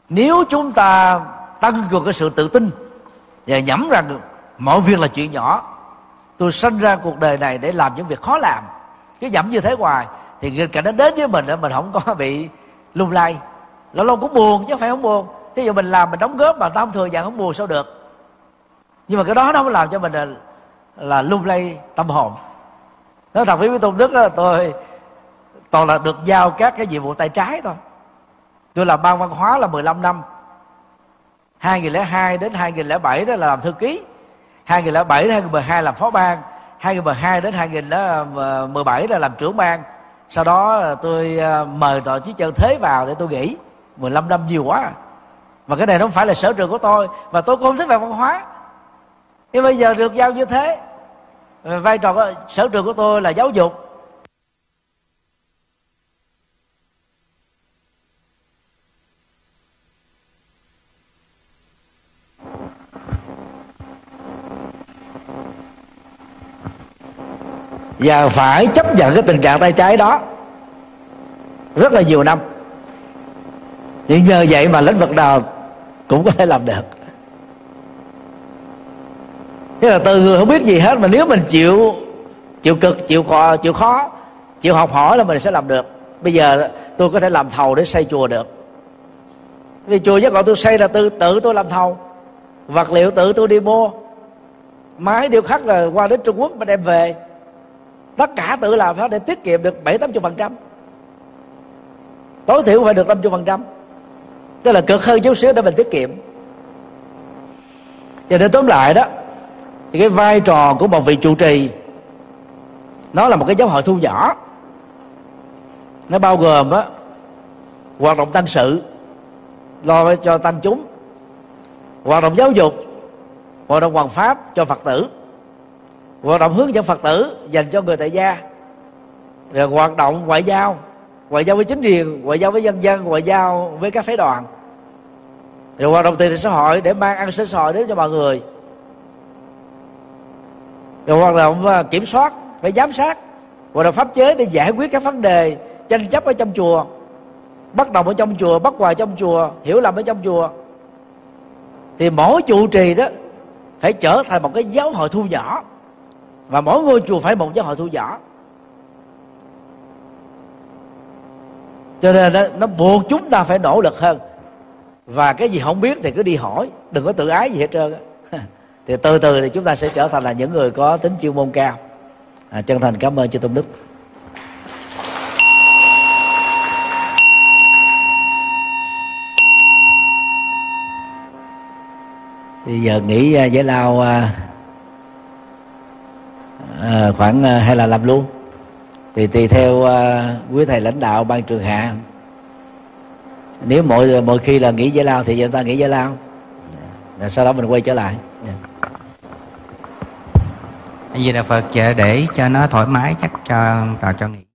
Nếu chúng ta tăng cường cái sự tự tin và nhắm rằng mọi việc là chuyện nhỏ. Tôi sinh ra cuộc đời này để làm những việc khó làm. Cứ nhẩm như thế hoài thì nghịch cảnh nó đến với mình mình không có bị lung lay. Lâu lâu cũng buồn chứ phải không buồn. Thí dụ mình làm mình đóng góp mà tao không thừa nhận không buồn sao được. Nhưng mà cái đó nó mới làm cho mình là, là lung lay tâm hồn. Nói thật với quý tôn đức đó, tôi toàn là được giao các cái nhiệm vụ tay trái thôi. Tôi làm ban văn hóa là 15 năm. 2002 đến 2007 đó là làm thư ký 2007 đến 2012 làm phó ban 2012 đến 2017 là làm trưởng ban. Sau đó ờ, tôi ờ, mời tòa chí chân thế vào để tôi nghỉ. 15 năm nhiều quá và cái này nó không phải là sở trường của tôi và tôi cũng không thích về văn hóa. Nhưng bây giờ được giao như thế ờ, vai trò sở trường của tôi là giáo dục. Và phải chấp nhận cái tình trạng tay trái đó rất là nhiều năm. Nhưng nhờ vậy mà lĩnh vực nào cũng có thể làm được. Thế là từ người không biết gì hết mà nếu mình chịu chịu cực, chịu khó chịu khó, chịu học hỏi là mình sẽ làm được. Bây giờ tôi có thể làm thầu để xây chùa được. Vì chùa giác ngộ tôi xây là tự tự tôi làm thầu. Vật liệu tự tôi đi mua. Máy điêu khắc là qua đến trung quốc mà đem về tất cả tự làm hết để tiết kiệm được bảy, tám phần trăm. Tối thiểu phải được năm phần trăm. Tức là cực hơn chút xíu để mình tiết kiệm. Và để tóm lại đó, thì cái vai trò của một vị trụ trì, nó là một cái giáo hội thu nhỏ. Nó bao gồm á, hoạt động tăng sự lo cho tăng chúng, hoạt động giáo dục, hoạt động hoàn pháp cho phật tử hoạt động hướng dẫn phật tử dành cho người tại gia. Rồi hoạt động ngoại giao ngoại giao với chính quyền, ngoại giao với dân dân, ngoại giao với các phái đoàn. Rồi hoạt động từ xã hội để mang ăn sinh xã hội đến cho mọi người. Rồi hoạt động à, kiểm soát, phải giám sát, hoạt động pháp chế để giải quyết các vấn đề tranh chấp ở trong chùa. Bắt đầu ở trong chùa bắt hoài trong chùa, hiểu lầm ở trong chùa. Thì mỗi trụ trì đó phải trở thành một cái giáo hội thu nhỏ và mỗi ngôi chùa phải một giáo hội thu nhỏ. Cho nên đó, nó buộc chúng ta phải nỗ lực hơn. Và cái gì không biết thì cứ đi hỏi đừng có tự ái gì hết trơn thì từ từ thì chúng ta sẽ trở thành là những người có tính chuyên môn cao. À, chân thành cảm ơn chư tôn đức. Thì giờ nghỉ à, giải lao à, à, khoảng ờ, hay là làm luôn. Thì tùy theo à, quý thầy lãnh đạo ban trường hạ. Nếu mỗi mỗi khi là nghỉ giải lao thì chúng ta nghỉ giải lao. Rồi sau đó mình quay trở lại. Yeah. Vì là Phật để cho nó thoải mái chắc cho tạo cho nghỉ.